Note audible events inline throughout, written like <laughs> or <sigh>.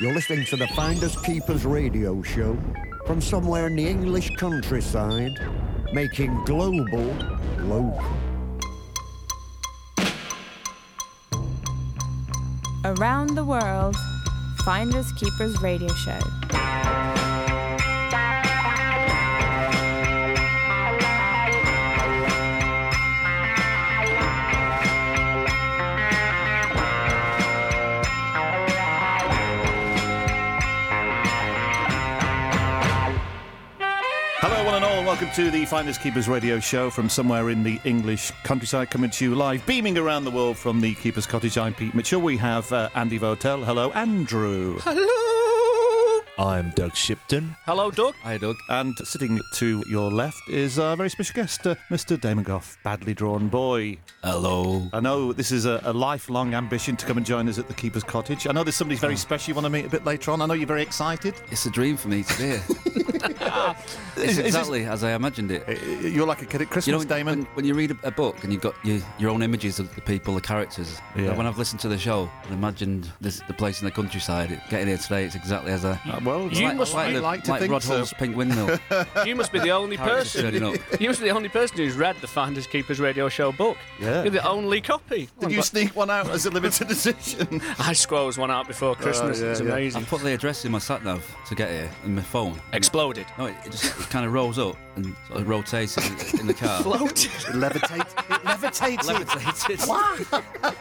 You're listening to the Finders Keepers radio show from somewhere in the English countryside, making global local. Around the world, Finders Keepers radio show. Welcome to the Finders Keepers radio show from somewhere in the English countryside, coming to you live, beaming around the world from the Keepers Cottage. I'm Pete Mitchell. We have uh, Andy Votel. Hello, Andrew. I'm Doug Shipton. Hello, Doug. Hi, Doug. And sitting to your left is our very special guest, uh, Mr. Damon Gough, badly drawn boy. Hello. I know this is a, a lifelong ambition to come and join us at the Keepers Cottage. I know there's somebody very special you want to meet a bit later on. I know you're very excited. It's a dream for me to be here. <laughs> is it's this- exactly as I imagined it. Uh, You're like a kid at Christmas, You know, Damon. when, when you read a, a book and you've got your, your own images of the people, the characters. Yeah. When I've listened to the show and imagined this, the place in the countryside, getting here today, it's exactly as I. Well, You like, must- like, the, like to like think Rod so. Hull's Pink Windmill. <laughs> You must be the only person. <laughs> You must be the only person who's read the Finders Keepers radio show book. Yeah. You're the only copy. Did you sneak one out as a limited <laughs> edition? I squoze one out before Christmas. yeah, it's yeah. I put the address in my sat nav to get here in my phone. Exploded. No, it, it just it kind of rolls up and sort of rotates in, in the car. Floated. Levitate. It levitated. levitated.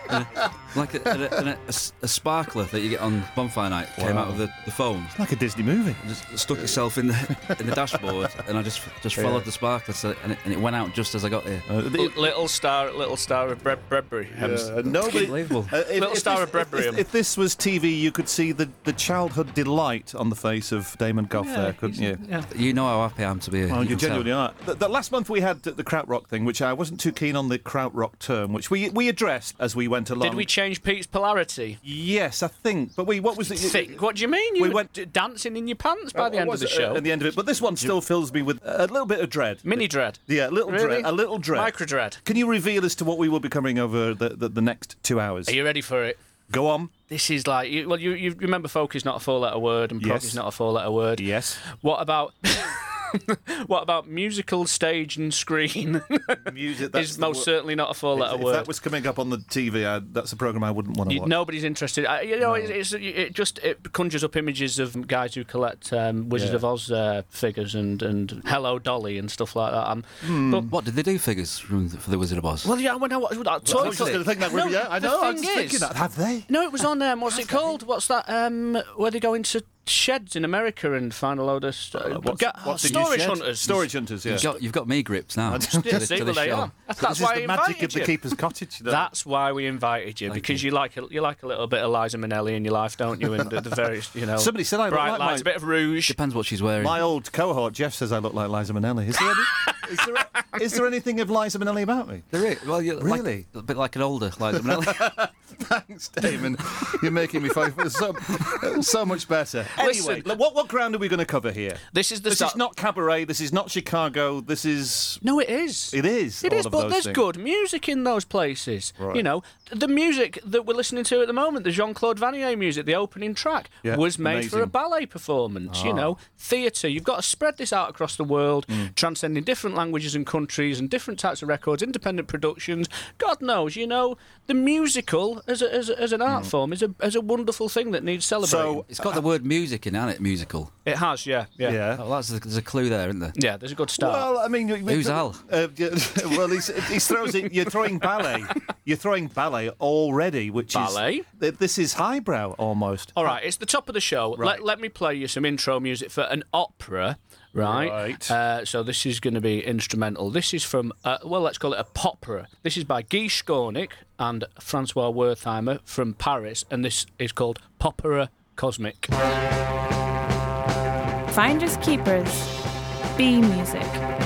And, uh, like a, and a, and a- a s- a sparkler that you get on bonfire night came out of the, the phone. Like a Disney movie. Just stuck itself in the in the dashboard, and I just just followed Yeah. the sparkler, so, and, it, and it went out just as I got here. Uh, the- little star, little star of Bre- Bredbury. Hems. Uh, nobody. Unbelievable. Uh, if, Little if star this, of Bredbury. If, if this was TV, you could see the, the childhood delight on the face of Damon Gough there, couldn't you? Yeah. You know how happy I am to be here. Well, you you can tell. genuinely are. The, the last month we had the, the krautrock thing, which I wasn't too keen on the krautrock term, which we we addressed as we went along. Did we change Pete's polarity? Yes, I think. But we what was it? Thick. What do you mean? You We went- d- dancing in your pants by the What end of the it, show. uh, At the end of it, but this one still fills me with a little bit of dread. Mini dread. Yeah, a little Really? dread. A little dread. Micro dread. Can you reveal as to what we will be covering over the, the, the next two hours? Are you ready for it? Go on. This is like, well, you, you remember folk is not a four letter word and prog Yes. is not a four letter word. Yes. What about <laughs> <laughs> what about musical stage and screen? <laughs> Music. is most certainly not a four letter If, if that was coming up on the TV, I, that's a program I wouldn't want to You- watch. nobody's interested. I, you know, it's, it's, it just it conjures up images of guys who collect um, Wizard Yeah. of Oz uh, figures and, and Hello Dolly and stuff like that. Um, Hmm. But What did they do figures from the, for the Wizard of Oz? well, yeah, when I watched that I Toy was just going to think that. No, yeah, I know. I was thing just thinking that. Have they? No, it was on um, what's it called? What's that? Um, where they go into sheds in America and find a load of st- Uh, what's- ga- what's storage hunters. Storage hunters. Yeah. You've got, you've got me grips now. <laughs> to Yeah, see, to well, they show. are. That's, that's why the magic invited of the you. keeper's cottage. though. That's why we invited you Thank because you. you. like a, you like a little bit of Liza Minnelli in your life, don't you? And the, the various, you know, Somebody said I look bright like lights, my- a bit of rouge. Depends what she's wearing. My old cohort, Jeff, says I look like Liza Minnelli. Is there, any, is there, is there anything of Liza Minnelli about me? There is. Well, you're Really? like, a bit like an older Liza Minnelli. <laughs> Thanks, Damon. You're making me feel so, so much better. Anyway, Listen. look, what, what ground are we going to cover here? This is the This start. is not cabaret. This is not Chicago. This is. No, it is. It is. It all is, of but there's things. good music in those places. Right. You know, the music that we're listening to at the moment, the Jean Claude Vannier music, the opening track, Yeah, was made for a ballet performance. You Ah. know, theatre. You've got to spread this out across the world, Mm. transcending different languages and countries and different types of records, independent productions. God knows, you know, the musical as, a, as, a, as an art form is a, is a wonderful thing that needs celebrating. Mm. So, it's got the word music in, hasn't it? Musical. it has, yeah, yeah. yeah. Oh, that's there's a clue there, isn't there? Yeah, there's a good start. Well, I mean, Who's Al? Uh, <laughs> well, he's, he's throws it. You're throwing ballet. You're throwing ballet already, which Ballet? is ballet. this is highbrow almost. All right, it's the top of the show. Right. Let, let me play you some intro music for an opera, right? Right. Uh, so this is going to be instrumental. This is from, uh, well, let's call it a popera. This is by Guy Skornik and Francois Wertheimer from Paris, and this is called Popera Cosmic. Finders Keepers. B Music.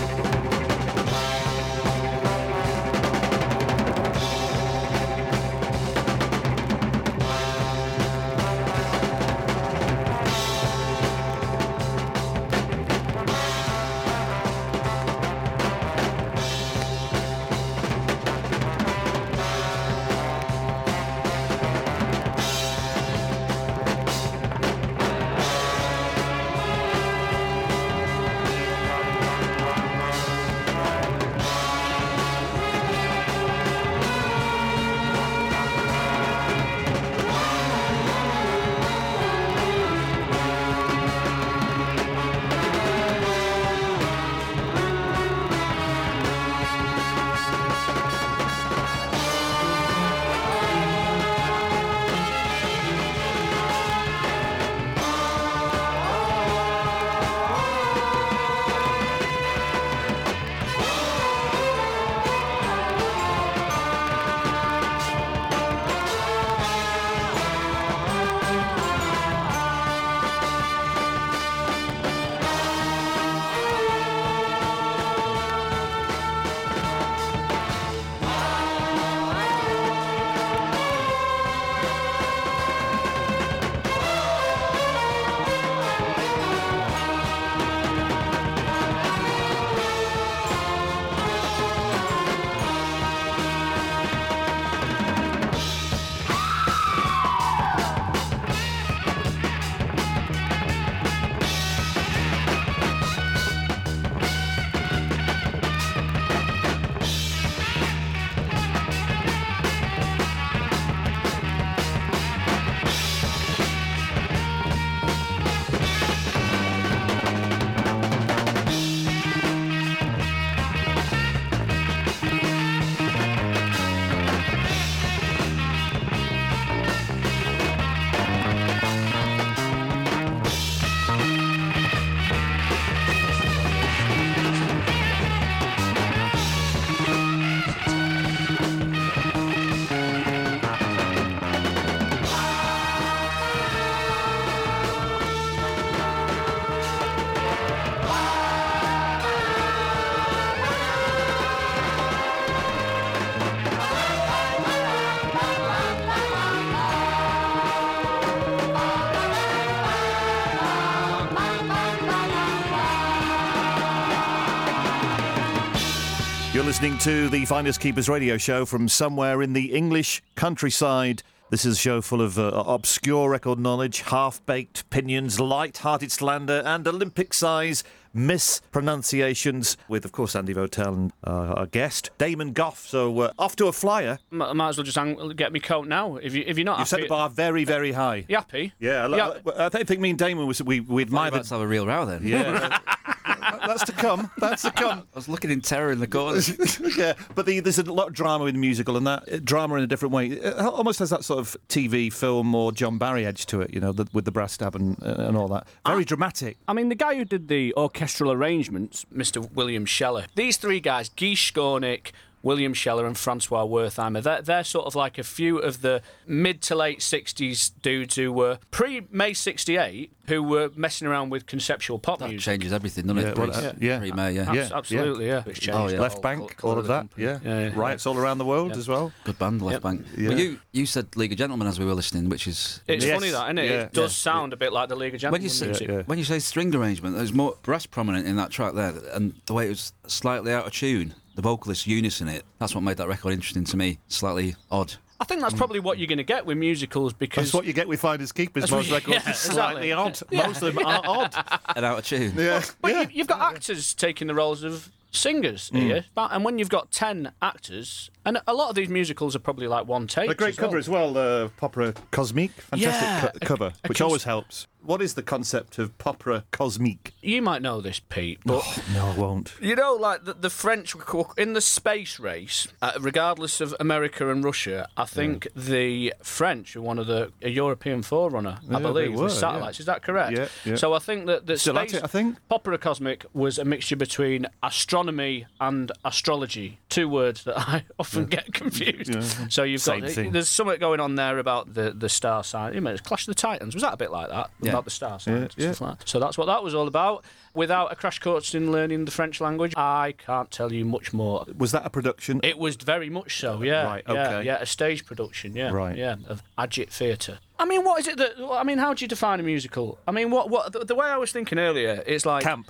Listening to the Finders Keepers radio show from somewhere in the English countryside. This is a show full of uh, obscure record knowledge, half baked opinions, light hearted slander, and Olympic size mispronunciations. With, of course, Andy Votel and uh, our guest, Damon Gough. So, uh, off to a flyer. M- might as well just hang, get me coat now. If you if you're not You've set the bar very, very high. you happy? Yeah, I, Yeah. I, I think me and Damon was we we Might admire about to the, have a real row then. yeah. <laughs> That's to come. That's to come. I was looking in terror in the corners. <laughs> yeah, but the, there's a lot of drama in the musical, and that uh, drama in a different way. It almost has that sort of TV film or John Barry edge to it, you know, the, with the brass stab and, uh, and all that. Very dramatic. I mean, the guy who did the orchestral arrangements, Mr. William Sheller. These three guys, Guy Skornik, William Sheller, and Francois Wertheimer, they're, they're sort of like a few of the mid to late 60s dudes who were pre May 68 who were messing around with conceptual pop That music. changes everything, doesn't Yeah, it? well, Pre- uh, yeah. Pre-May, yeah. Yeah. Absolutely, yeah. It's changed. Oh, yeah. Left Col- Bank, Col- all of that. Yeah. Yeah, yeah. Riots all around the world as well. Good band, Left Yep. Bank. Yeah. But you, you said League of Gentlemen as we were listening, which is It's Yes. funny that, isn't it? Yeah. It does Yeah. sound a bit like the League of when Gentlemen you say music. yeah. when you say string arrangement, there's more brass prominent in that track there, and the way it was slightly out of tune, the vocalist unison it. That's what made that record interesting to me. Slightly odd. I think that's probably what you're going to get with musicals because That's what you get with Finders Keepers. Most what- records <laughs> yeah, are slightly exactly. odd. Most of them are <laughs> odd. And out of tune. Yeah. But yeah. you, you've got actors taking the roles of singers Mm. here, and when you've got ten actors, and a lot of these musicals are probably like one take. A great cover as well, uh, Popera Cosmique. Fantastic Yeah, co- cover, a which cons- always helps. What is the concept of Popera Cosmique? You might know this, Pete, but No, I won't. you know, like the, the French were in the space race, uh, regardless of America and Russia. I think the French are one of the a European forerunner, I Yeah, believe, they were, with satellites. Is that correct? Yeah, yeah. So I think that the Still space it, I think. Popera Cosmic was a mixture between astronomy and astrology, two words that <laughs> I often get confused. So you've Same got thing. there's something going on there about the, the star sign. You know, it's Clash of the Titans. Was that a bit like that Yeah. about the star signs? Yeah, like that? So that's what that was all about. Without a crash course in learning the French language, I can't tell you much more. Was that a production? It was very much so, yeah. Right, yeah, okay. Yeah, a stage production, yeah. Right. Yeah, of Agit Theatre. I mean, what is it that. I mean, how do you define a musical? I mean, what, what the, the way I was thinking earlier, it's like. Camp,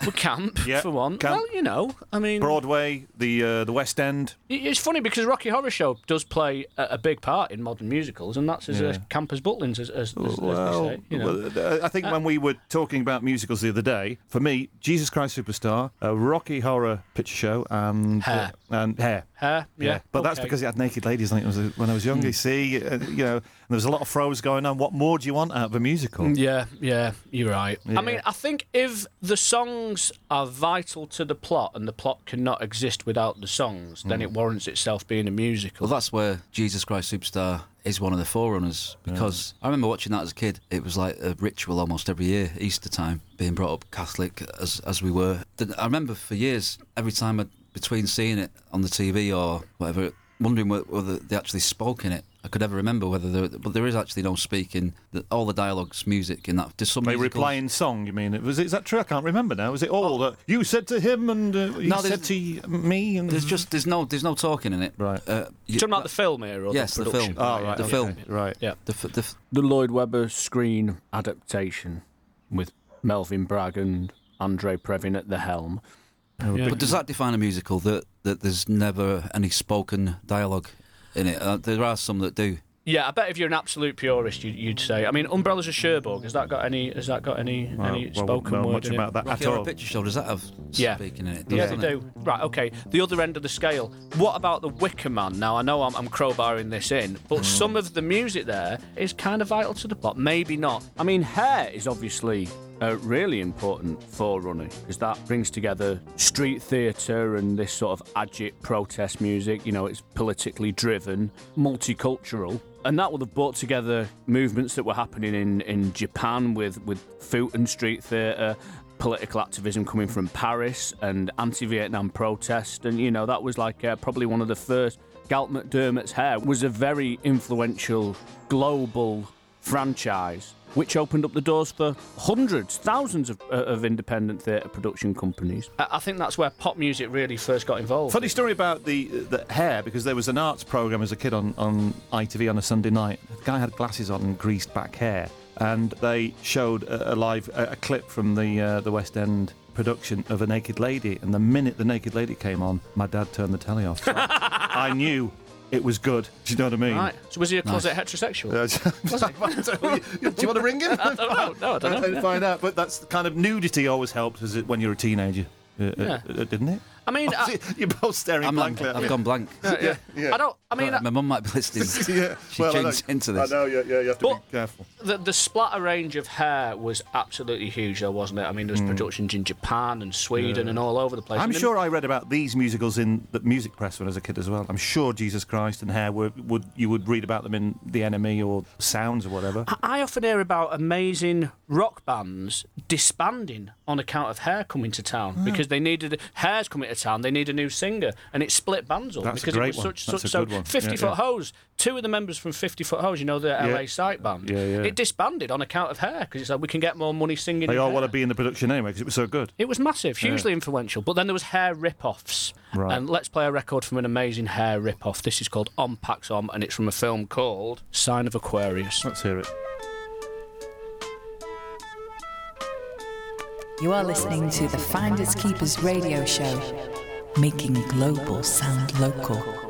Well, camp, Yeah, for one. camp. Well, you know, I mean. Broadway, the uh, the West End. It's funny because Rocky Horror Show does play a, a big part in modern musicals, and that's as Yeah. uh, camp as Butlins, as, as, as, as Well, they say. You know. well, uh, I think when we were talking about musicals the other day, for me, Jesus Christ Superstar, a Rocky Horror Picture Show, and Hair. uh, and Hair. Hair, yeah. but that's okay. Hmm. because it had naked ladies. I think it was when I was young. You see, uh, you know, and there was a lot of throws going on. What more do you want out of a musical? Yeah, yeah, you're right. Yeah. I mean, I think if the songs are vital to the plot and the plot cannot exist without the songs, then Mm. it warrants itself being a musical. Well, that's where Jesus Christ Superstar is one of the forerunners because I remember watching that as a kid. It was like a ritual almost every year, Easter time, being brought up Catholic as as we were. I remember for years, every time I, between seeing it on the TV or whatever, wondering whether they actually spoke in it. I could ever remember whether there, but there is actually no speaking. The, all the dialogues, music in that. There's some They musicals- reply in song. You mean? Was it, is that true? I can't remember now. Was it all that you said to him and uh, he No, said to me? And There's just there's no there's no talking in it. Right. Uh, you- You're talking about the film here, or Yes, the the film. oh right, the okay. film. right. Yeah. the, f- the f- The Lloyd Webber screen adaptation with Melvin Bragg and Andre Previn at the helm. Yeah. But does that define a musical that, that there's never any spoken dialogue in it? Uh, there are some that do. Yeah, I bet if you're an absolute purist, you'd, you'd say. I mean, Umbrellas of Cherbourg. Has that got any? Has that got any Well, any well, spoken know word much in it? about that Rocky at all. Picture Show, does that have Yeah. speaking in it? Doesn't they it? do. Right, okay. The other end of the scale. What about the Wicker Man? Now, I know I'm, I'm crowbarring this in, but Hmm. some of the music there is kind of vital to the plot. Maybe not. I mean, Hair is obviously a really important forerunner because that brings together street theatre and this sort of agit protest music. You know, it's politically driven, multicultural. And that would have brought together movements that were happening in, in Japan with, with Fulton Street Theatre, political activism coming from Paris and anti-Vietnam protest, and you know that was like uh, probably one of the first. Galt MacDermot's Hair was a very influential global franchise, which opened up the doors for hundreds, thousands of, uh, of independent theatre production companies. I, I think that's where pop music really first got involved. Funny story about the the hair because there was an arts program as a kid on on ITV on a Sunday night. The guy had glasses on and greased back hair, and they showed a, a live a, a clip from the uh, the West End production of a naked lady, and the minute the naked lady came on, my dad turned the telly off. So I <laughs> I knew it was good. Do you know what I mean? Right. So was he a closet heterosexual? <laughs> Do you want to ring him? <laughs> I don't know. No, I don't <laughs> know. and find out. But that's the kind of nudity always helps as it when you're a teenager, uh, uh, Yeah. uh, didn't it? I mean, <laughs> I, uh, you're both staring I'm, I'm, blankly. at I've gone blank. <laughs> yeah. yeah. I don't. I mean, My mum might be <laughs> listening. yeah, She well, I tunes know- into this. I know. Yeah, yeah. You have to But- be careful. the, the splatter range of hair was absolutely huge, though, wasn't it? I mean, there was hmm. productions in Japan and Sweden and all over the place. I'm And then- sure I read about these musicals in the music press when I was a kid as well. I'm sure Jesus Christ and Hair were, would you would read about them in The NME or Sounds or whatever. I- I often hear about amazing rock bands disbanding on account of Hair coming to town Ah. because they needed Hair's coming to town. They need a new singer, and it split bands up That's because it was one. such That's such a so. one. Fifty Yeah, Foot yeah. Hose, two of the members from Fifty Foot Hose, you know the Yeah. LA site band. Yeah, yeah. It disbanded on account of Hair because it's like we can get more money singing. They all Hair. want to be in the production anyway because it was so good. It was massive, hugely influential. But then there was hair rip-offs. Right. And let's play a record from an amazing hair rip-off. This is called On Pax Om, and it's from a film called Sign of Aquarius. Let's hear it. You are listening to the Finders Keepers radio show, making global sound local.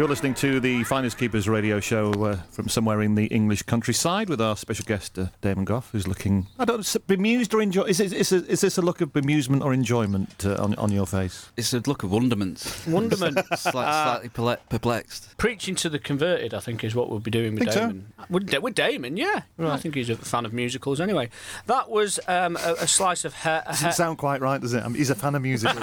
You're listening to the Finders Keepers radio show uh, from somewhere in the English countryside with our special guest, uh, Damon Gough, who's looking, I don't know, bemused or enjoy. Is, it, is, it, is this a look of bemusement or enjoyment uh, on, on your face? It's a look of wonderment. Wonderment. <laughs> Slight, slightly perle- perplexed. Preaching to the converted, I think, is what we'll be doing with Think so? Damon. With, with Damon, yeah. I think he's a fan of musicals anyway. That was um, a, a slice of hair. Doesn't sound quite right, does it? I mean, he's a fan of music. <laughs> <laughs>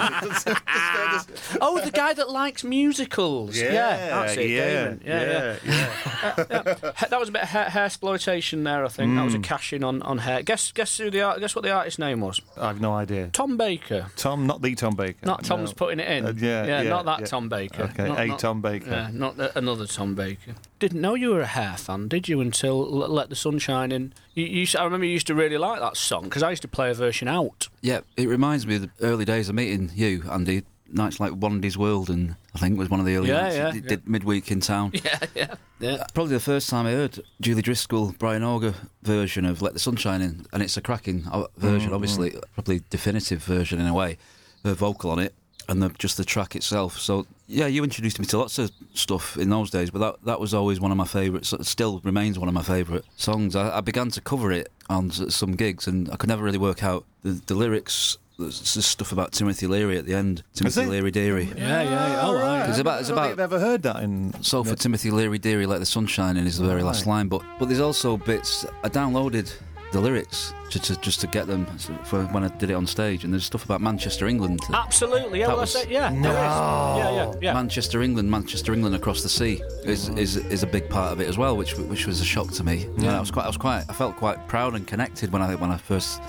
oh, the guy that likes musicals. Yeah, that's it, Damon. Yeah, yeah. Ha- That was a bit of hair, hair exploitation there, I think. That was a cash in on, on hair. Guess guess who the art, guess what the artist's name was? I've no idea. Tom Baker. Tom, not the Tom Baker. Not Tom's No. putting it in. Uh, yeah, yeah, yeah, not that yeah. Tom Baker. Okay, Not- a not- Tom Baker. Yeah, not a- another Tom Baker. Didn't know you were a hair fan, did you? Until L- Let the Sun Shine In. You, you, I remember you used to really like that song because I used to play a version out. Yeah, it reminds me of the early days of meeting you, Andy. Nights like Wandy's World, and I think was one of the early Yeah, nights. yeah. Did, did midweek in town. <laughs> Yeah, yeah, yeah. Uh, probably the first time I heard Julie Driscoll, Brian Auger version of "Let the Sunshine In," and it's a cracking uh, version, mm, obviously, mm. probably definitive version in a way. Her vocal on it, and the, just the track itself. So yeah, you introduced me to lots of stuff in those days, but that that was always one of my favourites. Still remains one of my favourite songs. I, I began to cover it on some gigs, and I could never really work out the, the lyrics. There's this stuff about Timothy Leary at the end. Timothy? Leary Deary. Yeah, yeah, yeah. Oh, right. It's about. It's I don't think about. I've ever heard that in. So for Timothy Leary, Deary, let the sunshine in is the very last Right. line. But but there's also bits. I downloaded the lyrics to, to, just to get them for when I did it on stage, and there's stuff about Manchester, England. Absolutely. Yeah, That well, was- I said, yeah. No. Yeah, yeah, yeah. Manchester, England, Manchester, England across the sea is, is is a big part of it as well, which which was a shock to me. Yeah, I was quite, I was quite, I felt quite proud and connected when I when I first.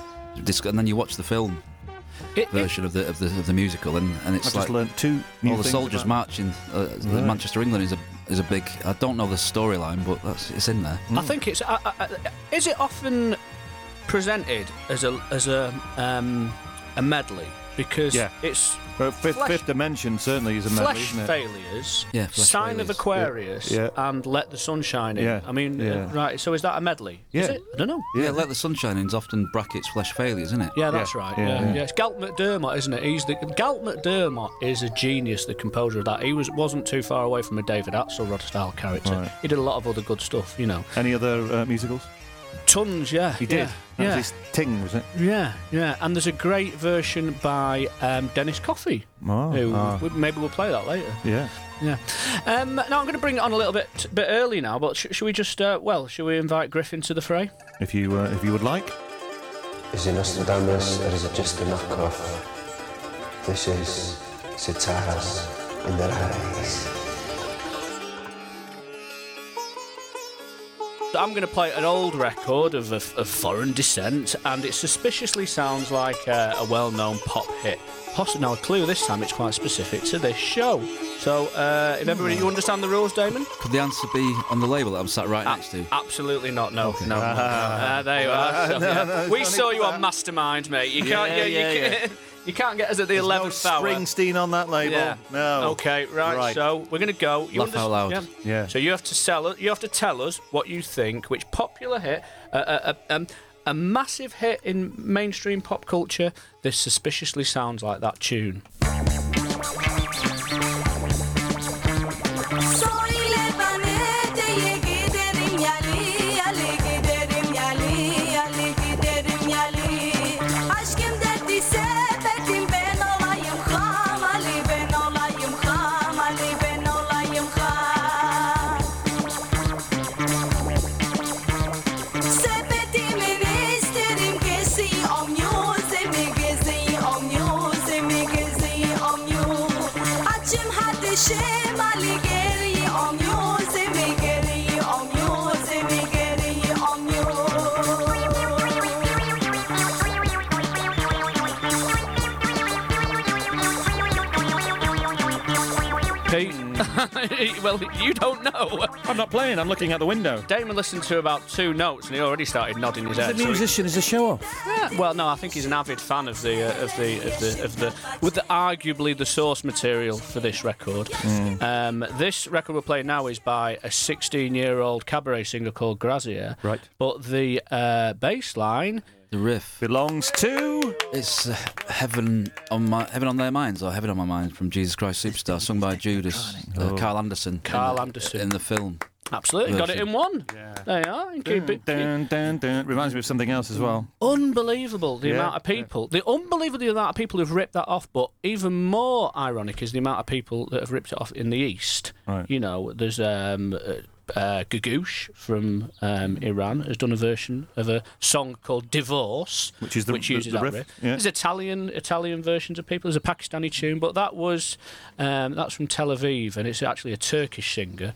Disc- and then you watch the film It- it- version of the of the, of the musical, and, and I it's just like learnt two new all the soldiers about- marching. Uh, Right. Manchester, England is a is a big. I don't know the storyline, but that's it's in there. I think it's. Uh, uh, uh, is it often presented as a as a um, a medley because Yeah. it's But fifth, Flesh- fifth dimension certainly is a medley, flesh isn't it? failures, Yeah, flesh sign of. Aquarius, Yeah. and let the sun shine in. Yeah, I mean, uh, yeah. right. So is that a medley? Is Yeah. it? I don't know. Yeah, let the sunshine in is often brackets flesh failures, isn't it? Yeah, that's Yeah, right. yeah, Yeah, yeah. yeah. It's Galt MacDermot, isn't it? He's the Galt MacDermot is a genius, the composer of that. He was wasn't too far away from a David Axelrod style character. Right. He did a lot of other good stuff, you know. Any other uh, musicals? Tons, yeah. He did. Yeah, That yeah. was his Ting, was it? Yeah, yeah, and there's a great version by um, Dennis Coffey, Oh, who ah. we- maybe we'll play that later. yeah. Yeah. Um, now I'm going to bring it on a little bit bit early now, but sh- should we just uh, well, should we invite Griffin to the fray? If you uh, if you would like. Is it Nostradamus or is it just a knockoff? This is Sitaras in their eyes. I'm going to play an old record of, of, of foreign descent, and it suspiciously sounds like uh, a well-known pop hit. Possibly now a clue this time. It's quite specific to this show. So, uh, if everybody you understand the rules, Damon? Could the answer be on the label that I'm sat right next to? Absolutely not. No, no. no, no. Uh, there you are. <laughs> So, yeah. we saw you on Mastermind, mate. You can't. Yeah, you, yeah, you, yeah. can't- <laughs> you can't get us at the There's no eleventh hour. Springsteen on that label. Yeah. No. Okay. Right. Right. So we're gonna go. You Laugh out loud. Yeah. Yeah. So you have to sell us. You have to tell us what you think. Which popular hit, uh, uh, uh, um, a massive hit in mainstream pop culture. This suspiciously sounds like that tune. Hadi şemali <laughs> well, you don't know. I'm not playing. I'm looking out the window. Damon listened to about two notes and he already started nodding his head. so musician. He's a show off. Yeah, well, no, I think he's an avid fan of the uh, of the of the of the with the arguably the source material for this record. Um, this record we're playing now is by a 16 year old cabaret singer called Grazier. Right. But the uh, bass line The riff. belongs to. It's uh, heaven on my heaven on their minds or heaven on my mind from Jesus Christ Superstar, sung by Judas, uh, Carl Anderson. Carl in Anderson. in the film. Absolutely, got it in one. Yeah. There you are. and Keep it, Dun, dun, dun. Reminds me of something else as well. Unbelievable the Yeah, amount of people. The unbelievable the amount of people who've ripped that off. But even more ironic is the amount of people that have ripped it off in the East. Right. You know, there's um, uh, from um, Iran has done a version of a song called "Divorce," Which is the- which uses the that riff, riff. yeah. There's Italian Italian versions of people. There's a Pakistani tune, but that was um, that's from Tel Aviv, and it's actually a Turkish singer.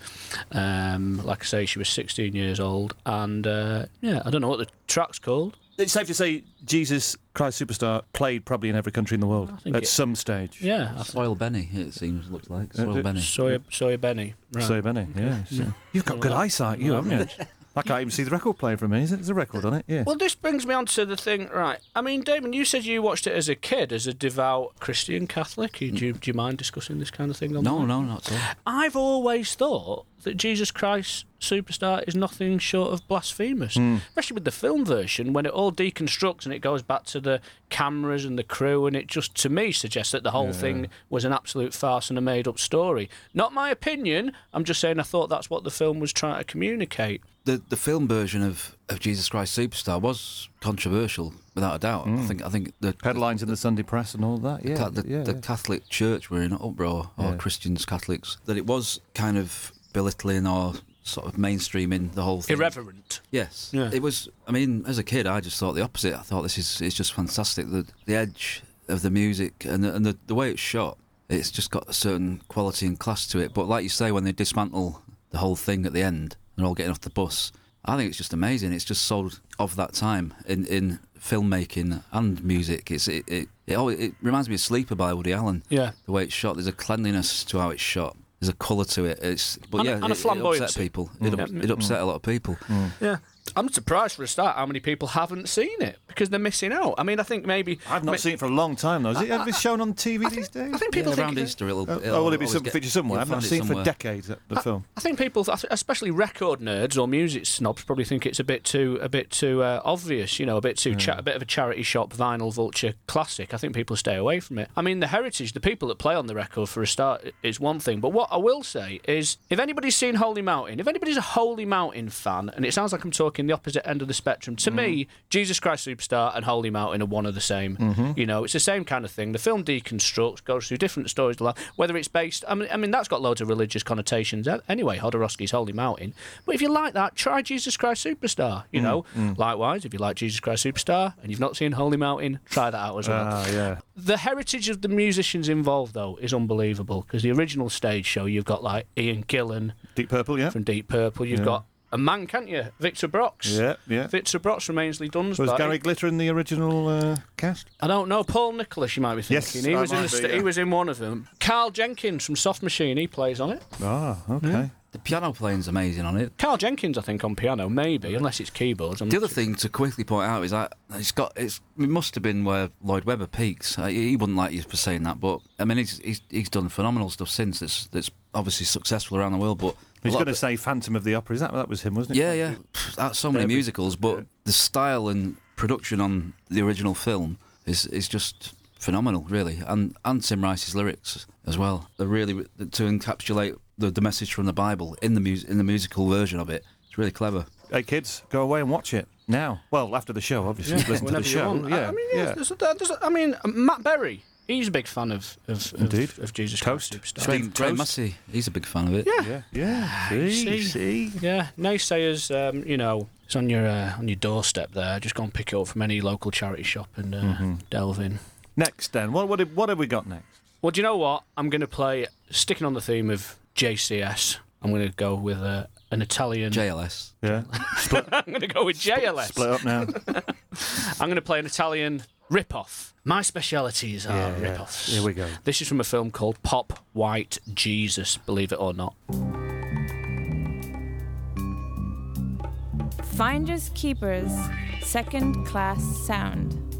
Um, like I say, she was 16 years old, and uh, yeah, I don't know what the track's called. It's safe to say Jesus Christ Superstar played probably in every country in the world think at it- some stage. Yeah, I Soil Benny, it seems, looks like. Uh, Soil uh, Benny. Soya, Soya Benny. Right. So Benny, yeah. so- You've got good eyesight, you haven't you? I can't even see the record player from me. Is it? There's a record on it, yeah. Well, this brings me on to the thing, right? I mean, Damon, you said you watched it as a kid, as a devout Christian Catholic. Do you, do you mind discussing this kind of thing? On No, the- no, not at all. I've always thought that Jesus Christ Superstar is nothing short of blasphemous, hmm. especially with the film version when it all deconstructs and it goes back to the cameras and the crew, and it just to me suggests that the whole thing was an absolute farce and a made-up story. Not my opinion. I'm just saying I thought that's what the film was trying to communicate. The the film version of, of Jesus Christ Superstar was controversial, without a doubt. I hmm. think I think the Headlines in the Sunday press and all that, yeah. Ca- the, yeah, the yeah. Catholic Church were in uproar, or Yeah. Christians, Catholics, that it was kind of belittling or sort of mainstreaming the whole thing. Irreverent. Yes, Yeah. it was. I mean, as a kid, I just thought the opposite. I thought this is it's just fantastic. The the edge of the music and the, and the, the way it's shot, it's just got a certain quality and class to it. But like you say, when they dismantle the whole thing at the end, they're all getting off the bus. I think it's just amazing. It's just so of that time in in filmmaking and music. It's it it it, always, it reminds me of Sleeper by Woody Allen. Yeah. The way it's shot, there's a cleanliness to how it's shot. There's a colour to it. It's but And a- yeah, and a it, it upset people. Mm. It, up, it upset a lot of people. Mm. Yeah. I'm surprised for a start how many people haven't seen it because they're missing out. I mean, I think maybe I've not ma- seen it for a long time, though. Is it ever shown on TV these days? I think people yeah, think around Easter it'll. Oh, it'll oh, will it be some get- feature somewhere? I've not seen it for decades, the- the film. I think people, especially record nerds or music snobs, probably think it's a bit too a bit too uh, obvious. You know, a bit too cha- a bit of a charity shop vinyl vulture classic. I think people stay away from it. I mean, the heritage, the people that play on the record for a start, is one thing. But what I will say is, if anybody's seen Holy Mountain, if anybody's a Holy Mountain fan, and it sounds like I'm talking the opposite end of the spectrum, to me, mm-hmm. Jesus Christ Superstar and Holy Mountain are one of the same. Mm-hmm. You know, it's the same kind of thing. The film deconstructs, goes through different stories, whether it's based. I mean, I mean that's got loads of religious connotations anyway. Jodorowsky's Holy Mountain. But if you like that, try Jesus Christ Superstar. You mm, know, mm. likewise, if you like Jesus Christ Superstar and you've not seen Holy Mountain, try that out as well. Ah, yeah. The heritage of the musicians involved, though, is unbelievable because the original stage show, you've got like Ian Gillan Deep Purple, yeah. from Deep Purple, you've Yeah. got a man, can't you? Victor Brox. Yeah, yeah. Victor Brox from Aynsley Dunbar. Was Gary Glitter in the original uh, cast? I don't know. Paul Nicholas, you might be thinking. Yes, thinking. he I was in might the be, st- yeah. he was in one of them. Karl Jenkins from Soft Machine, he plays on it. Ah, okay. The piano playing's amazing on it. Karl Jenkins, I think, on piano, maybe, unless it's keyboards. I'm The not other thing to quickly point out is that it's got it's it must have been where Lloyd Webber peaked. Uh, He wouldn't like you for saying that, but I mean he's he's, he's done phenomenal stuff since that's that's obviously successful around the world. But a He's going to say Phantom of the Opera. Is that that was him, wasn't it? Yeah, yeah. That's so many musicals, but the style and production on the original film is is just phenomenal, really. And and Tim Rice's lyrics as well. They're really to encapsulate the, the message from the Bible in the mus- in the musical version of it. It's really clever. Hey kids, go away and watch it now. Well, after the show, obviously. Listen to the show. Yeah, I, I mean, yeah. yeah. There's, there's, I mean, Matt Berry, he's a big fan of of, of, Indeed. of Jesus Toast. Christ Superstar. Graham, Steve Graham Toast. Massey, he's a big fan of it. Yeah. Yeah, yeah. See, See? see. Yeah, naysayers, um, you know, it's on your uh, on your doorstep there. Just go and pick it up from any local charity shop and uh, Mm-hmm. delve in. Next, then, what what have, what have we got next? Well, do you know what? I'm going to play, sticking on the theme of JCS, I'm going to go with uh, an Italian. JLS. Yeah, <laughs> I'm going to go with JLS. split up now. <laughs> I'm going to play an Italian rip-off. My specialities are Yeah, yeah. rip-offs. Here we go. This is from a film called Pop White Jesus, believe it or not. Finders Keepers, second class sound.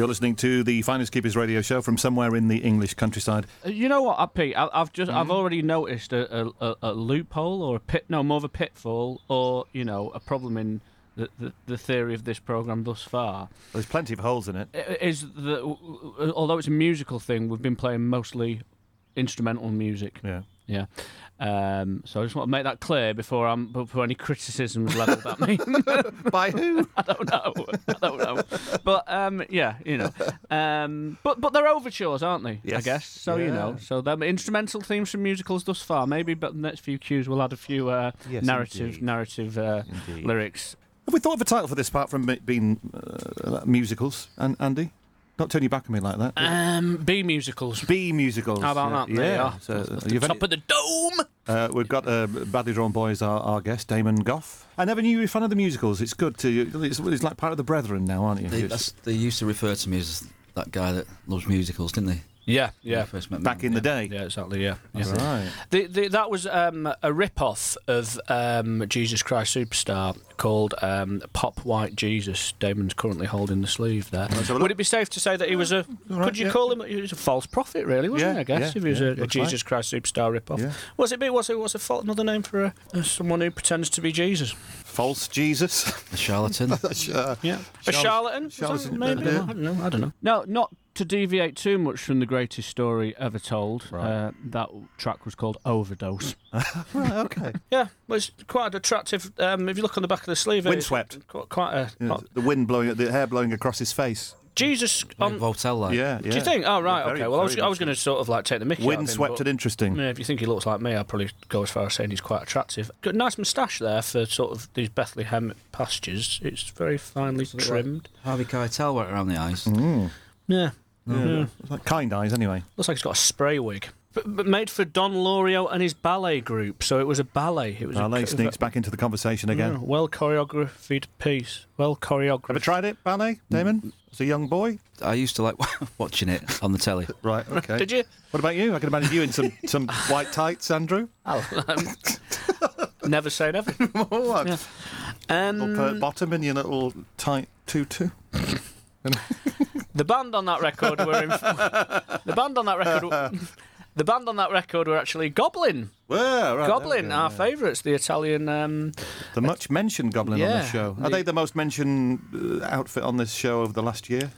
You're listening to the Finders Keepers radio show from somewhere in the English countryside. Uh, You know what, uh, Pete? I, I've just Mm. I've already noticed a, a, a, loophole or a pit, no, more of a pitfall, or you know, a problem in the, the, the theory of this program thus far. There's plenty of holes in it. Is that uh, although it's a musical thing, we've been playing mostly instrumental music. Yeah. Yeah. Um, so I just want to make that clear before I'm before any criticisms levelled at me. <laughs> By who? <laughs> I don't know. I don't know. But um, yeah, you know. Um, but but they're overtures, aren't they? I guess. So you know. Yeah. So them instrumental themes from musicals thus far. Maybe, but the next few cues we'll add a few uh, Yes, narrative indeed. narrative uh, lyrics. Have we thought of a title for this apart from being uh, musicals, and Andy? Don't turn your back on me like that. Um, B musicals. B musicals. How about yeah. that? There you Yeah. are. So, you've top any- of the dome. uh, we've got uh, Badly Drawn Boys, our, our guest, Damon Gough. I never knew you were a fan of the musicals. It's good to. It's, it's like part of the brethren now, aren't you? They, that's, they used to refer to me as that guy that loves musicals, didn't they? Yeah, yeah. first met back in the day. Yeah, exactly. Yeah. yeah. Right. The, the, that was um, a rip-off of um, Jesus Christ Superstar called um, Pop White Jesus. Damon's currently holding the sleeve there. have a look. Would it be safe to say that he was a? right, could you yeah. call him? He was a false prophet, really, wasn't Yeah, he? I guess yeah, if he was yeah, a, a looks Jesus Christ Superstar rip-off. Yeah. Was it? be- What's it? What's a fault? Another name for a, a someone who pretends to be Jesus? False Jesus. A charlatan. <laughs> Uh, Yeah, a charlatan. Charlatan, Maybe. yeah. I don't know. I don't know. No, not to deviate too much from the greatest story ever told. Uh, that track was called Overdose. <laughs> right, okay. Yeah, well, it's quite attractive. Um, if you look on the back of the sleeve, it's Windswept. Quite, quite a Yeah, the wind blowing, the hair blowing across his face. Jesus. Like On, Hotel like. Yeah, yeah. do you think? Oh right, Yeah, very- okay. Well, I was, I was going to sort of like take the Mickey. out of him, Windswept but- and interesting. Yeah, if you think he looks like me, I'd probably go as far as saying he's quite attractive. Got a nice moustache there for sort of these Bethlehem pastures. It's very finely Looks a bit trimmed. Harvey Keitel went around the eyes. Mm. Yeah, yeah. It's like kind eyes, anyway. looks like he's got a spray wig. But, but made for Don Lurio and his ballet group, so it was a ballet. It was a, Ballet sneaks back into the conversation again. Yeah, well choreographed piece. Well choreographed. Ever tried it, ballet, Damon? As a young boy? I used to like <laughs> watching it on the telly. <laughs> Right, okay. Did you? What about you? I can imagine you in some, some <laughs> white tights, Andrew. Oh, um, never say never. what? Yeah. Little Um, pert bottom in your little tight tutu. the band on that record were in, the band on that record. The band on that record were actually Goblin. Well, right, Goblin, go, our yeah. favourites, the Italian. Um, The much mentioned Goblin on the show. Are The- they the most mentioned uh, outfit on this show over the last year?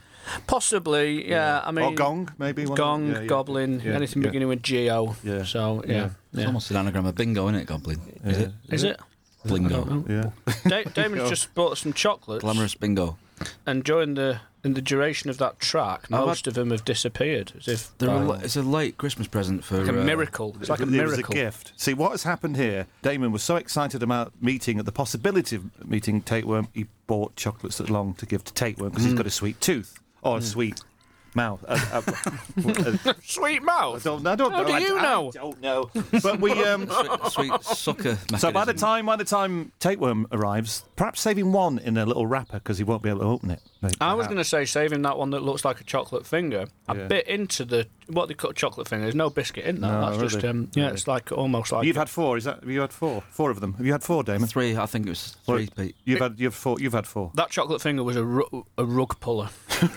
possibly, yeah. I mean, or Gong, maybe? one of them? Gong, Yeah, yeah. Goblin, Yeah, anything yeah. beginning with Geo. Yeah. So yeah, Yeah. It's yeah. almost an anagram of bingo, isn't it, Goblin? Is it? Is it? Blingo. Yeah. Damon's <laughs> just bought some chocolates, Glamorous bingo. and during the in the duration of that track, I've had- most of them have disappeared, as if They're by- a, li- it's a late Christmas present for like a uh, miracle. It's like a it was a miracle. gift. See, what has happened here, Damon was so excited about meeting, at the possibility of meeting Tapeworm, he bought chocolates that long to give to Tapeworm because Mm. he's got a sweet tooth or a sweet mouth. Uh, uh, uh, Sweet I mouth. don't, I don't How know. do I- you I know? don't know. But we. <laughs> Um, sweet sucker. so by the time by the time Tapeworm arrives, perhaps saving one in a little wrapper because he won't be able to open it. Maybe, I was going to say saving that one that looks like a chocolate finger. I Yeah. bit into the what they call chocolate finger. There's no biscuit in that. No, That's just really? um, yeah, Really? it's like almost like You've had four. Is that? Have you had four? Four of them. Have you had four, Damon? three, I think it was Well, three. Pete. You've had. You've four. You've had four. that chocolate finger was a, ru- a rug puller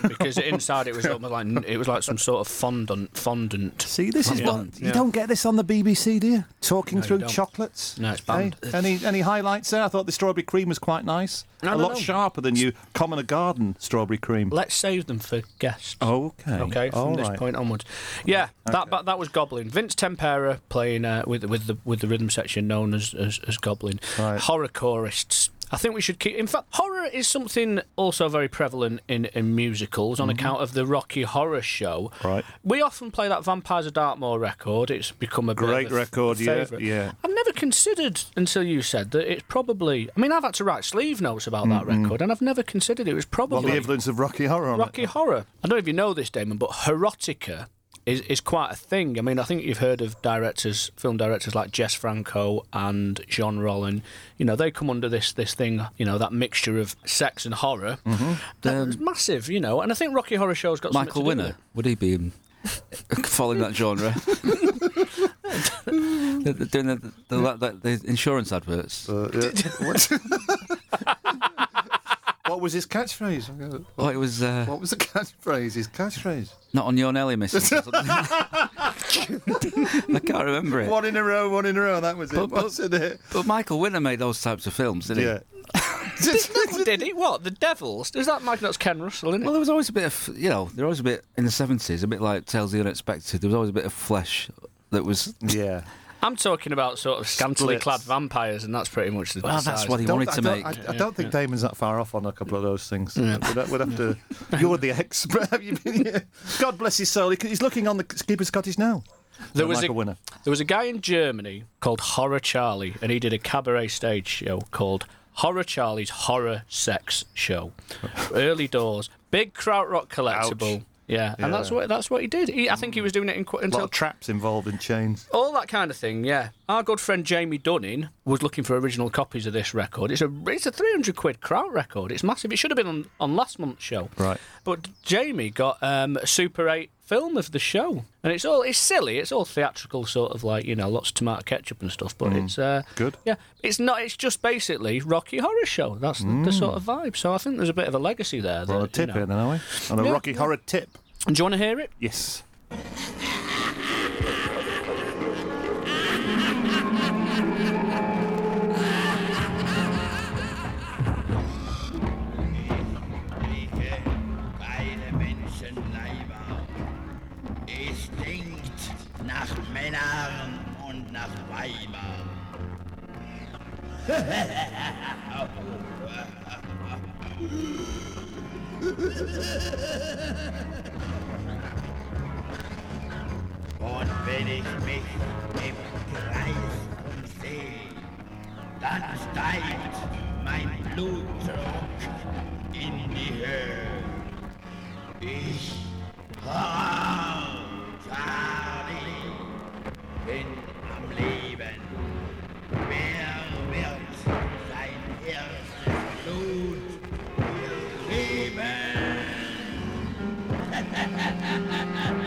because inside it was almost like it was like some sort of fondant fondant. See, this is Yeah. what you Yeah. don't get this on the BBC, do you? Talking No, you through don't. chocolates. No, it's Hey, banned. any any highlights there? I thought the strawberry cream was quite nice. No, a no, lot no. sharper than you common a garden strawberry cream. Let's save them for guests. okay. Okay, from All this right. point onwards. Yeah, that that that was Goblin. Vince Tempera playing uh, with with the with the rhythm section known as as, as Goblin. Right. Horror chorists. I think we should keep. In fact, horror is something also very prevalent in, in musicals on account of the Rocky Horror Show. Mm-hmm. Right. We often play that Vampires of Dartmoor record. It's become a Great a f- record, yeah, favourite. yeah. I've never considered until you said that it's probably. I mean, I've had to write sleeve notes about that record, and I've never considered it was probably What the influence of Rocky Horror on Rocky it? Horror. I don't know if you know this, Damon, but erotica is, is quite a thing. I mean, I think you've heard of directors, film directors like Jess Franco and Jean Rollin. You know, they come under this this thing. You know, that mixture of sex and horror. Mm-hmm. That's massive. You know, and I think Rocky Horror Show's got Michael something to do Winner, would he be following that genre? <laughs> <laughs> Doing the, the, the, the insurance adverts. Uh, yeah. <laughs> what? what was his catchphrase? I go, Oh, it was uh, What was the catchphrase? His catchphrase. not on your Nelly, missus. or. <laughs> I can't remember it. One in a row, one in a row. That was it. But- but- Wasn't it? But Michael Winner made those types of films, didn't he? Yeah. <laughs> Did he? What? The Devils? Is that Mike? That's Ken Russell, isn't it? Well, there was always a bit of, you know, there was always a bit in the seventies, a bit like Tales of the Unexpected. There was always a bit of flesh that was. Yeah. I'm talking about sort of scantily Splits. clad vampires, and that's pretty much the Well, that's what he Don't- wanted I to don't- make. I, I don't think Damon's that far off on a couple of those things. We'd, we'd have to. <laughs> You're the expert. <laughs> Have you been? God bless his soul. He- He's looking on the Keeper's Cottage now. There was, a, Michael Winner. there was a guy in Germany called Horror Charlie, and he did a cabaret stage show called Horror Charlie's Horror Sex Show. <laughs> Early doors, big krautrock collectible. Ouch. Yeah, and that's what that's what he did. He, I think he was doing it in, qu- A lot until of traps involved in chains. all that kind of thing. Yeah, our good friend Jamie Dunning was looking for original copies of this record. It's a it's a three hundred quid kraut record. It's massive. It should have been on, on last month's show. Right. But Jamie got um, a Super 8 film of the show, and it's all it's silly. It's all theatrical, sort of like you know, lots of tomato ketchup and stuff. But it's uh, Mm. Good. Yeah, it's not. It's just basically Rocky Horror Show. That's the, the sort of vibe. So I think there's a bit of a legacy there. We're on a tip you know. here then, are we? On a Yeah, Rocky yeah. Horror tip. Do you want to hear it? Yes. Männern und nach Weibern. Und wenn ich mich im Kreis umsehe, dann steigt mein Blutdruck in die Höhe. Ich, Charlie, bin am Leben. Wer wird sein erstes Blut geben? <laughs>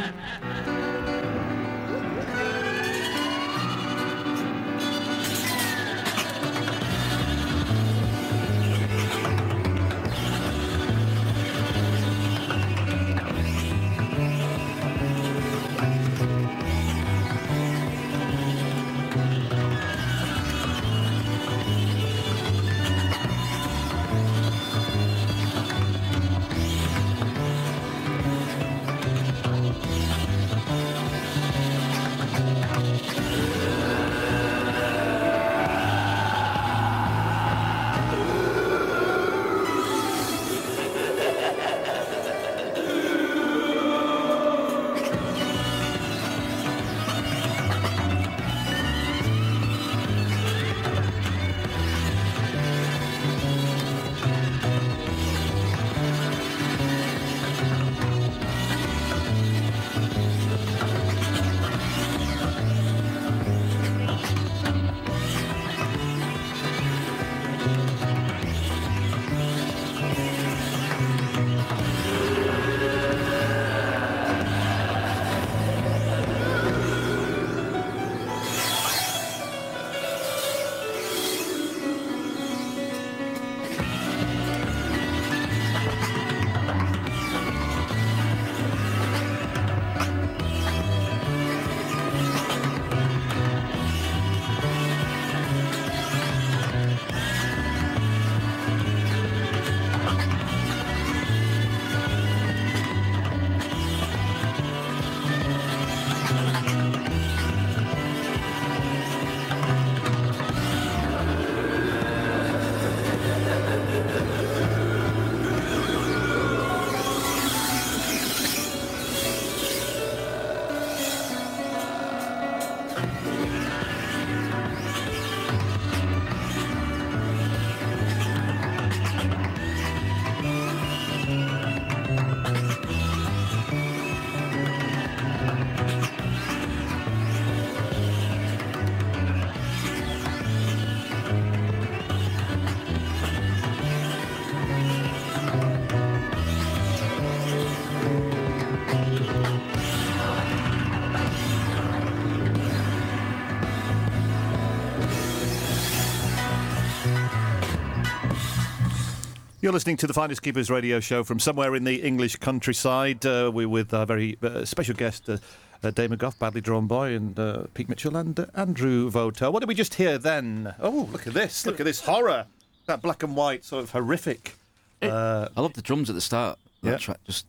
You're listening to the Finders Keepers radio show from somewhere in the English countryside. Uh, we're with our very uh, special guest, uh, uh, Damon Gough, Badly Drawn Boy, and uh, Pete Mitchell, and uh, Andrew Votel. What did we just hear then? Oh, look at this. Look at this horror. That black and white, sort of horrific. Uh, I love the drums at the start. That Yeah. track just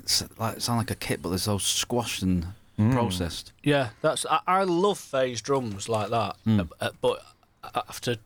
it's like, sound like a kit, but they're so squashed and Mm. processed. Yeah, that's. I, I love phase drums like that, Hmm. uh, uh, but after.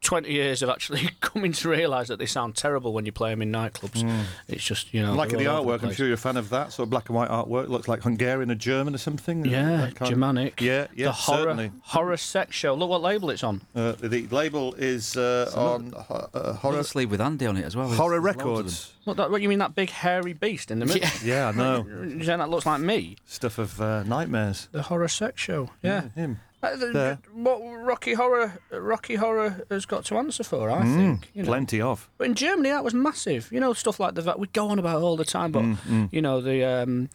20 years of actually <laughs> coming to realise that they sound terrible when you play them in nightclubs. It's just, you know. like they're the artwork, I'm sure you're a fan of that sort of black and white artwork. Looks like Hungarian or German or something. Yeah, That kind of- Germanic. Yeah, yeah, the horror, certainly. horror sex show. Look what label it's on. Uh, the label is uh, on uh, uh, horror, sleeve with Andy on it as well. Horror loads of them. Records. What, that, what you mean that big hairy beast in the middle? Yeah, I know. <laughs> You saying that looks like me? Stuff of uh, nightmares. The horror sex show. Yeah. Him. Uh, the- what Rocky Horror Rocky Horror has got to answer for, I Mm, think. You know. Plenty of. But in Germany, that was massive. You know, stuff like the we go on about all the time. But Mm, you know, the um,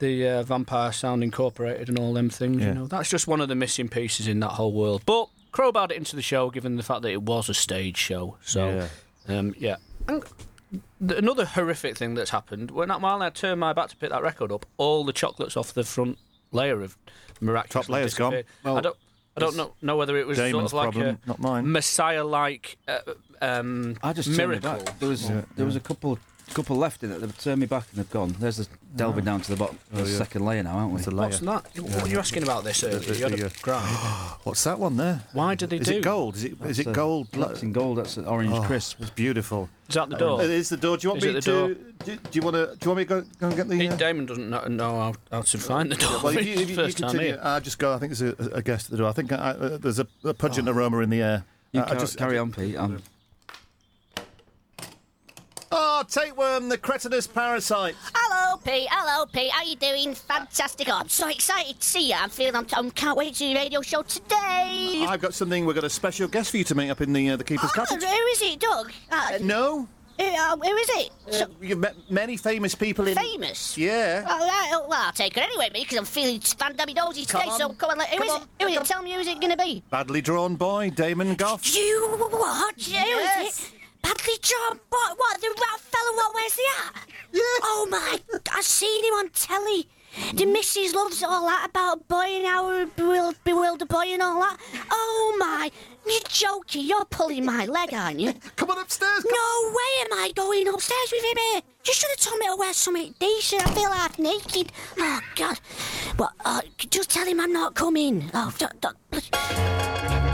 the uh, vampire sound incorporated and all them things. Yeah. You know, that's just one of the missing pieces in that whole world. But crowbarred it into the show, given the fact that it was a stage show. So, yeah. Um, yeah. And th- another horrific thing that's happened when while I turned my back to pick that record up, all the chocolates off the front layer of miraculously Top layer's gone. Well, I don't. I don't know, know whether it was Damon's sort of like problem, a not mine. Messiah-like uh, um, I just turned me miracle. back. There was Yeah, there was a couple couple left in it. They've turned me back and they've gone. There's the delving down to the bottom. Oh, the yeah. second layer now, aren't we? It's a layer. What's that? What are you asking about this earlier? the- You had the, a uh, grind. <gasps> What's that one there? Why did they Is do? Is it gold? Is it, is it a- gold? That's in gold. That's an orange Oh, crisp. It's beautiful. Is that the door? It is the door. Do you want Is me it the to? door? Do, do you want to? Do you want me to go, go and get the? Pete Uh, Damon doesn't know, know how, how to find the door. well, if <laughs> you, if you, you First time continue, here. I'll just go. I think there's a, a guest at the door. I think I, uh, there's a, a pungent aroma in the air. You Uh, I car- just carry on, Pete. I'm, Oh, tapeworm, the cretinous parasite. Hello, Pete. Hello, Pete. How you doing? Fantastic. Oh, I'm so excited to see you. I'm feeling. I'm, I can't wait to do the radio show today. I've got something. We've got a special guest for you to meet up in the uh, the keeper's Oh, cottage. who is it, Doug? Uh, No, who, uh, who is it? So, you've met many famous people in. famous. Yeah. Oh, right. Oh, well, I'll take her anyway, mate, because I'm feeling nosy Come today. on. So come on, let, who Come is on. it? Who is Come it? Tell me who's it going to be? Badly drawn boy, Damon Gough. You what? Who is Yes. it? Badly drawn boy. What? The rat fella what where's he at? Yeah. Oh my! I've seen him on telly. The missus loves all that about boy and how bewildered, bewildered boy and all that. Oh my! You're joking. You're pulling my leg, aren't you? <laughs> Come on upstairs. Come No way am I going upstairs with him here. You should have told me to wear something decent. I feel half naked. Oh God! Well, uh, just tell him I'm not coming. Oh, don't, don't.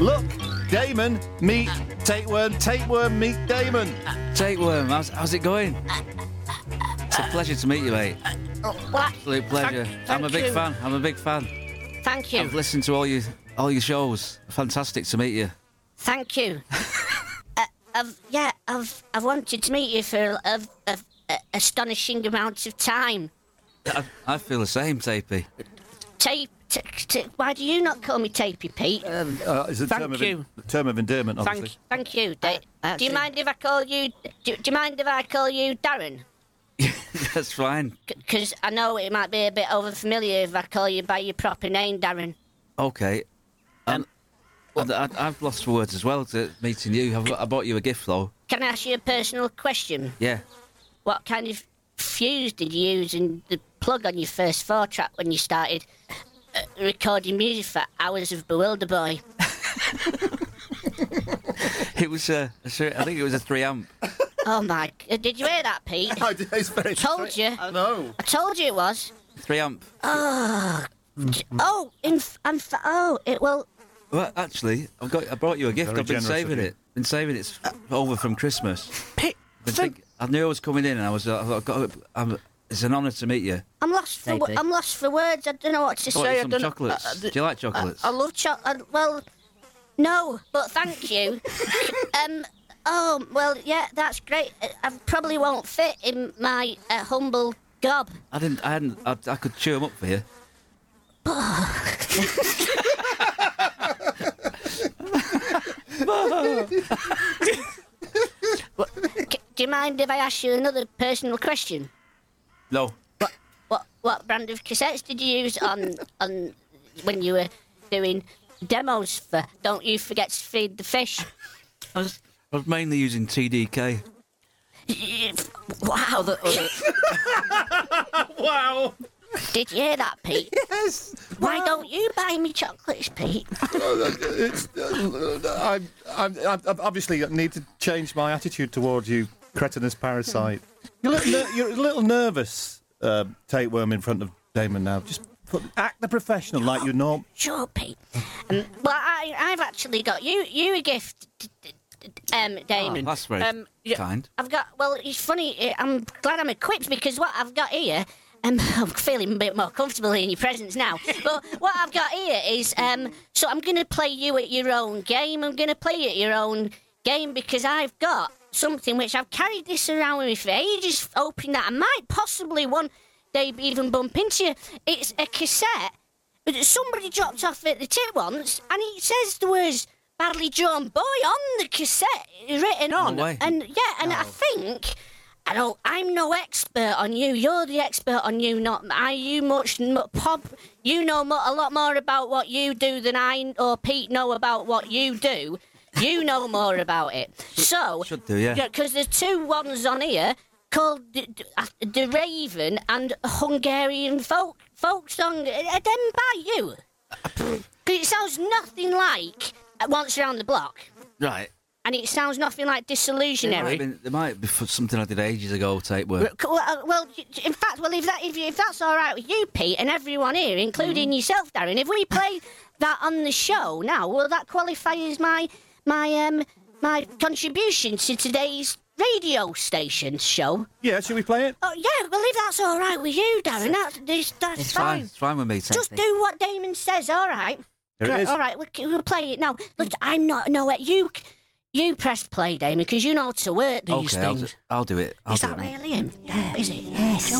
Look, Damon, meet Tapeworm. Tapeworm, meet Damon. Tapeworm, how's, how's it going? It's a pleasure to meet you, mate. What? Absolute pleasure. Thank- I'm a big you. fan. I'm a big fan. Thank you. I've listened to all your all your shows. Fantastic to meet you. Thank you. <laughs> uh, I've, yeah, I've I've wanted to meet you for a, a, a astonishing amount of time. I, I feel the same, Tapey. Tape. T- t- why do you not call me Tapey Pete? Uh, it's a Thank term of, you. term of endearment, obviously. thank, thank you. Da- do you mind if I call you? Do, do you mind if I call you Darren? <laughs> That's fine. Because I know it might be a bit overfamiliar if I call you by your proper name, Darren. Okay. Um, I, have lost for words as well to meeting you. I've, I bought you a gift though. Can I ask you a personal question? Yeah. What kind of fuse did you use in the plug on your first four track when you started uh, recording music for Hours of Bewilder Boy? <laughs> It was a. I think it was a three amp. Oh my! uh, Did you hear that, Pete? <laughs> I did- it's very Told you. I know. I told you it was. Three amp. Oh, oh, in f- I'm f- oh, it will. Well, actually, I've got. I brought you a gift. Very I've been generous of saving you. it. Been saving it It's over from Christmas. Pete, Been think, I knew I was coming in, and I was. uh, I've got. I'm, it's an honour to meet you. I'm lost for. wo- Tapey. I'm lost for words. I don't know what to Bought say. you I some don't know- chocolates. uh, uh, Do you like chocolates? I, I love chocolate. Well, no, but thank you. <laughs> um. Oh well, yeah, that's great. Uh, I probably won't fit in my uh, humble gob. I didn't. I hadn't. I, I could chew them up for you. <laughs> <laughs> C- do you mind if I ask you another personal question? No. What what brand of cassettes did you use on <laughs> on when you were doing demos for Don't You Forget to Feed the Fish. I was, I was mainly using TDK. Wow. <laughs> wow. Did you hear that, Pete? Yes. Why don't you buy me chocolates, Pete? <laughs> It's, uh, I, I, I, I obviously need to change my attitude towards you, cretinous parasite. You're a little, ner- you're a little nervous, uh, tapeworm, in front of Damon now. Just put, act the professional like you know. Sure, Pete. Um, well, I, I've actually got you you a gift, um, Damon. Oh, that's very um, yeah, kind. I've got. Well, it's funny. uh, I'm glad I'm equipped because what I've got here. Um, <laughs> I'm feeling a bit more comfortable in your presence now. <laughs> But what I've got here is, um, so I'm going to play you at your own game. I'm going to play you at your own game because I've got something which I've carried this around with me for ages, hoping that I might possibly one day even bump into you. It's a cassette but somebody dropped off at the tip once, and it says the words "badly drawn boy" on the cassette written on. And yeah, and I think I don't. I'm no expert on you. You're the expert on you, not I. You much pop. You know a lot more about what you do than I or Pete know about what you do. You know more about it. So Should do, yeah. because there's two ones on here called the, uh, the, the Raven and Hungarian folk folk song. Are them by you? <laughs> Because it sounds nothing like uh, Once Around the Block, Right. and it sounds nothing like There might, Disillusionary. been, there might be for something I did ages ago, tapeworm. Well, uh, well, in fact, well, if that if, if that's all right with you, Pete, and everyone here, including mm-hmm. yourself, Darren, if we play that on the show now, will that qualify as my my um my contribution to today's radio station show? Yeah, should we play it? Oh yeah, well, if that's all right with you, Darren, that's that's, that's It's fine. fine. It's fine with me. Just Tape. do what Damon says, all right? Here it Right, is. All right, we'll, we'll play it now. Look, I'm not no you. You press play, Damon, because you know how to work these Okay, I'll do, things. I'll do it. I'll Is do that it. mate. really him? Yeah, is it? Yes.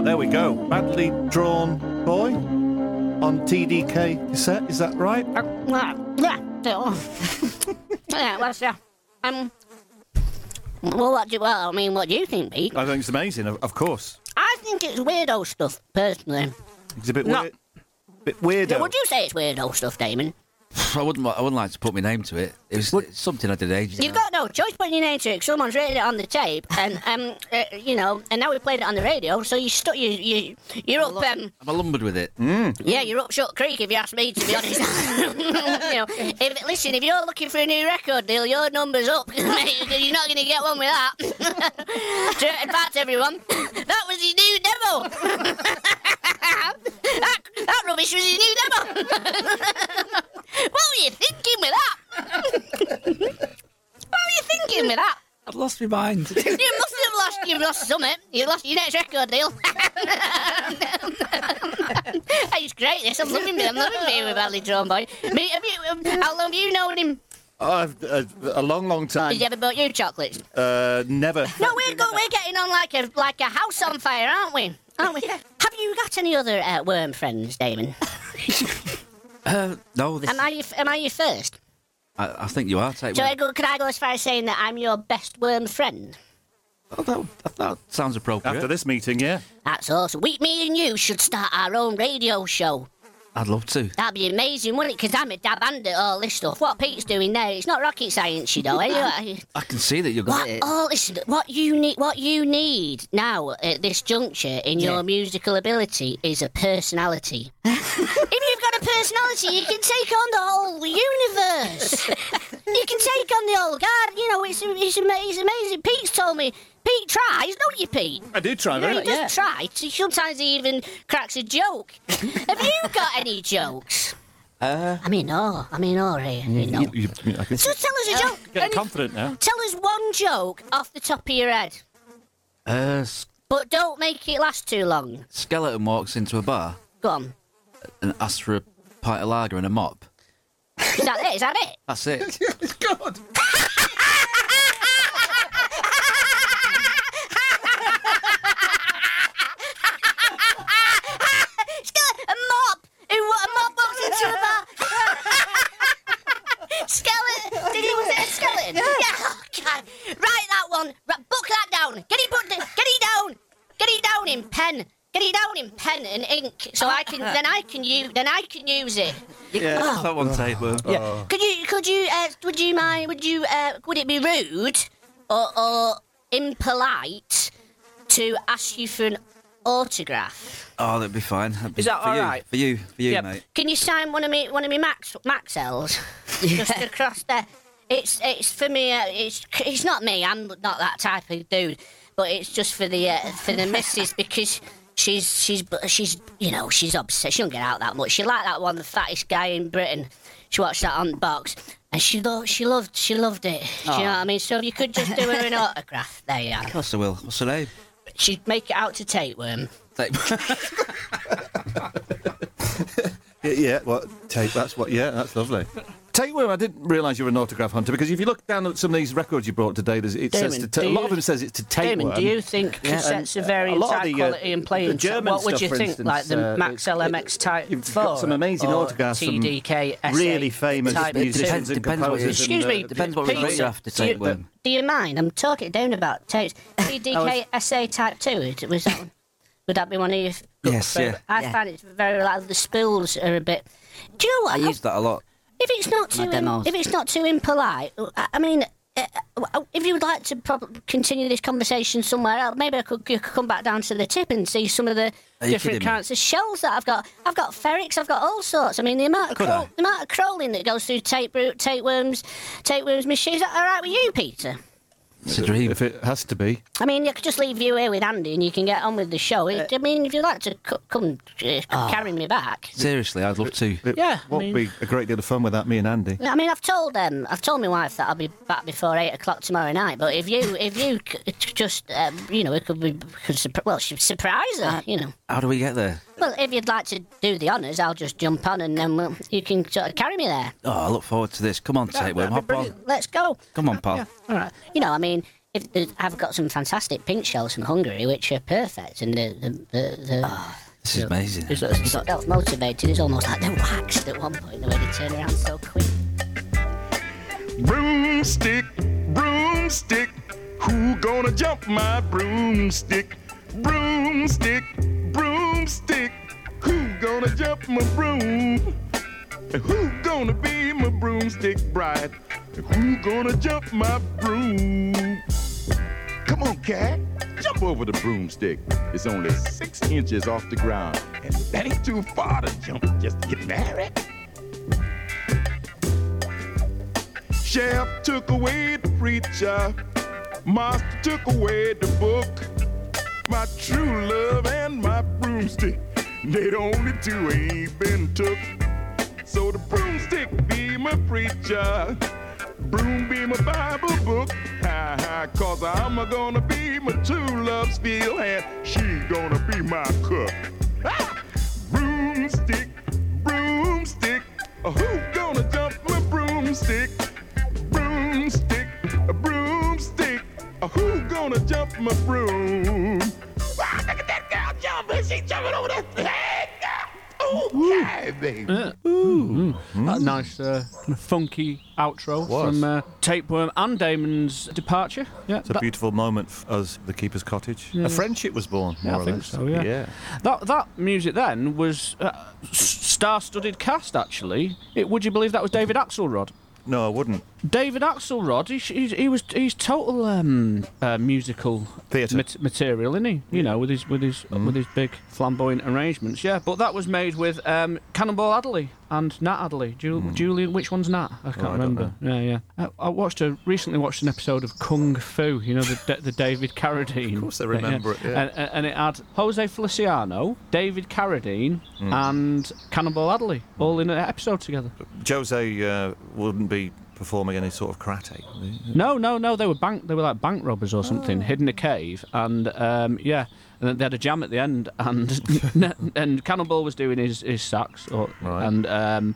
Ah, there we go. Badly drawn boy on TDK cassette. Is that right? Yeah, <laughs> yeah, yeah, well, so, um, well, what do, well, I mean, what do you think, Pete? I think it's amazing. Of, of course, I think it's weirdo stuff, personally. it's a bit No. weird. Bit weirdo. Yeah, Would you say it's weirdo stuff, Damon? <sighs> I wouldn't. I wouldn't like to put my name to it. It was it's something I did ages ago. You've got no choice putting your name to it. 'cause Someone's written it on the tape, and um, uh, you know, and now we played it on the radio. So you stuck. You you you're up. Um, I'm lumbered with it. yeah, you're up Shut Creek if you ask me. To be honest, <laughs> you know, if, listen, if you're looking for a new record deal, your number's up. mate, <laughs> you're not going to get one with that. <laughs> So, In fact, everyone, that was his new demo. That, that rubbish was his new demo. <laughs> what were you thinking with that? <laughs> what were you thinking with that? I've lost my mind. <laughs> You must have lost. You've lost something. You've lost your next record deal. It's great. This I'm loving it. I'm loving being with Ali Drone Boy. Me, have you, um, how long have you known him? Oh, I've, uh, a long, long time. Has he ever bought you chocolates? Uh, never. No, we're go, we're getting on like a like a house on fire, aren't we? Aren't we? Have you got any other uh, worm friends, Damon? <laughs> Uh, no, this, Am I your, am I your first? I, I think you are. Take So I go, could I go as far as saying that I'm your best worm friend? Oh, that, that sounds appropriate. After this meeting, yeah. That's awesome. We, me and you should start our own radio show. I'd love to. That'd be amazing, wouldn't it? Because I'm a dab hand at all this stuff. What Pete's doing there, it's not rocket science, you know. eh? <laughs> I can see that you've got What? it. Oh, listen. What you need, what you need now at this juncture in your musical ability is a personality. <laughs> if you've got a personality, you can take on the whole universe. <laughs> you can take on the old God. You know, it's it's, it's amazing. Pete's told me. Pete tries, don't you, Pete? I do try Yeah, very he much. does try. Sometimes he even cracks a joke. <laughs> Have you got any jokes? Uh, I mean, oh, I mean, oh, here, you know. You, you, I can Just tell us a joke. get Any- confident now. Tell us one joke off the top of your head, uh, but don't make it last too long. skeleton walks into a bar Go on. and asks for a pint of lager and a mop. Is that it? Is that it? That's it. <laughs> God. Skeleton, a mop. Who what? A mop walks into a bar. skeleton. Did he was it a skeleton? Yeah. Oh, God. Write that one. Right, book that down. Get it put. Get it down. Get it down in pen. Get it down in pen and ink, so I can then I can use then I can use it. Yeah, Oh. that one tapeworm. Yeah. Could you could you uh, would you mind would you uh, would it be rude or, or impolite to ask you for an autograph? Oh, that'd be fine. That'd be Is that for all you, right? For you, for you, Yep. mate. Can you sign one of me one of me Max Maxells <laughs> just across there? It's it's for me. Uh, it's it's not me. I'm not that type of dude. But it's just for the uh, for the missus because she's she's she's you know she's obsessed. She don't get out that much. She liked that one, the fattest guy in Britain. She watched that on box. And she loved, she loved, she loved it. Do you know what I mean? So if you could just do her an <laughs> autograph, there you are. Of course I will. What's her name? She'd make it out to tapeworm. Tape- <laughs> Yeah, yeah, what tape? That's what. Yeah, that's lovely. Tapeworm, I didn't realise you were an autograph hunter because if you look down at some of these records you brought today, there's, it says to ta- a lot you- of them says it's to tapeworm. Damon, do you think cassettes are uh, very a lot of high the, uh, quality and playing? the German what would stuff, you think, instance, like the uh, Max it- LMX Type You've 4? got some amazing autographs from TDK SA really famous musicians 2? and Depends what you- composers. Excuse me, uh, Depends what Peter, we you have to do you- Do you mind? I'm talking down about tapes. <laughs> TDK SA Type 2, it- was that one? Would that be one of your... Yes, yeah. I find it very, like, the spools are a bit... Do you know what? I use that a lot. If it's not too, demos. if it's not too impolite, I I mean, uh, uh, if you would like to continue this conversation somewhere else, maybe I could, you could come back down to the tip and see some of the different kinds of shells that I've got. I've got ferrets, I've got all sorts. I mean, the amount of crawl, the amount of crawling that goes through tape root, tapeworms, tapeworms machine. Is that all right with you, Peter? It's a dream. If it has to be. I mean, I could just leave you here with Andy, and you can get on with the show. It, I mean, if you'd like to c- come uh, Ah. carry me back. Seriously, I'd love to. It Yeah, I won't mean- be a great deal of fun without me and Andy. I mean, I've told them, I've told my wife that I'll be back before eight o'clock tomorrow night. But if you, if you c- just, um, you know, it could be, could surpri- well, should surprise her, you know. How do we get there? Well, if you'd like to do the honours, I'll just jump on and then we'll, you can sort of carry me there. Oh, I look forward to this. Come on, tapeworm. Hop on. Let's go. Come on, pal. All right. You know, I mean, if I've got some fantastic pink shells from Hungary, which are perfect, and the the the. the ah, This is amazing. It's, it's, it's motivated. It's almost like they're waxed at one point, the way they turn around so quick. Broomstick, broomstick, who gonna jump my broomstick? Broomstick, broomstick, who gonna jump my broom? And Who gonna be my broomstick bride? And Who gonna jump my broom? Come on, cat, jump over the broomstick. It's only six inches off the ground, and that ain't too far to jump just to get married. Chef took away the preacher. Master took away the book my true love and my broomstick. They the only two ain't been took. So the broomstick be my preacher, broom be my Bible book. Cause I'm gonna be my true love's field hand. she gonna be my cook. Ah! Broomstick, broomstick, who gonna jump my broomstick? Broom. Wow, look at that girl jumping. She jumping over that head. Okay, baby. Yeah. Ooh. That nice, uh, funky outro from uh, Tapeworm and Damon's departure. Yeah, It's a beautiful moment f- as the keeper's cottage. Yeah. A friendship was born, Yeah, more I or think less. so. Yeah. yeah. That that music then was uh, star-studded cast. Actually, it, would you believe that was David Axelrod? No, I wouldn't. David Axelrod, he, he's, he was he's total um, uh, musical Theatre. mat- material, isn't he? You know, with his with his with his big flamboyant arrangements. Yeah, but that was made with um, Cannonball Adderley and Nat Adderley. Ju- Julian, which one's Nat? I can't Oh, I remember. Yeah, yeah. I, I watched a recently watched an episode of Kung Fu. You know the the David Carradine. <laughs> Of course I remember it, yeah. And, and it had Jose Feliciano, David Carradine, Mm. and Cannonball Adderley all in an episode together. Jose uh, wouldn't be performing any sort of karate. No, no, no. They were bank. They were like bank robbers or Oh. something, hid in a cave, and um, yeah, and they had a jam at the end, and <laughs> and Cannonball was doing his his sax, or, Right. and um,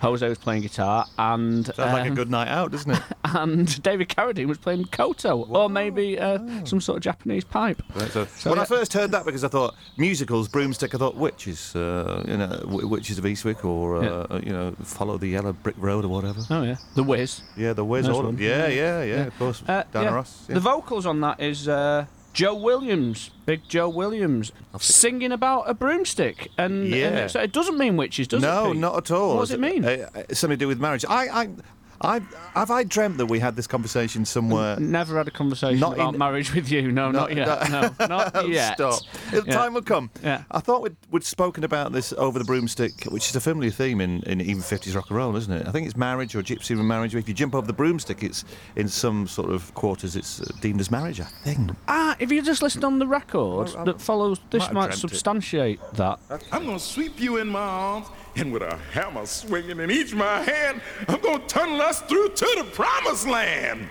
Jose was playing guitar, and Sounds like a um, good night out, doesn't it? <laughs> and David Carradine was playing koto, or maybe uh, some sort of Japanese pipe. Right, so, So, when I first heard that, because I thought musicals, broomstick, I thought witches, uh, you know, witches of Eastwick, or uh, you know, follow the yellow brick road or whatever. Oh yeah, The Wiz. Yeah, the. Nice all one. yeah, yeah, yeah, Of course, Uh, Diana yeah. Ross. yeah. The vocals on that is uh, Joe Williams, big Joe Williams, singing about a broomstick, and, and Yeah. so it doesn't mean witches, does it? no, not at all. What does it mean? Uh, uh, something to do with marriage. I, I, I, have I dreamt that we had this conversation somewhere? Never had a conversation Not about in- marriage with you. No, No, not yet. No, <laughs> not yet. Stop. The Yeah. time will come. Yeah. I thought we'd, we'd spoken about this over the broomstick, which is a familiar theme in, in even 50s rock and roll, isn't it? I think it's marriage or gypsy marriage. If you jump over the broomstick, it's in some sort of quarters, it's uh, deemed as marriage, I think. Ah, if you just listen on the record Well, I- that follows, this might might dreamt it. substantiate that. I'm gonna sweep you in my arms, and with a hammer swinging in each my hand, I'm gonna tunnel us through to the promised land.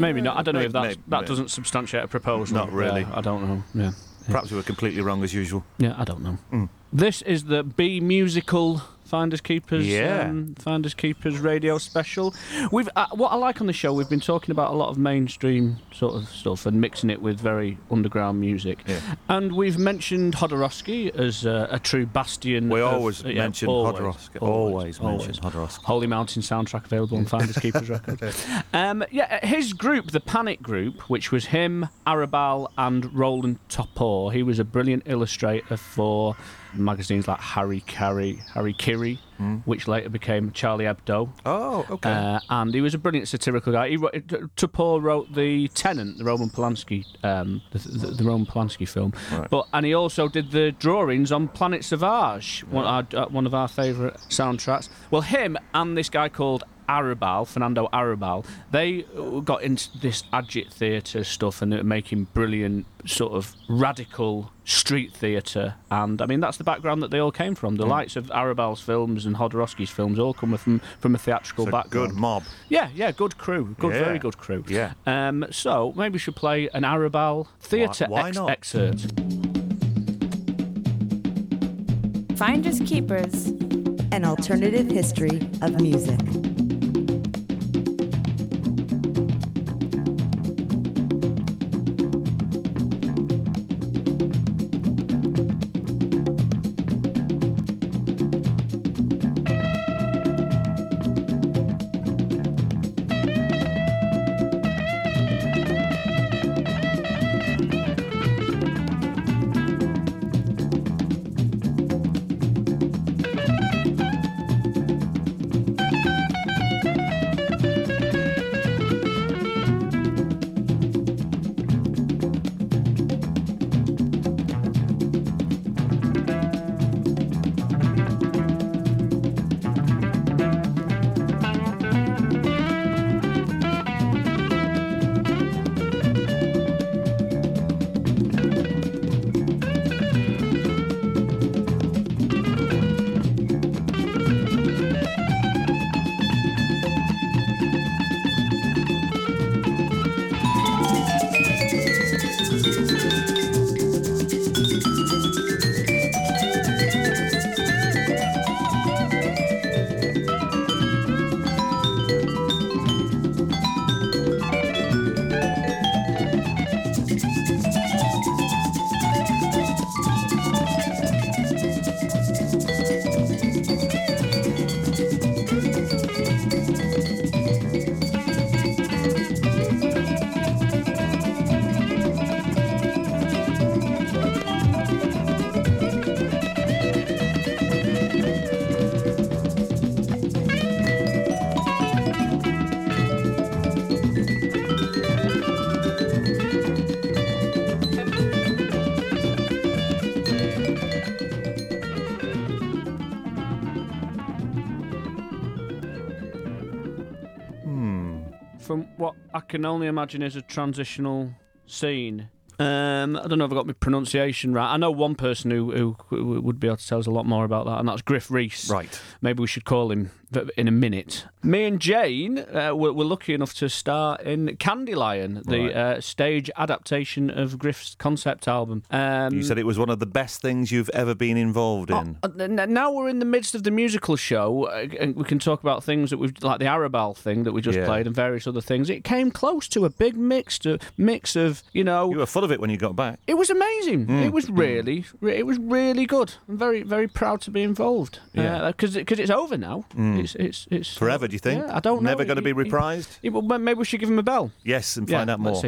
Maybe not. I don't know if Maybe- that's, maybe- that maybe. doesn't substantiate a proposal. Not really. Yeah, I don't know. Yeah. Perhaps we were completely wrong as usual. Yeah, I don't know. Hmm. This is the B musical Finders Keepers. Yeah. Um, Finders Keepers radio special. We've uh, what I like on the show. We've been talking about a lot of mainstream sort of stuff and mixing it with very underground music. Yeah. And we've mentioned Jodorowsky as uh, a true bastion. We of- always yeah, mention always, Jodorowsky. Always mention Jodorowsky. Holy Mountain soundtrack available on <laughs> Finders Keepers record. Um, yeah, uh, his group, the Panic Group, which was him, Arrabal, and Roland Topor. He was a brilliant illustrator for magazines like Harry Carey, Hara-Kiri, which later became Charlie Hebdo. Oh, okay. Uh, and he was a brilliant satirical guy. He wrote, Topor wrote the Tenant, the Roman Polanski, um, the, the, the Roman Polanski film. Right. But and he also did the drawings on Planet Savage, one, our, uh, one of our favourite soundtracks. Well, him and this guy called Arrabal, Fernando Arrabal, they uh, got into this agit theatre stuff and they were making brilliant sort of radical street theatre. And I mean, that's the background that they all came from. The Mm. likes of Arrabal's films and Jodorowsky's films all come from from a theatrical It's a background. good mob. Yeah, yeah, good crew, good, Yeah. very good crew. Yeah. Um, so maybe we should play an Arrabal theatre Why- why ex- not? excerpt. Finders Keepers. An alternative history of music. I can only imagine is a transitional scene. Um, I don't know if I got my pronunciation right. I know one person who, who, who would be able to tell us a lot more about that, and that's Gruff Rhys. Right. Maybe we should call him v- in a minute. Me and Jane uh, were, were lucky enough to star in Candylion, the Right. uh, stage adaptation of Gruff's concept album. Um, You said it was one of the best things you've ever been involved in. uh, now we're in the midst of the musical show, uh, and we can talk about things that we've like the Arrabal thing that we just Yeah. played, and various other things. It came close to a big mix, to, mix of you know. You were full of it when you got back. It was amazing. Mm. It was really, re- it was really good. I'm very, very proud to be involved. Yeah. because it's over now. Mm. Mm. It's, it's, it's Forever, do you think? Yeah, I don't know. Never going to be It- it- reprised? Well, maybe we should give him a bell. Yes, and Yeah, find out more.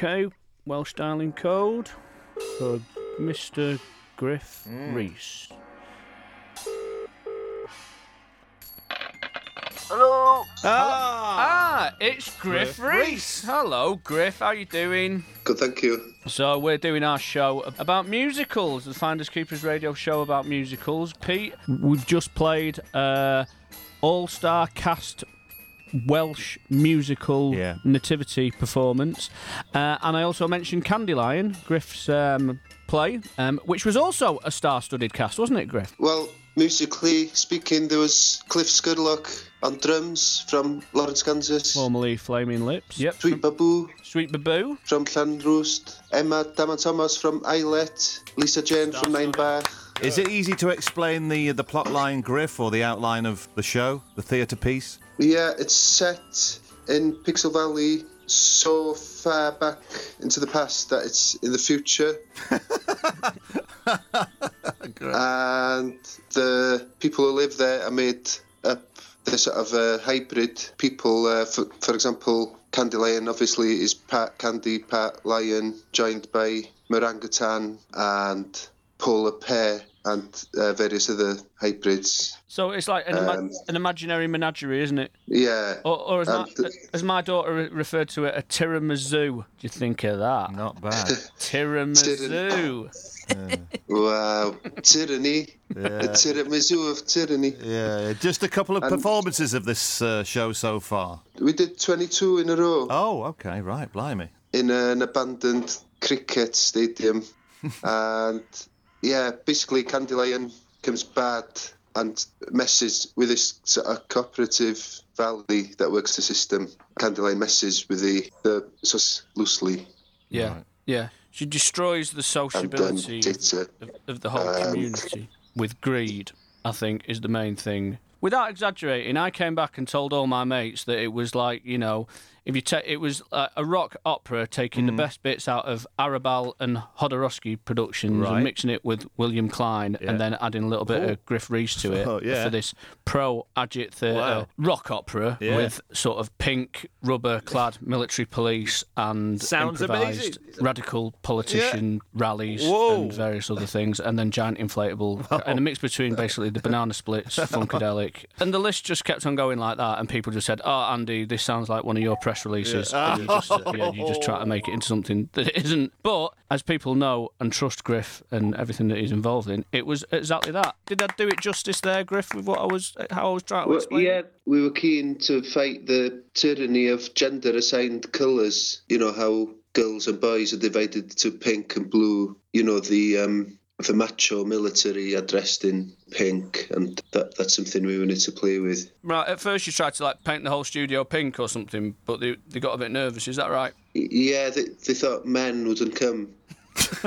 Okay. Welsh dialing code for Mr. Gruff Rhys. Hello. Ah, it's Gruff, Gruff Rhys. Hello, Gruff. How you doing? Good, thank you. So we're doing our show about musicals, the Finders Keepers radio show about musicals. Pete, we've just played uh, all-star cast Welsh musical nativity performance, uh, and I also mentioned Candylion, Gruff's um, play, um, which was also a star-studded cast, wasn't it, Gruff? Well, musically speaking, there was Kliph Scurlock on drums from Lawrence, Kansas. Formerly Flaming Lips. Yep. Sweet Baboo. Sweet Baboo. From Llanrwst. Emma Damon Thomas from Islet. Lisa Jên from 9Bach. Is it easy to explain the the plot line, Gruff, or the outline of the show, the theatre piece? Yeah, it's set in Pixel Valley so far back into the past that it's in the future. <laughs> and the people who live there are made up. They're sort of uh, hybrid people. Uh, for, for example, Candy Lion obviously is part candy, part lion, joined by Morangutan and polar bear and uh, various other hybrids. So it's like an, ima- Um, an imaginary menagerie, isn't it? Yeah. Or, or as, my, th- as my daughter re- referred to it, a tiramisu. Do you think of that? Not bad. <laughs> tiramisu. Wow, tyranny. Yeah. A tiramisu of tyranny. Yeah, just a couple of And- performances of this uh, show so far. We did 22 in a row. Oh, okay, right, blimey. In an abandoned cricket stadium. <laughs> and yeah, basically Candy Lion comes bad and messes with this sort of cooperative valley that works the system. Candy Lion messes with the, the so loosely. Yeah, yeah. She destroys the sociability And, it's, of, of the whole um, community with greed. I think is the main thing. Without exaggerating, I came back and told all my mates that it was like you know, if you take it was uh, a rock opera taking the Mm. best bits out of Arrabal and Jodorowsky productions Right. and mixing it with William Klein Yeah. and then adding a little bit Cool. of Gruff Rhys to it <laughs> Oh, yeah. for this pro agit theatre Wow. rock opera Yeah. with sort of pink rubber clad <laughs> military police and Sounds improvised amazing. radical politician rallies Whoa. and various other things, and then giant inflatable, <laughs> and a mix between basically the banana splits, funkadelic, and the list just kept on going like that. And people just said, "Oh, Andy, this sounds like one of your press press releases. Yeah. and you, just, <laughs> yeah, you just try to make it into something that it isn't. But as people know and trust Gruff and everything that he's involved in, it was exactly that. Did I do it justice there, Gruff, with what I was how I was trying to Well, explain? yeah, we were keen to fight the tyranny of gender assigned colours. You know, how girls and boys are divided to pink and blue. You know, the um, the macho military are dressed in pink, and that, that's something we wanted to play with. Right. At first, you tried to like paint the whole studio pink or something, but they they got a bit nervous. Is that right? Yeah, they, they thought men wouldn't come. <laughs>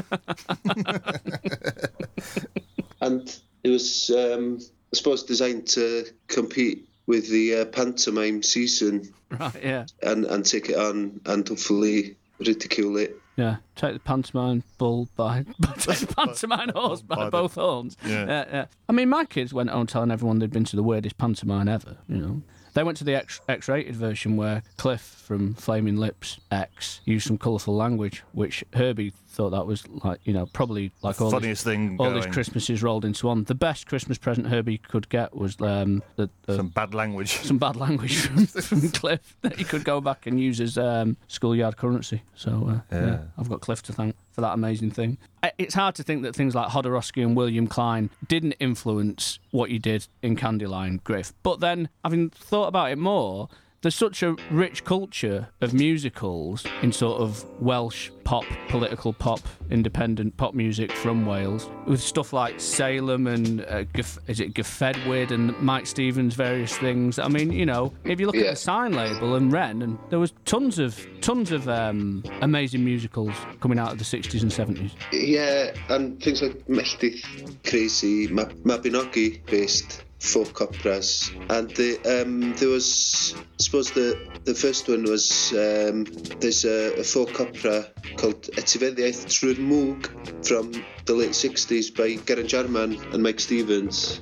and it was, um, I suppose, designed to compete with the uh, pantomime season Right. Yeah. and, and take it on and hopefully ridicule it. Yeah, take the pantomime bull by <laughs> take the pantomime horse by, by the- both horns. Yeah. yeah, yeah. I mean, my kids went on telling everyone they'd been to the weirdest pantomime ever. You know, they went to the X X-rated version where Kliph from Flaming Lips X used some colourful language, which Herbie thought that was like you know probably like all Funniest his, thing all his. Christmases rolled into one. The best Christmas present Herbie could get was um, the, the Some bad language. some bad language from, <laughs> from Kliph that he could go back and use as um, schoolyard currency. So uh, yeah. Yeah. I've got Kliph to thank for that amazing thing. It's hard to think that things like Jodorowsky and William Klein didn't influence what you did in Candylion, Gruff. But then, having thought about it more, there's such a rich culture of musicals in sort of Welsh pop, political pop, independent pop music from Wales, with stuff like Salem and uh, Gaf- is it Gaffedwid and Meic Stevens, various things. I mean, you know, if you look at the Sain label and Ren, and there was tons of tons of um, amazing musicals coming out of the 60s and 70s. Yeah, and things like Melltith Crazy, Ma- Mabinogi based folk operas and the um, there was I suppose the the first one was um, there's a, a folk opera called Etifeddiaeth Trwy'r Mwg from the late 60s by Geraint Jarman and Mike Stevens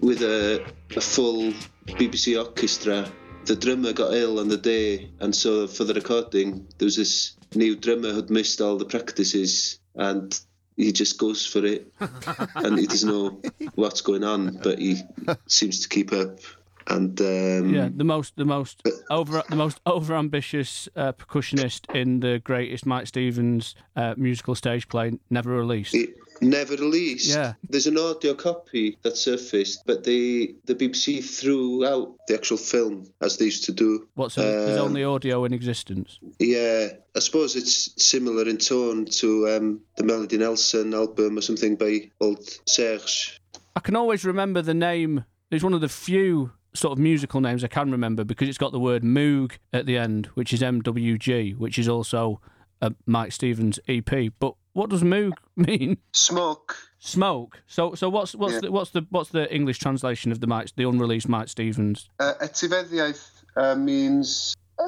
with a, a full BBC orchestra. The drummer got ill on the day, and so for the recording, there was this new drummer who'd missed all the practices, and he just goes for it, <laughs> and he doesn't know what's going on, but he seems to keep up. And um, Yeah, the most the most over the most over ambitious uh, percussionist in the greatest Meic Stevens uh, musical stage play never released. it never released. Yeah. There's an audio copy that surfaced, but the the BBC threw out the actual film as they used to do. What's so there's Um, only audio in existence. Yeah, I suppose it's similar in tone to um, the Melody Nelson album or something by old Serge. I can always remember the name. It's one of the few sort of musical names I can remember because it's got the word Moog at the end, which is MWG, which is also a Meic Stevens EP. But what does Moog <laughs> mean? Smoke. Smoke. So so what's what's Yeah. the what's the what's the English translation of the Meic the unreleased Meic Stevens? Uh, etifeddiaeth uh, means. <laughs>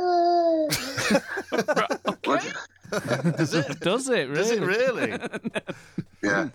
<laughs> Does it? Does it really? Does it really? Yeah.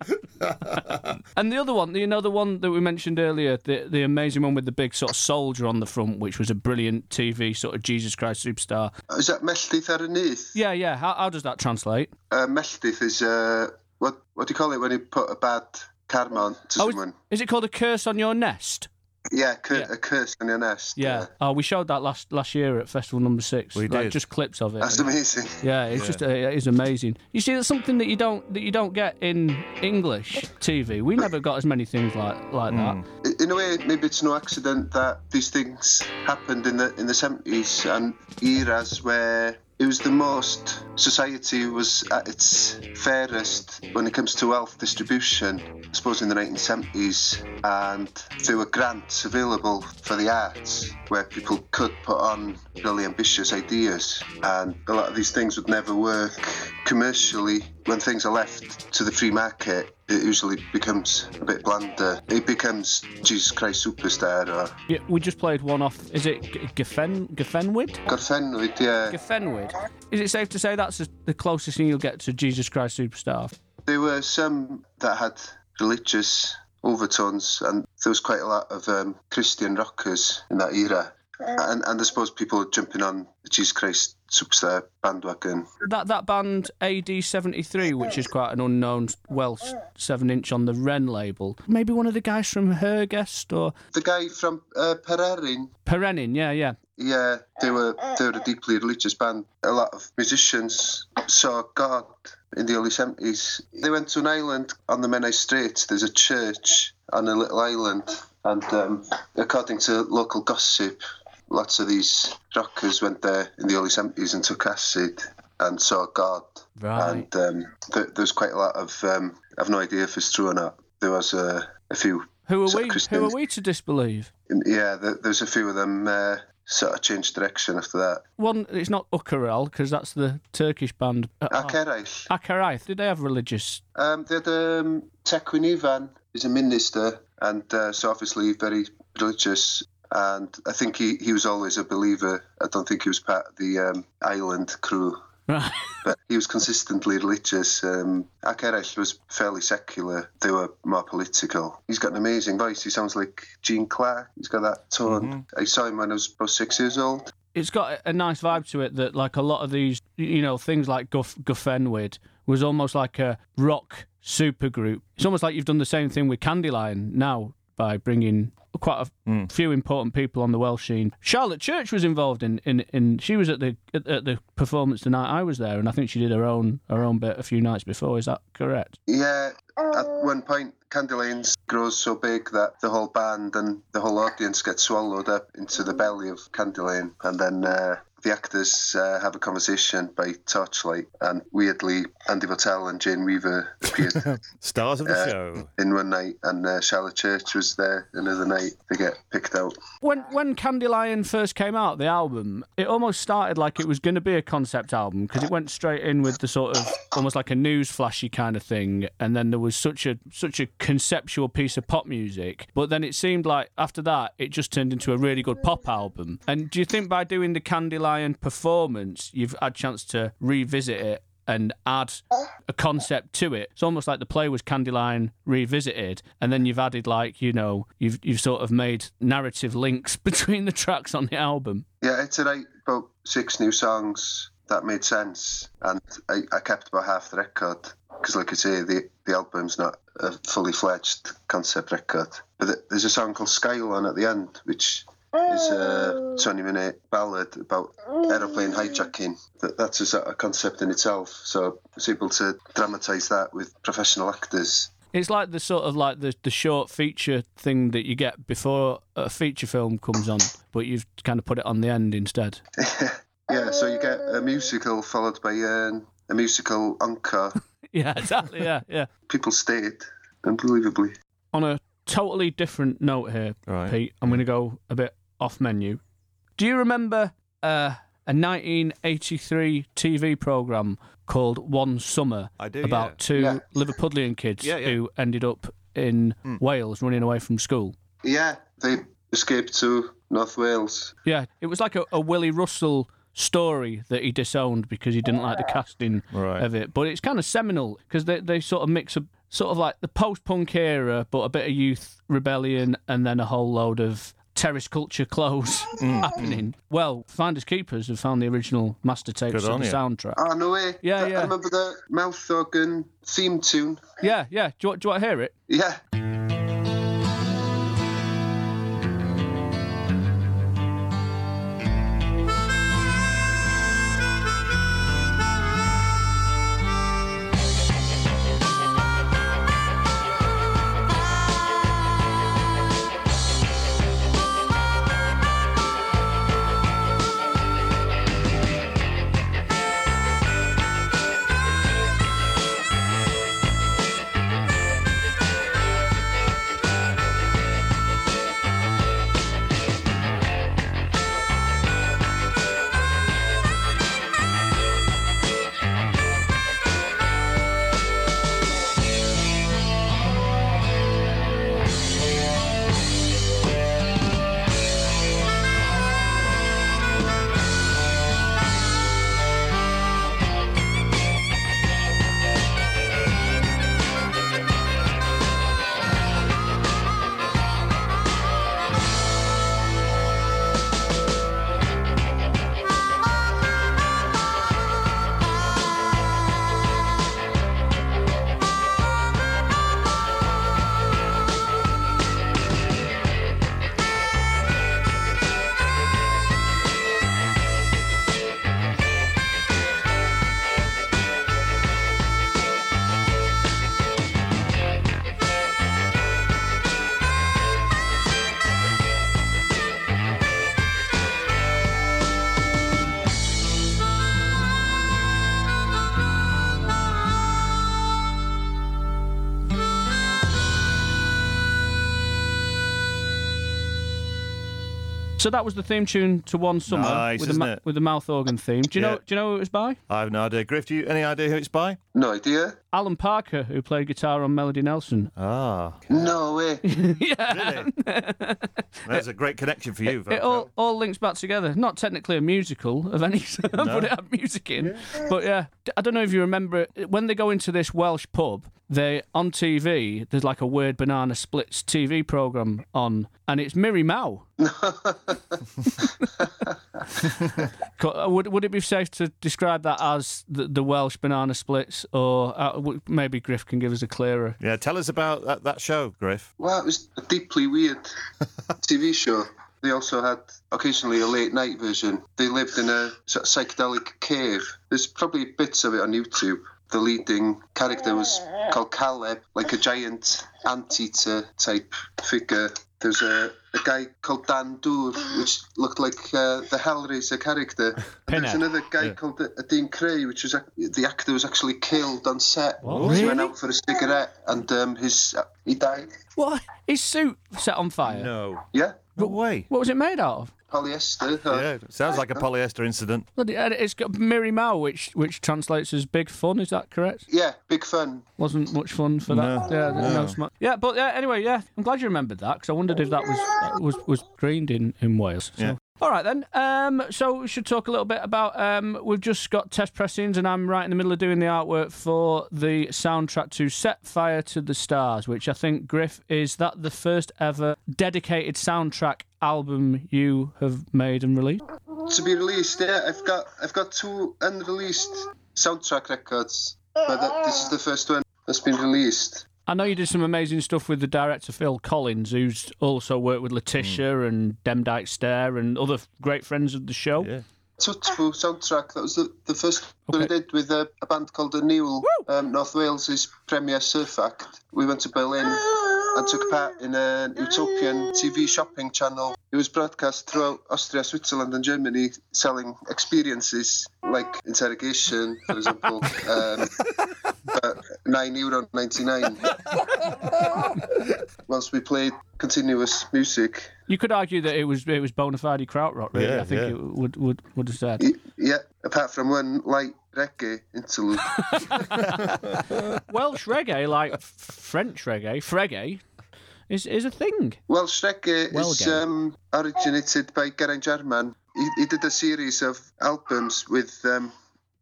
<laughs> And the other one, you know, the one that we mentioned earlier, the the amazing one with the big sort of soldier on the front, which was a brilliant TV sort of Jesus Christ superstar. Is that Melltith ar y nyth? Yeah, yeah. How, how does that translate? Uh, Melltith is uh, what what do you call it when you put a bad karma on to Oh, is, is it called a curse on your nest? Yeah, cur- a curse on your nest. Yeah. Oh, we showed that last last year at Festival Number Six. We like, did. Just clips of it. That's amazing. Yeah, it's Yeah. just uh, it is amazing. You see, that's something that you don't that you don't get in English TV. We never got as many things like like that. In a way, maybe it's no accident that these things happened in the in the seventies and eras where it was the most society was at its fairest when it comes to wealth distribution. I suppose in the 1970s, and there were grants available for the arts where people could put on really ambitious ideas, and a lot of these things would never work commercially when things are left to the free market it usually becomes a bit blander. It becomes Jesus Christ Superstar or Yeah, we just played one off. Is it G- Geffen Geffenwid? Gorfenwyd, yeah. Geffenwid. Is it safe to say that's the closest thing you'll get to Jesus Christ Superstar? There were some that had religious overtones, and there was quite a lot of um, Christian rockers in that era. And, and I suppose people jumping on the Jesus Christ Superstar bandwagon. That that band AD73, which is quite an unknown Welsh seven inch on the Ren label. Maybe one of the guys from Hergest or The guy from uh, Pererin, Perenin. Yeah, yeah. yeah, they were they were a deeply religious band. A lot of musicians saw God in the early seventies. They went to an island on the Menai Straits. There's a church on a little island, and um, according to local gossip, lots of these rockers went there in the early seventies and took acid and saw God. Right. And um, th- there's quite a lot of um, I've no idea if it's true or not. There was a, a few. Who are we? Who are we to disbelieve? Yeah, there, there's a few of them uh, sort of changed direction after that. One, it's not Ukarel because that's the Turkish band. Uh, Ac Eraill. Akaraith. Did they have religious? Um, they had um, Tecwyn Ifan is a minister, and uh, so obviously very religious. And I think he, he was always a believer. I don't think he was part of the um, island crew, Right. <laughs> but he was consistently religious. Um, Ac Eraill was fairly secular. They were more political. He's got an amazing voice. He sounds like Gene Clark. He's got that tone. I saw him when I was about six years old. It's got a- a nice vibe to it that, like a lot of these, you know, things like Guff Guffenwid was almost like a rock supergroup. It's almost like you've done the same thing with Candylion now by bringing quite a few important people on the Welsh scene. Charlotte Church was involved in, in, in she was at the at, at the performance the night I was there, and I think she did her own her own bit a few nights before. Is that correct? Yeah, at one point, Candylanes grows so big that the whole band and the whole audience gets swallowed up into the belly of Candylion, and then uh, the actors uh, have a conversation by torchlight, and weirdly, Andy Votel and Jane Weaver appeared <laughs> Stars of the uh, show. in one night, and uh, Charlotte Church was there another night. They get picked out. When when Candylion first came out, the album, it almost started like it was going to be a concept album because it went straight in with the sort of almost like a news flashy kind of thing, and then there was such a such a conceptual piece of pop music. But then it seemed like after that, it just turned into a really good pop album. And do you think by doing the Candylion performance, you've had a chance to revisit it? And add a concept to it. It's almost like the play was Candylion revisited, and then you've added like you know you've you've sort of made narrative links <laughs> between the tracks on the album. Yeah, it's write about six new songs that made sense, and I, I kept about half the record because, like I say, the the album's not a fully fledged concept record. But there's a song called Skylon at the end, which is a 20 minute ballad about aeroplane hijacking. That, that's a sort of concept in itself. So I was able to dramatise that with professional actors. It's like the sort of like the the short feature thing that you get before a feature film comes on, but you've kind of put it on the end instead. <laughs> Yeah, so you get a musical followed by um, a musical encore. <laughs> yeah, exactly. Yeah, yeah. People stayed, unbelievably. On a totally different note here, Right. Pete, I'm going to go a bit off menu. Do you remember uh, a 1983 TV program called One Summer? I do, About yeah. two Yeah. Liverpudlian kids Yeah, yeah. who ended up in Wales running away from school. Yeah, they escaped to North Wales. Yeah, it was like a, a Willy Russell story that he disowned because he didn't like the casting Right. of it. But it's kind of seminal because they, they sort of mix up sort of like the post punk era, but a bit of youth rebellion and then a whole load of terrace culture clothes Mm. <laughs> <laughs> happening. Well, Finders Keepers have found the original master tapes Good of on the you. soundtrack. Oh, no way. Yeah, I, yeah. I remember the mouth organ theme tune. Yeah, yeah. Do you, do you want to hear it? Yeah. So that was the theme tune to One Summer Nice, with, isn't the it? with the mouth organ theme. Do you Yeah. know? Do you know who it was by? I have no idea. Gruff, do you any idea who it's by? No idea. Alan Parker, who played guitar on Melody Nelson. Ah, No way. <laughs> yeah. there's a great connection for you. It all, all links back together. Not technically a musical of any sort, but it had music in. But yeah, D- I don't know if you remember when they go into this Welsh pub. They on TV. There's like a weird banana splits TV program on, and it's Miri Mawr. <laughs> Would would it be safe to describe that as the, the Welsh banana splits, or uh, maybe Gruff can give us a clearer? Yeah, tell us about that, that show, Gruff. Well, it was a deeply weird TV show. They also had occasionally a late night version. They lived in a sort of psychedelic cave. There's probably bits of it on YouTube. The leading character was called Caleb, like a giant anteater type figure. There's a, a guy called Dan Dŵr, which looked like uh, the Hellraiser character. And There's another guy called uh, Dean Cray, which was ac- the actor was actually killed on set. What? He went out for a cigarette and um, his uh, he died. What? His suit set on fire? No. Yeah, No way. What was it made out of? Polyester. uh, Yeah, sounds like a polyester incident. Bloody- It's got Miri Mawr, which which translates as big fun. Is that correct? Yeah, big fun. Wasn't much fun for that. No, yeah, no. no. sma- yeah, but yeah. Anyway, yeah, I'm glad you remembered that because I wondered if that was uh, was was greened in in Wales. So. Yeah. All right then. Um, so we should talk a little bit about. Um, we've just got test pressings, and I'm right in the middle of doing the artwork for the soundtrack to "Set Fire to the Stars," which I think Gruff is that the first ever dedicated soundtrack album you have made and released. to be released. Yeah, I've got I've got two unreleased soundtrack records, but that, this is the first one that's been released. I know you did some amazing stuff with the director Phil Collins, who's also worked with Letitia and Demdike Stare and other great friends of the show. Yeah. Tutfu soundtrack. That was the, the first one I did with a, a band called the Niwl, um, North Wales' premier surf act. We went to Berlin and took part in an utopian TV shopping channel. It was broadcast throughout Austria, Switzerland, and Germany, selling experiences like interrogation, for example. <laughs> um, but nine euro ninety nine. Whilst we played continuous music. You could argue that it was it was bona fide krautrock, really. Yeah, I think yeah. it would would would have said. Yeah, apart from one light reggae interlude. <laughs> Welsh reggae, like French reggae, freggae, is is a thing. Welsh reggae Well is um, originated by Geraint Jarman. He, he did a series of albums with. Um,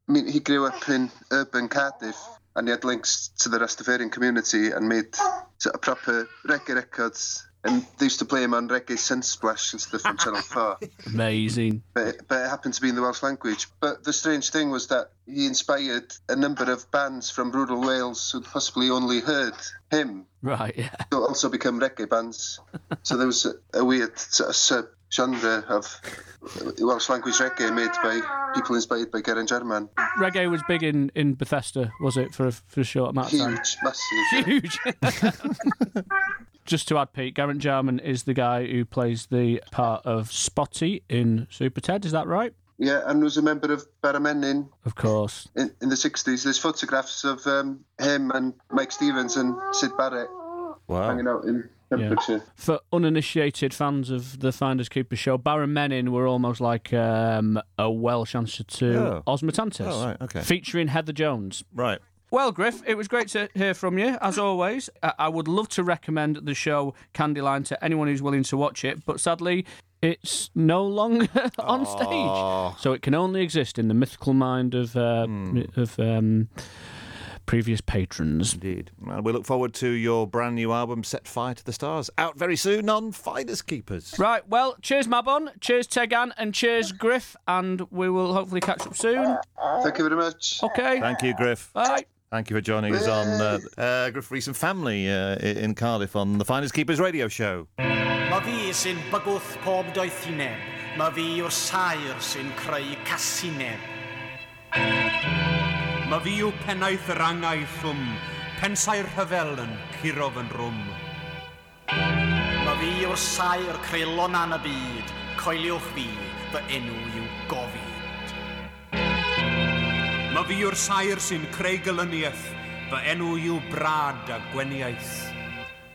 I mean, he grew up in urban Cardiff, and he had links to the Rastafarian community, and made sort of proper reggae records. And they used to play him on Reggae Sunsplash and stuff on Channel <laughs> Four. Amazing. But it, but it happened to be in the Welsh language. But the strange thing was that he inspired a number of bands from rural Wales who'd possibly only heard him Right, yeah. to also become reggae bands. so there was a, a weird sort of sub genre of Welsh language reggae made by people inspired by Geraint Jarman. Reggae was big in, in Bethesda, was it, for a, for a short amount of time? <laughs> Huge, massive. Huge. <laughs> Just to add, Pete, Geraint Jarman is the guy who plays the part of Spotty in Super Ted, is that right? Yeah, and was a member of Bara Menyn Of course. in, in the 60s. There's photographs of um, him and Meic Stevens and Syd Barrett Wow. hanging out in Yeah. For uninitiated fans of the Finders Keepers show, Bara Menyn were almost like um, a Welsh answer to Oh. Osmotantis. Oh, right, okay. Featuring Heather Jones. Right. Well, Gruff, it was great to hear from you, as always. I I would love to recommend the show Candylion to anyone who's willing to watch it, but sadly, it's no longer <laughs> on stage. So it can only exist in the mythical mind of, uh, of um, previous patrons. Indeed. Well, we look forward to your brand new album, Set Fire to the Stars, out very soon on Finders Keepers. Right, well, cheers, Mabon, cheers, Tegan, and cheers, Gruff, and we will hopefully catch up soon. Thank you very much. Okay. Thank you, Gruff. Bye. Thank you for joining us on uh, uh, Gruff Rhys and Family uh, in Cardiff on the Finders Keepers radio show. Mae fi sy'n bygwth pob doethineb. Mae fi yw'r sair sy'n creu casineb. Mae fi yw pennaeth yr angau llwm, pensau'r rhyfel yn curo fy rwm. Mae fi yw'r sair creulon an y byd. Coeliwch fi, fy enw yw gofid. Mae fi yw'r sair sy'n creu gylyniaeth, fy enw yw brad a gweniaeth.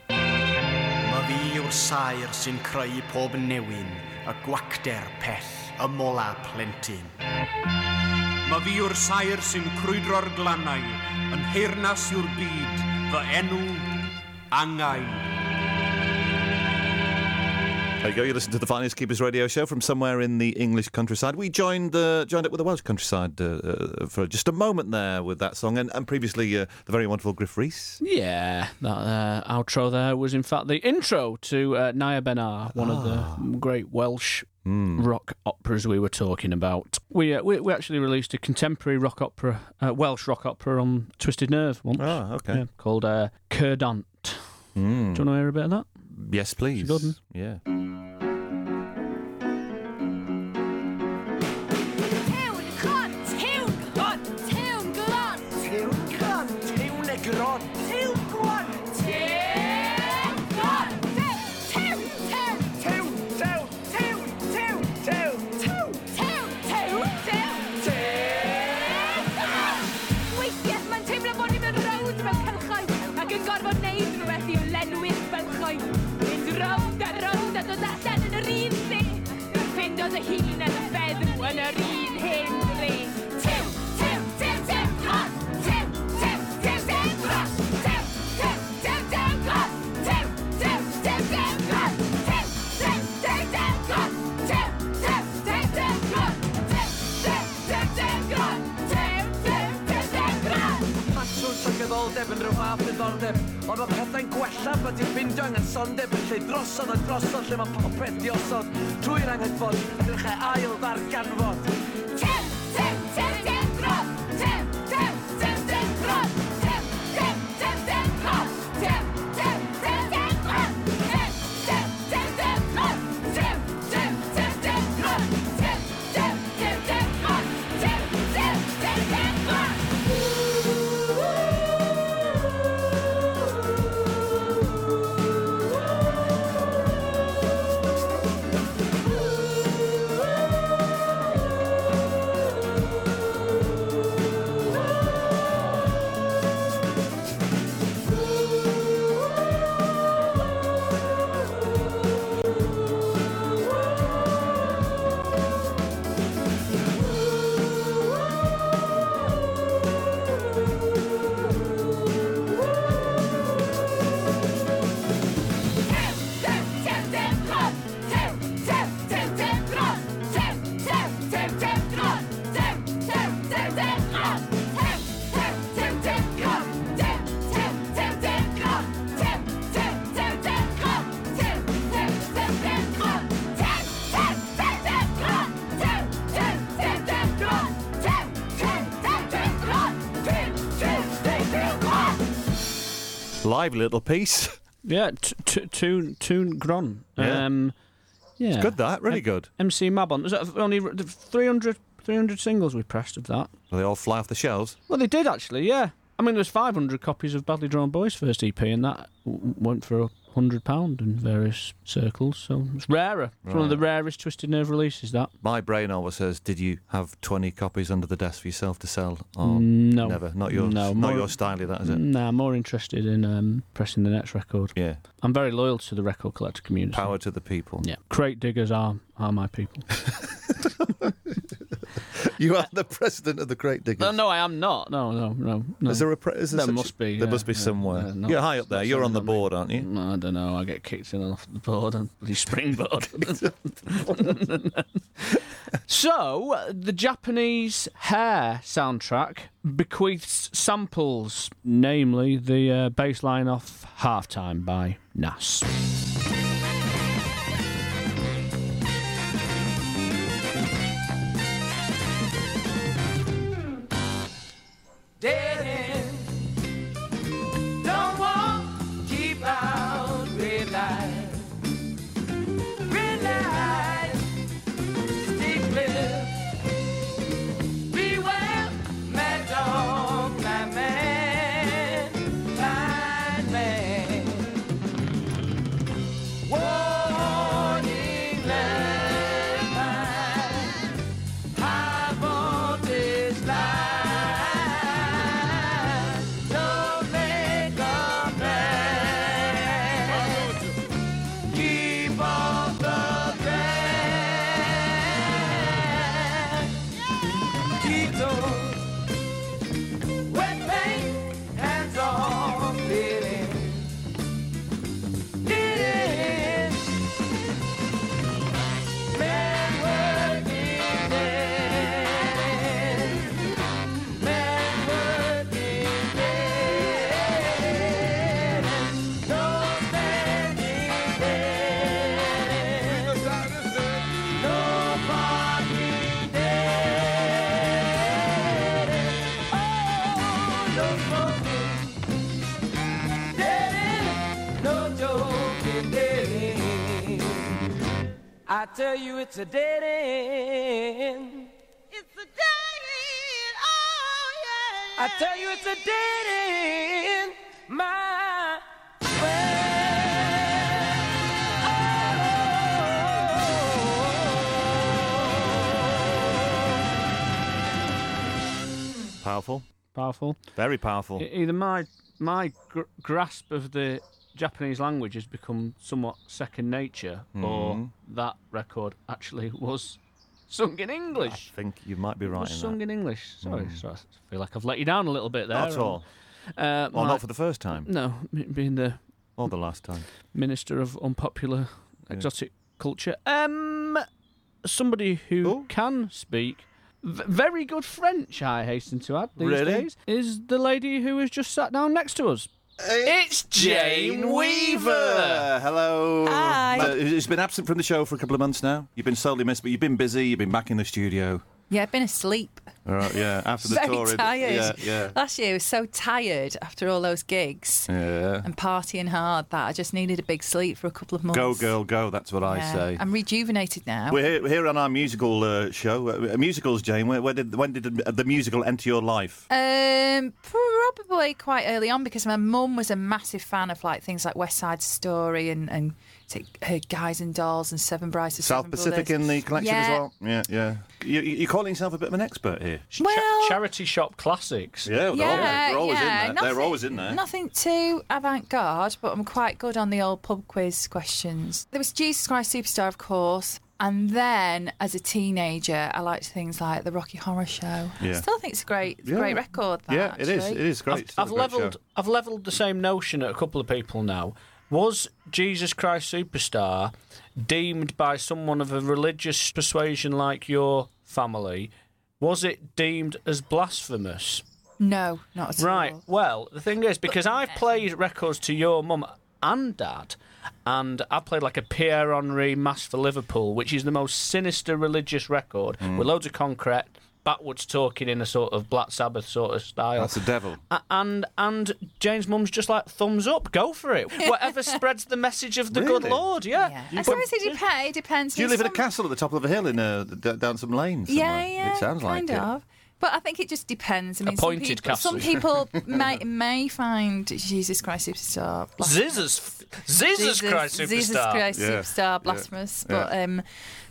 Mae fi yw'r sair sy'n creu pob newyn, y gwacder pell, y mola plentyn. Mae fi yw'r sair sy'n crwydro'r glannau, yn heirnas yw'r byd, fy enw angau. There you go. You listen to the Finders Keepers radio show from somewhere in the English countryside. We joined uh, joined up with the Welsh countryside uh, uh, for just a moment there with that song, and, and previously uh, the very wonderful Gruff Rhys. Yeah, that uh, outro there was in fact the intro to uh, Nia Ben Aur, one of Ah. the great Welsh Hmm. rock operas we were talking about. We, uh, we we actually released a contemporary rock opera, uh, Welsh rock opera on Twisted Nerve once. Ah, okay. Yeah, called uh, Cerdant. Mm. Do you want to hear a bit of that? Yes, please. Yeah. the healing diddordeb yn rhyw fath diddordeb. Ond mae pethau'n gwella bod i'n ffindio angen sondeb yn lle drosodd a drosodd lle mae popeth diosod Trwy'r anghydfod, dyrchau ail ddarganfod. Lively little piece. <laughs> Yeah, tune tune gron. Yeah. Um, yeah, It's good, that. Really good. MC Mabon. There's only 300, 300 singles we pressed of that? Will they all fly off the shelves? Well, they did actually. Yeah, I mean, there's 500 copies of Badly Drawn Boys' first EP, and that w- went for a hundred pound in various circles. So it's rarer. It's one of the rarest Twisted Nerve releases. That. My brain always says, "Did you have twenty copies under the desk for yourself to sell?" Or No. never. Not your, No, not more- your style. That is it. Nah, more interested in um, pressing the next record. Yeah. I'm very loyal to the record collector community. Power to the people. Yeah. Crate diggers are are my people. <laughs> <laughs> You are the president of the Crate Diggers. no, no, I am not. No, no, no. no. Is there a pre- is there there must be. there yeah, must be yeah, somewhere. yeah, no, You're high up there. You're on the board, aren't you? No, I don't know. I get kicked in off the board and bloody springboard. <laughs> <laughs> so, the Japanese Hair soundtrack bequeaths samples, namely the uh, bass line off Halftime by Nas. I tell you it's a dead end. It's a dead end. Oh, yeah. I tell you it's a dead end. My friend. Oh. Powerful. Powerful. Very powerful. Either my my gr- grasp of the Japanese language has become somewhat second nature, or Mhm. that record actually <laughs> was sung in English. I think you might be right was in sung that. in English. Sorry, Mm. so I feel like I've let you down a little bit there. Not at all. Uh, Well, my- not for the first time. No, being the Or the last time. minister of unpopular exotic culture. Um, somebody who can speak v- very good French, I hasten to add, these Really? days, is the lady who has just sat down next to us. It's Jane Weaver. Hello. Hi. Uh, It's been absent from the show for a couple of months now. You've been sorely missed, but you've been busy. You've been back in the studio. Yeah, I've been asleep. All right, yeah, <laughs> after the Very tour. tired. Yeah, yeah. Last year I was so tired after all those gigs Yeah. and partying hard that I just needed a big sleep for a couple of months. Go, girl, go. That's what I Yeah. say. I'm rejuvenated now. We're here, we're here on our musical uh, show. Uh, musicals, Jane. Where, where did when did the, the musical enter your life? Um, probably quite early on because my mum was a massive fan of like things like West Side Story and and her Guys and Dolls and Seven Brides of South Seven Pacific Brothers. in the collection as well. Yeah, yeah. You, you- you're calling yourself a bit of an expert here. Well, Charity shop classics. Yeah, they're yeah, always, they're always yeah, in there. Nothing, they're always in there. Nothing too avant-garde, but I'm quite good on the old pub quiz questions. There was Jesus Christ Superstar, of course. And then, as a teenager, I liked things like the Rocky Horror Show. I still think it's a great, it's a Yeah. great record. That, Yeah, it is. actually. It is great. I've, Still a I've great leveled. I've leveled the same notion at a couple of people now. Was Jesus Christ Superstar deemed by someone of a religious persuasion like your family? Was it deemed as blasphemous? No, not at Right. all. Well, the thing is, because I've played records to your mum and dad, and I played like a Pierre Henry Mass for Liverpool, which is the most sinister religious record Mm. with loads of concrete, backwards talking in a sort of Black Sabbath sort of style. That's the devil. A- and and Jane's mum's just like thumbs up, go for it. <laughs> Whatever spreads the message of the good Lord, yeah. I suppose it, dep- it depends. Do you There's live in a castle at the top of a hill in uh, d- down some lanes? Yeah, somewhere? yeah. It sounds like kind it. Of. But I think it just depends. I mean, Appointed some people, some people <laughs> may may find Jesus Christ Superstar. Jesus, Jesus Christ Superstar. Jesus Christ Yeah, Superstar, blasphemous. yeah. But um,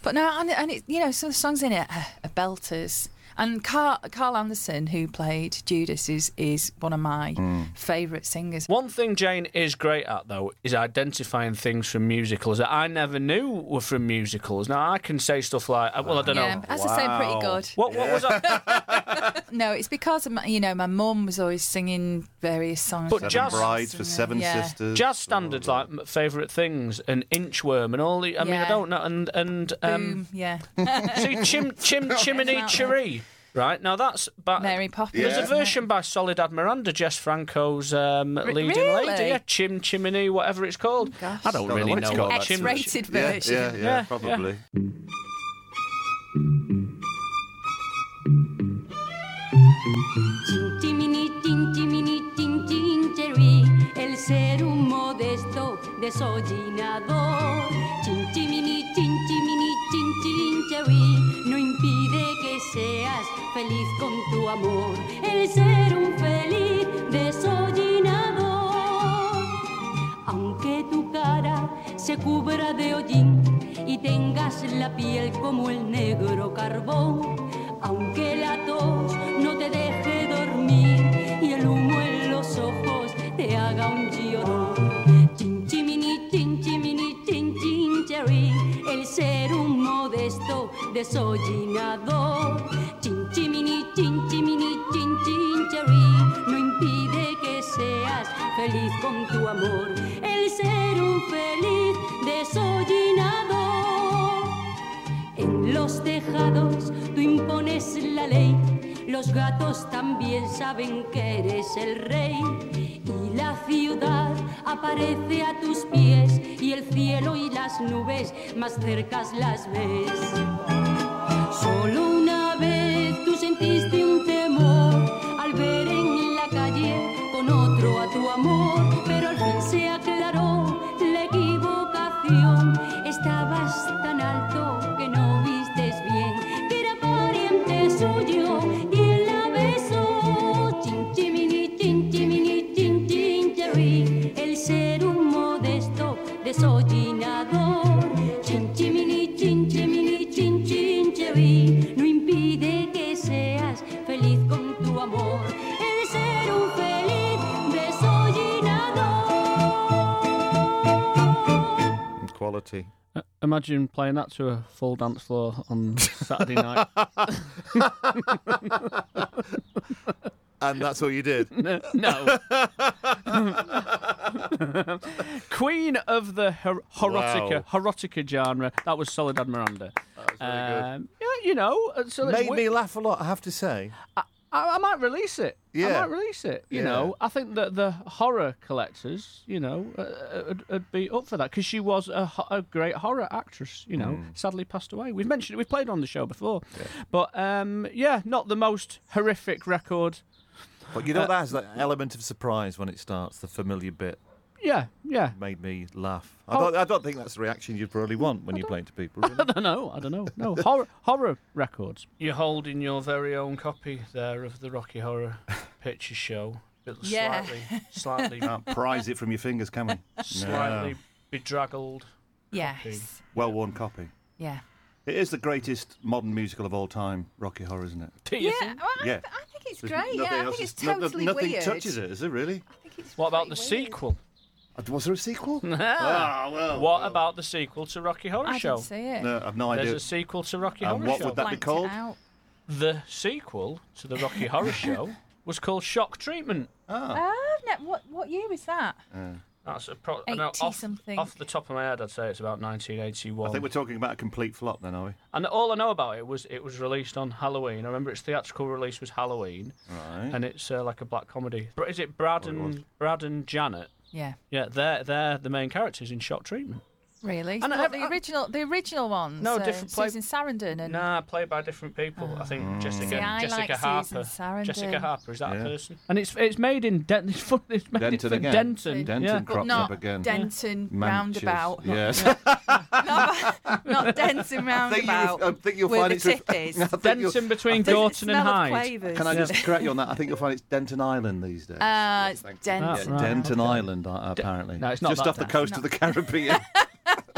but no, and, and it, you know, some of the songs in it are, are belters. And Carl, Carl Anderson, who played Judas, is is one of my Hmm. favourite singers. One thing Jane is great at, though, is identifying things from musicals that I never knew were from musicals. Now, I can say stuff like, uh, well, I don't Yeah, know. as I say, pretty good. What, what was that? <laughs> No, it's because of my, you know my mum was always singing various songs. But from jazz- Brides for Seven yeah. Sisters. Jazz standards like favourite things and Inchworm and all the. I mean, I don't know. And and um, Boom, yeah. <laughs> see, Chim Chim <laughs> Chimney Out. Cheree. Right now, that's but Mary Poppins. There's a isn't version by Soledad Miranda, Jess Franco's um, Re- leading really? lady, yeah, Chim Chimney, whatever it's called. I don't Don't know really what know it's what called, Chim- X-rated Yeah, version. yeah, yeah, Yeah, probably. Chinchimini, chinchimini, chin, chincherí, el ser un modesto desollinador. Chinchimini, chinchimini, chin, chincherí, no impide que seas feliz con tu amor. El ser un feliz desollinador. Aunque tu cara se cubra de hollín y tengas la piel como el negro carbón, aunque la tos no te deje dormir y el humo en los ojos te haga un llorón. Chinchimini, chinchimini, chin, chincherí, el ser un modesto desollinador. Chinchimini, chinchimini, chin, chincherí, no impide que seas feliz con tu amor. El ser un feliz desollinador. En los tejados tú impones la ley, los gatos también saben que eres el rey. Y la ciudad aparece a tus pies y el cielo y las nubes más cercas las ves. Solo una vez tú sentiste un temor al ver en la calle con otro a tu amor, Quality. Uh, Imagine playing that to a full dance floor on Saturday night. <laughs> And that's what you did? <laughs> no. <laughs> Queen of the her- erotica, erotica genre. That was Soledad Miranda. That was really good. Yeah, you know, uh, so Made wi- me laugh a lot, I have to say. I, I might release it. I might release it. You Yeah. know, I think that the horror collectors, you know, uh, would, would be up for that because she was a, a great horror actress. You know, Mm. sadly passed away. We've mentioned it. We've played on the show before, but um, yeah, not the most horrific record. But you know, Uh, that has that element of surprise when it starts, the familiar bit. Yeah, yeah. Made me laugh. I, don't, I don't think that's the reaction you'd probably want when you're playing to people. <laughs> I don't know. I don't know. No horror <laughs> horror records. You're holding your very own copy there of the Rocky Horror Picture Show. Bit <laughs> Yeah. Slightly, slightly, Can't prize it from your fingers, can we? slightly No. bedraggled. Yes. Well worn copy. Yeah. It is the greatest modern musical of all time, Rocky Horror, isn't it? Do you Yeah, think? well, I, Yeah. I think it's There's great. nothing Yeah, I else think it's is- no- no- totally nothing weird. touches it, is it really? I think it's What about the sequel? Uh, Was there a sequel? <laughs> Ah, well, what about the sequel to Rocky Horror I Show? didn't see it. No, I've no idea. There's a sequel to Rocky And Horror what Show. would that be Blanked it called? out. The sequel to the Rocky Horror <laughs> Show was called Shock Treatment. Ah. Oh, no, what what year was that? That's a pro- no, 80 off, something. off the top of my head, I'd say it's about 1981. I think we're talking about a complete flop then, are we? And all I know about it was it was released on Halloween. I remember its theatrical release was Halloween, Right. and it's uh, like a black comedy. But is it Brad and Brad and Janet? Yeah. Yeah, they're they're the main characters in Shock Treatment. Really? And Not I- the original, the original ones. No, uh, different play- Susan Sarandon and Nah, played by different people. I think Jessica See, I Jessica like Harper. Susan Sarandon. Jessica Harper is that Yeah. a person? And it's it's made in Den- <laughs> it's, made Denton it again. Denton. Denton yeah. crops not up again. Denton Manches. roundabout. Not- Yes. not, not Denton I think, you, roundabout. I think you'll find it's ref- tip is. I think <laughs> you'll- Denton between I Gorton and smell Hyde. Can I just correct you on that? I think you'll find it's Denton Island these days. Uh, it's Denton. That's Yeah, right, Denton. Island, uh, apparently. no, it's not Just off the coast of the Caribbean. <laughs>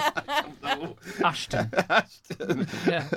<laughs> Ashton. Ashton. yeah.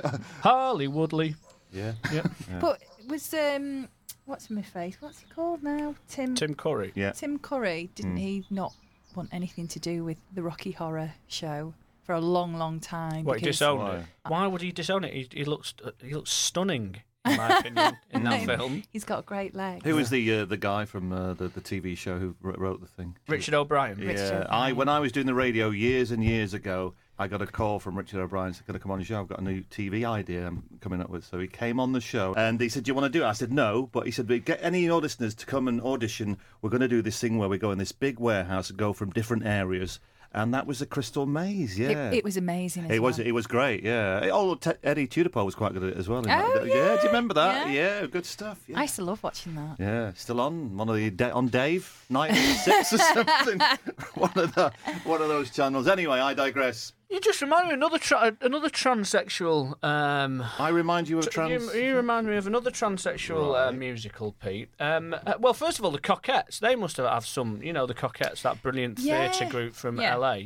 Harley Woodley. yeah. Yeah. But it was um, what's my face? What's he called now? Tim. Tim Curry. Yeah. Tim Curry. Didn't Mm. he not want anything to do with the Rocky Horror Show for a long, long time? What he disowned Why? it? Why would he disown it? He, he looks he looks stunning in my opinion <laughs> in that film. He's got a great legs. Who was the uh, the guy from uh, the the TV show who wr- wrote the thing? Richard O'Brien. Yeah, I when I was doing the radio years and years ago, I got a call from Richard O'Brien. Said, "Going to come on the show? I've got a new TV idea I'm coming up with." So he came on the show and he said, "Do you want to do it?" I said, "No," but he said, "Get any of your listeners to come and audition. We're going to do this thing where we go in this big warehouse and go from different areas." And that was the Crystal Maze. Yeah, It, was amazing. As It was it was great, yeah. Oh, Te- Eddie Tudor was quite good at it as well. Oh, that. yeah. do you remember that? yeah. Yeah, good stuff. Yeah. I used to love watching that. Yeah, still on one of the da- on Dave night six or something. <laughs> <laughs> one of the one of those channels. Anyway, I digress. You just remind me of another tra- another transsexual. Um, I remind you of trans. You, you remind me of another transsexual uh, musical, Pete. Um, uh, well, first of all, the Cockettes. They must have, have some. You know, the Cockettes, that brilliant Yeah. theatre group from Yeah. LA.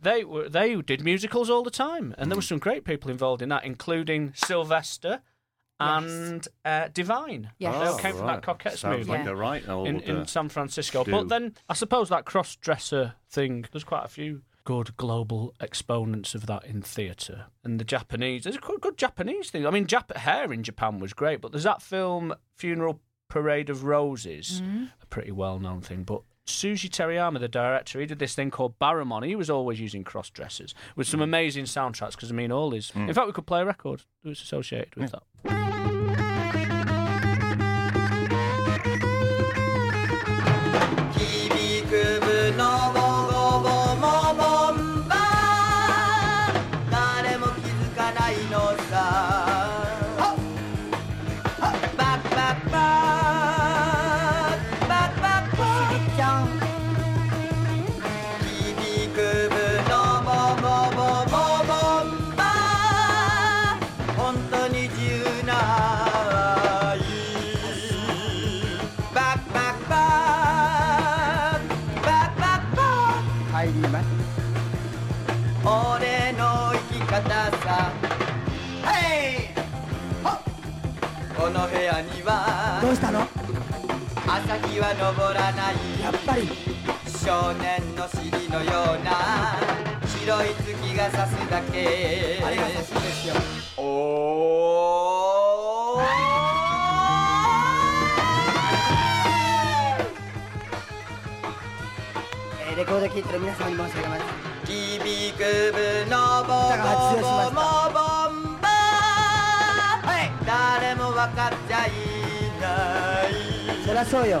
They were they did musicals all the time, and there were some great people involved in that, including Sylvester. And uh, Divine. Yes. They all Oh, came from that Cockettes Sounds movie. like a right old, in, uh, in San Francisco. stew. But then I suppose that cross dresser thing, there's quite a few good global exponents of that in theatre. And the Japanese, there's a quite good Japanese thing. I mean, Jap- hair in Japan was great, but there's that film, Funeral Parade of Roses, mm-hmm. a pretty well known thing. But Shuji Terayama, the director, he did this thing called Baramon. He was always using cross dressers with some mm. amazing soundtracks because, I mean, all his. Mm. In fact, we could play a record that was associated with that. は昇らない。やっぱり少年の尻のような白い月が差すだけ。あれが差すんですよ。おえーレコード聴いてる皆様に申し上げます響くぶのボ歌が発情しましたボボンバー誰も分かっちゃいない。そりゃそうよ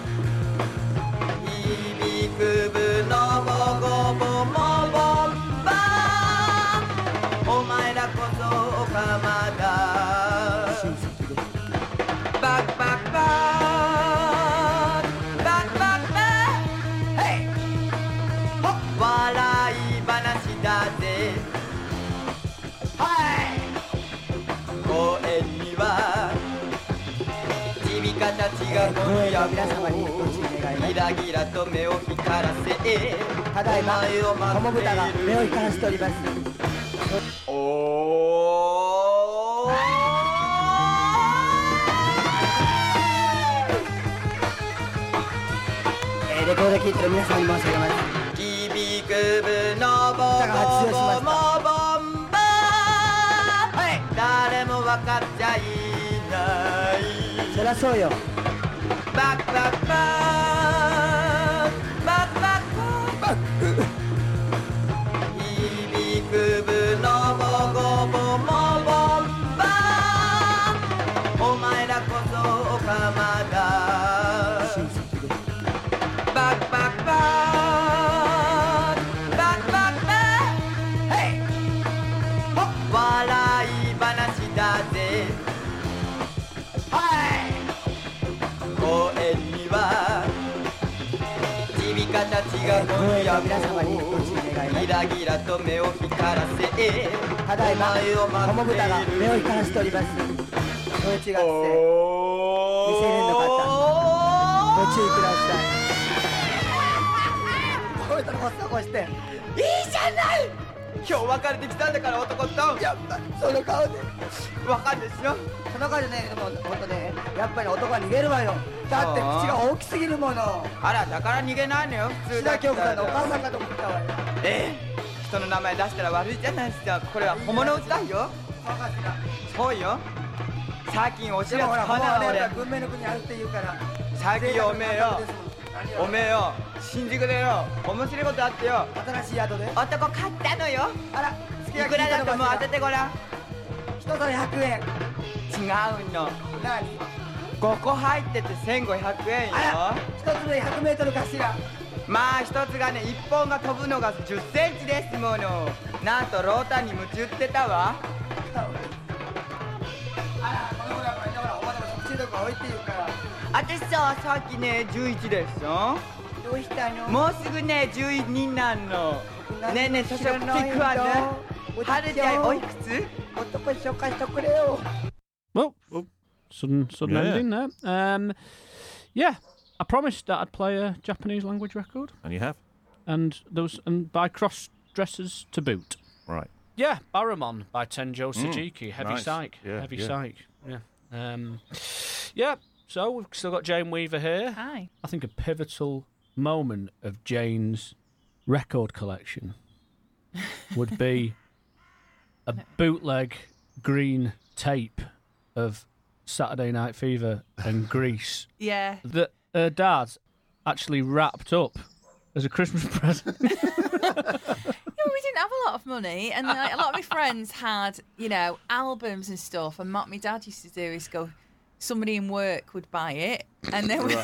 い皆様にご注意願います。ギラギラと目を光らせただいまホモブタが目を光らせておりますおーえー、レコード聴いて皆さんに申し訳ございません響くぶのぼぼぼぼんばはい誰も分かっちゃいないそりゃそうよ ba ba ba. たちが今夜もギラギラと目を光らせただい。ま友豚が目を光らせておりますそれ違って未成年の方ご注意ください。こうい。うとこそこしてい。い。じゃない。今日別れてきたんだから男とやっぱりその顔でわかるでしょその顔でねでも本当ねやっぱり男は逃げるわよだって口が大きすぎるもの。あらだから逃げないのよ普通志田京子さんのお母さんかと思ったわよ。ええ。人の名前出したら悪いじゃないですか。これは本物歌よ。そうよ。最近おしらでもほら使わないもうね俺。文明の国あるって言うから。最近おめえよ。おめえよ。新宿でよ。面白いことあってよ。新しい宿で。男買ったのよ。あらいくらだと思う当ててごらん。一皿100円。違うの。何？5個入ってて1500円よ。一つで100メートルかしら。まあ一つがね一本が飛ぶのが10センチですもの。なんとロータンに夢中ってたわ。あらこの頃はこれだからおばたも食中毒が多いって言うから。私ささっきね11でしょどうしたの？もうすぐね12になるの。ねえねえ年を食っていくわねはるちゃん。おいくつ？男紹介してくれよ sudden sudden Yeah. ending there. Um, yeah, I promised that I'd play a Japanese language record, And you have? and those and by cross dressers to boot. Right. Yeah, Baramon by Tenjo Mm, Sajiki. Heavy nice. psych. Yeah, Heavy yeah. psych. Yeah. Um, yeah. So we've still got Jane Weaver here. Hi. I think a pivotal moment of Jane's record collection <laughs> would be a bootleg green tape of Saturday Night Fever and <laughs> Grease Yeah. that her dad actually wrapped up as a Christmas <laughs> present. <laughs> Yeah, we didn't have a lot of money, and like, a lot of my friends had, you know, albums and stuff. And what my dad used to do is go, somebody in work would buy it, and then we-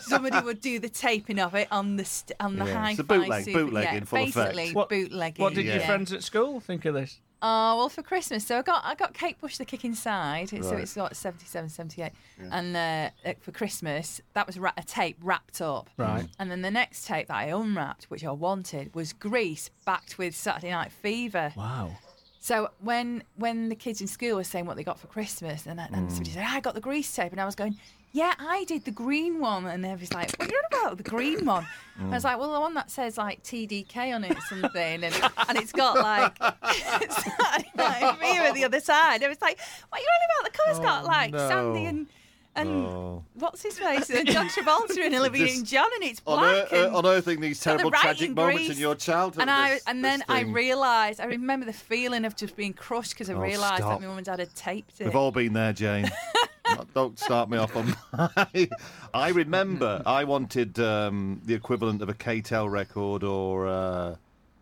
somebody would do the taping of it on the st- on the Yeah, high it's a bootleg- bootlegging yeah, full effect. basically What- bootlegging. what did your yeah. friends at school think of this? Oh well, for Christmas, so I got I got Kate Bush the Kick Inside, so Right. it's got 77, 78. Yeah. and uh, for Christmas that was ra- a tape wrapped up, Right. And then the next tape that I unwrapped, which I wanted, was Grease backed with Saturday Night Fever. Wow. So when when the kids in school were saying what they got for Christmas, and, and somebody Mm. said, "I got the grease tape," and I was going, "Yeah, I did the green one," and they was like, "What are you on about the green one?" I was Mm. like, "Well, the one that says like TDK on it or something, and, it, and it's got like, <laughs> it's got, like me at the other side." I was like, "What are you on about? The colour's got like no. Sandy and." And Oh. what's his face? And John <laughs> Travolta and Olivia Just and John, and it's black. Unear- and uh, unearthing these got the terrible tragic writing moments in your childhood. And I this- and then I realised I remember the feeling of just being crushed because I Oh, realised that my mum and dad had taped it. We've all been there, Jane. <laughs> Don't start me off on my. <laughs> I remember I wanted um, the equivalent of a KTEL record or uh,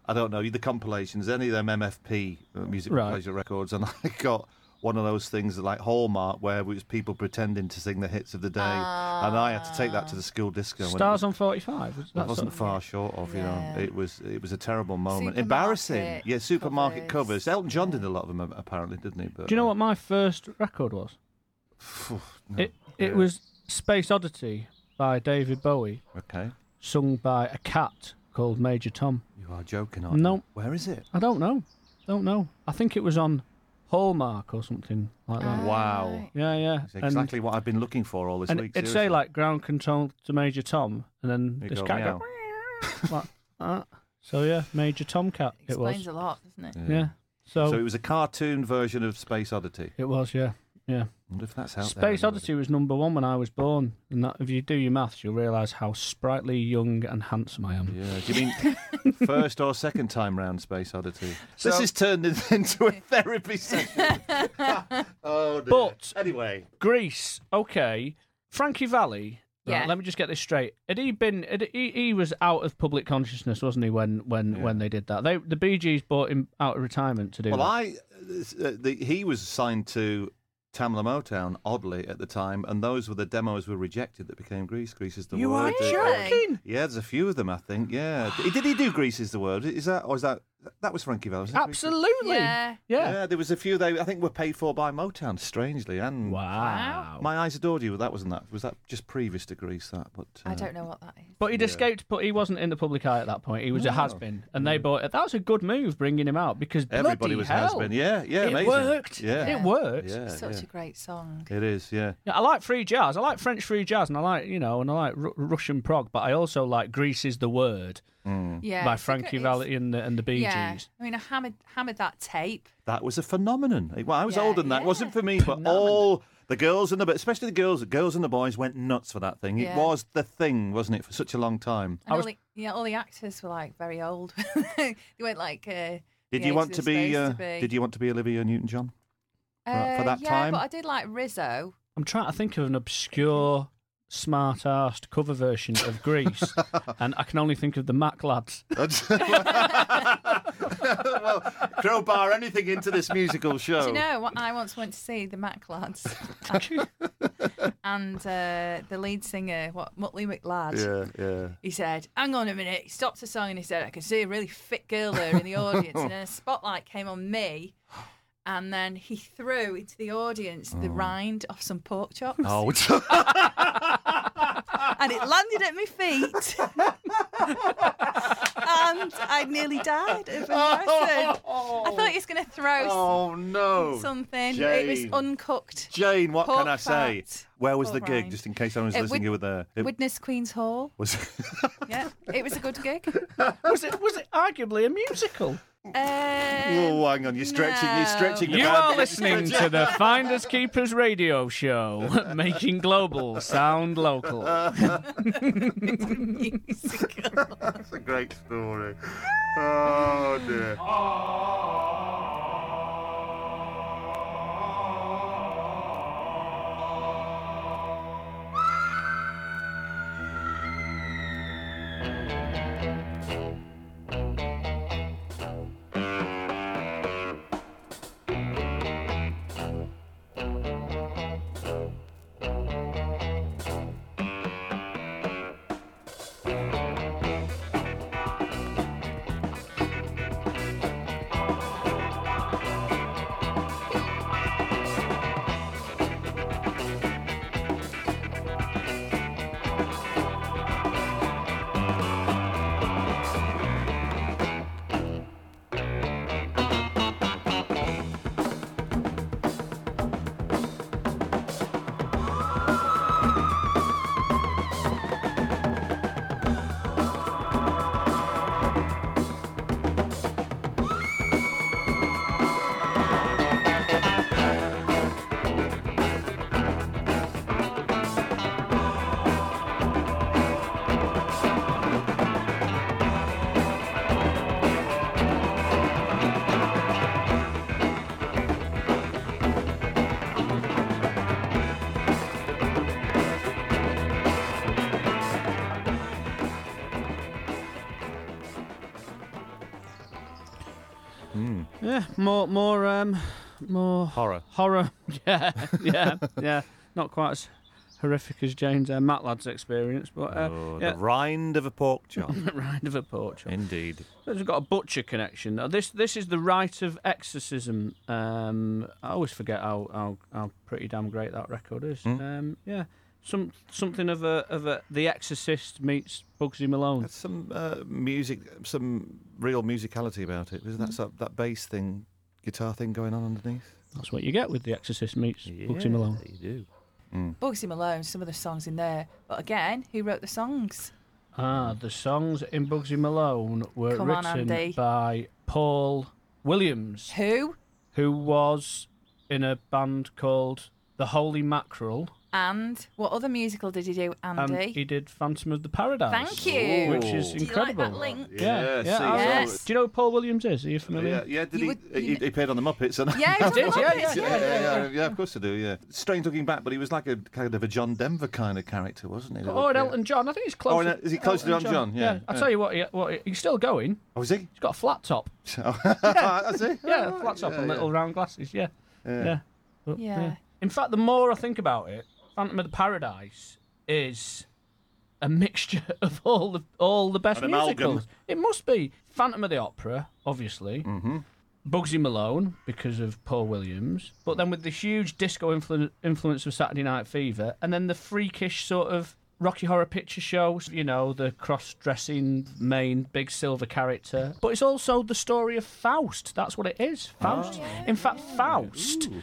I don't know the compilations, any of them MFP uh, music Right. pleasure records, and I got one of those things like Hallmark where it was people pretending to sing the hits of the day, and I had to take that to the school disco. when Stars was- on 45. Was that that wasn't far short of, you know. It was it was a terrible moment. Embarrassing. Yeah, supermarket covers. covers. Elton John did a lot of them apparently, didn't he? But, Do you know uh, what my first record was? <sighs> It it was Space Oddity by David Bowie, Okay. sung by a cat called Major Tom. You are joking, aren't No. you? Where is it? I don't know. Don't know. I think it was on Hallmark or something like that. Wow. Yeah, yeah. It's exactly what I've been looking for all this and week. it'd say like ground control to Major Tom, and then You this go, cat meow. go <laughs> like that. <laughs> So yeah, Major Tomcat. It was. Explains a lot, doesn't it? Yeah. So, So it was a cartoon version of Space Oddity. it was. Yeah. Yeah. Wonder if that's out there. Space Odyssey was number one when I was born, and that if you do your maths, you'll realise how sprightly, young, and handsome I am. Yeah. Do you mean <laughs> first or second time round Space Oddity? this So- has turned <laughs> into a therapy session. <laughs> oh, dear. But anyway, Grease, okay. Frankie Valli. right, Yeah. let me just get this straight. Had he been? Had he, he was out of public consciousness, wasn't he? When when when they did that, they the Bee Gees bought him out of retirement to do well, that. I uh, the, he was signed to Tamla Motown oddly at the time, and those were the demos were rejected that became Grease. Grease is the World. You word. are Uh, joking. Yeah, there's a few of them, I think. Yeah, did did he do Grease is the word? Is that or is that that was Frankie Valli? was it Grease? Absolutely. Yeah. Yeah. there was a few they I think were paid for by Motown, strangely. And Wow. My Eyes Adored You. That wasn't that. Was that just previous to Grease? That, but uh, I don't know what that is. But he'd Yeah. escaped, but he wasn't in the public eye at that point. He was a has been, and they bought it. That was a good move, bringing him out because Everybody was has been. Yeah, yeah, it amazing. worked. Yeah. it worked. Yeah, Such yeah. a great song. It is. Yeah. Yeah, I like free jazz. I like French free jazz, and I like you know, and I like Ru- Russian prog. But I also like Grease Is the Word" Yeah, by Frankie great- Valli and the and the Bee yeah, Gees. I mean, I hammered hammered that tape. That was a phenomenon. Well, I was Yeah, older than that. It wasn't for me, but all the girls and the especially the girls, the girls and the boys went nuts for that thing. It was the thing, wasn't it, for such a long time? And all the, yeah, all the actors were like very old. <laughs> they went like. Uh, Did the you age want to be, uh, to be. Did you want to be Olivia Newton-John for, for Uh, that yeah, time? but I did like Rizzo. I'm trying to think of an obscure, smart-arsed cover version of Grease, <laughs> and I can only think of the Macc Lads. <laughs> <laughs> well, crowbar anything into this musical show. Do you know what? I once went to see the Macc Lads, and uh, the lead singer, what Muttley McLad. Yeah, yeah. He said, "Hang on a minute." He stopped the song and he said, "I can see a really fit girl there in the audience." and then a spotlight came on me, and then he threw into the audience the oh. rind off some pork chops, Oh, <laughs> <laughs> and it landed at my feet, <laughs> and I nearly died of embarrassment. I thought he was going to throw oh no! something. It was Jane. uncooked. Jane, what can pork I say? fat, Where was the gig? rind. Just in case someone's At listening Wid- who were there. It Widnes Queen's Hall. was. Yeah, it was a good gig. was it? Was it arguably a musical? Oh, hang on! You're stretching. No. You're stretching. you band. are listening to the <laughs> Finders Keepers Radio Show, <laughs> making global sound local. <laughs> That's a great story. Oh dear. More, more, um, more Horror. Horror. <laughs> Yeah, yeah, yeah. Not quite as horrific as Jane's uh, Macc Lad's experience, but uh, Oh, yeah. The rind of a pork chop. <laughs> the rind of a pork chop. Indeed. We've got a butcher connection. Now, this this is the rite of exorcism. Um, I always forget how, how, how pretty damn great that record is. Hmm? Um, yeah, some something of a of a The Exorcist meets Bugsy Malone. There's some uh, music, some real musicality about it. Isn't that Mm-hmm. that, that bass thing, guitar thing going on underneath? That's what you get with The Exorcist meets Bugsy Malone. You do. Bugsy Malone, some of the songs in there. But again, who wrote the songs? Ah, the songs in Bugsy Malone were Come written Andy. by Paul Williams. Who? Who was in a band called The Holy Mackerel. And what other musical did he do, And Andy? he did Phantom of the Paradise. Thank you. Which is Do you like incredible. that link? Yeah, Yeah, yeah. see, Yes. Do you know who Paul Williams is? Are you familiar? Yeah, yeah. Did You he, would- he? you He played on the Muppets. And Yeah, he Did, yeah, yeah, yeah, yeah, yeah, yeah, yeah, Of course I do. Yeah. Strange looking back, but he was like a kind of a John Denver kind of character, wasn't he? Oh, Yeah. Elton John. I think he's close. Oh, and, is he close to Elton Elton John? Yeah, I yeah. tell you what, he, what, he's still going. Oh, is he? He's got a flat top. <laughs> That's it. Oh, yeah, Oh, flat top and little round glasses. Yeah, Yeah. yeah. Yeah. In fact, the more I think about it, Phantom of the Paradise is a mixture <laughs> of all the all the best An amalgam. musicals. It must be Phantom of the Opera, obviously. Mm-hmm. Bugsy Malone because of Paul Williams, but then with the huge disco influ- influence of Saturday Night Fever, and then the freakish sort of Rocky Horror Picture Show, you know, the cross-dressing main big silver character. But it's also the story of Faust. That's what it is. Faust. In fact, Faust. uh,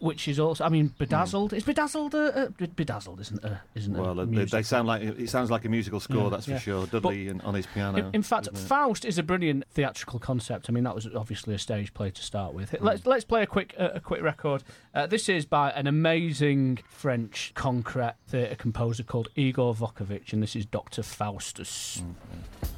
Which is also, I mean, bedazzled. Is bedazzled? Uh, uh, bedazzled isn't a isn't a Well, they, they sound like it sounds like a musical score. Yeah, that's for yeah. sure. But- Dudley in, on his piano. In, in fact. Faust is a brilliant theatrical concept. I mean, that was obviously a stage play to start with. Let's let's play a quick uh, a quick record. Uh, this is by an amazing French concrete theatre composer called Igor Wakhévitch, and this is Doctor Faustus. Thank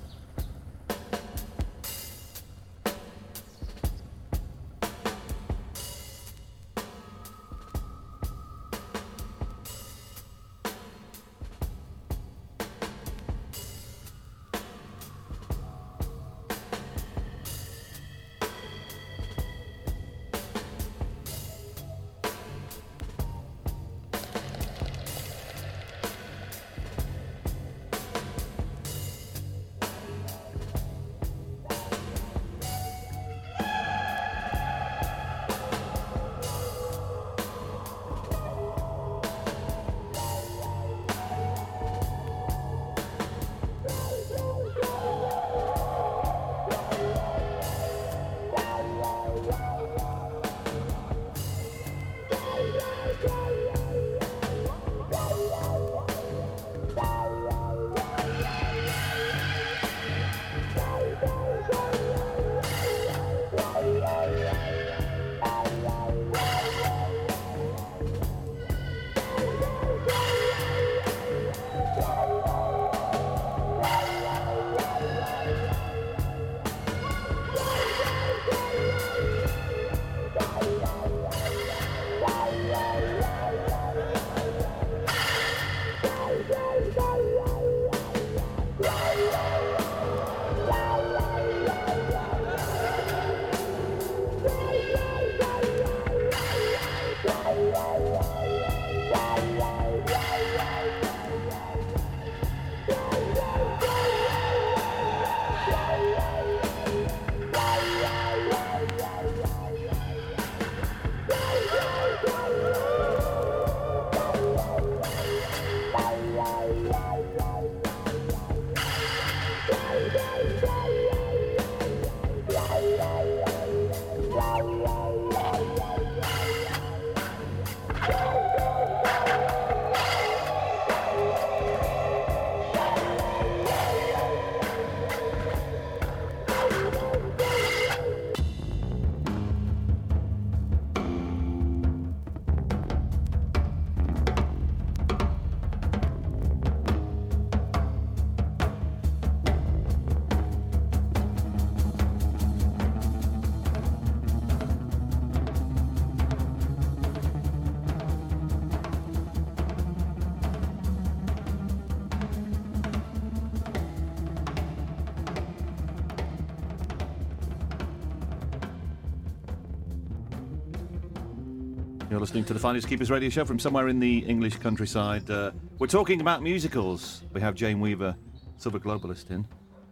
listening to the Finders Keepers radio show from somewhere in the English countryside. Uh, we're talking about musicals. We have Jane Weaver, Silver Globalist, in.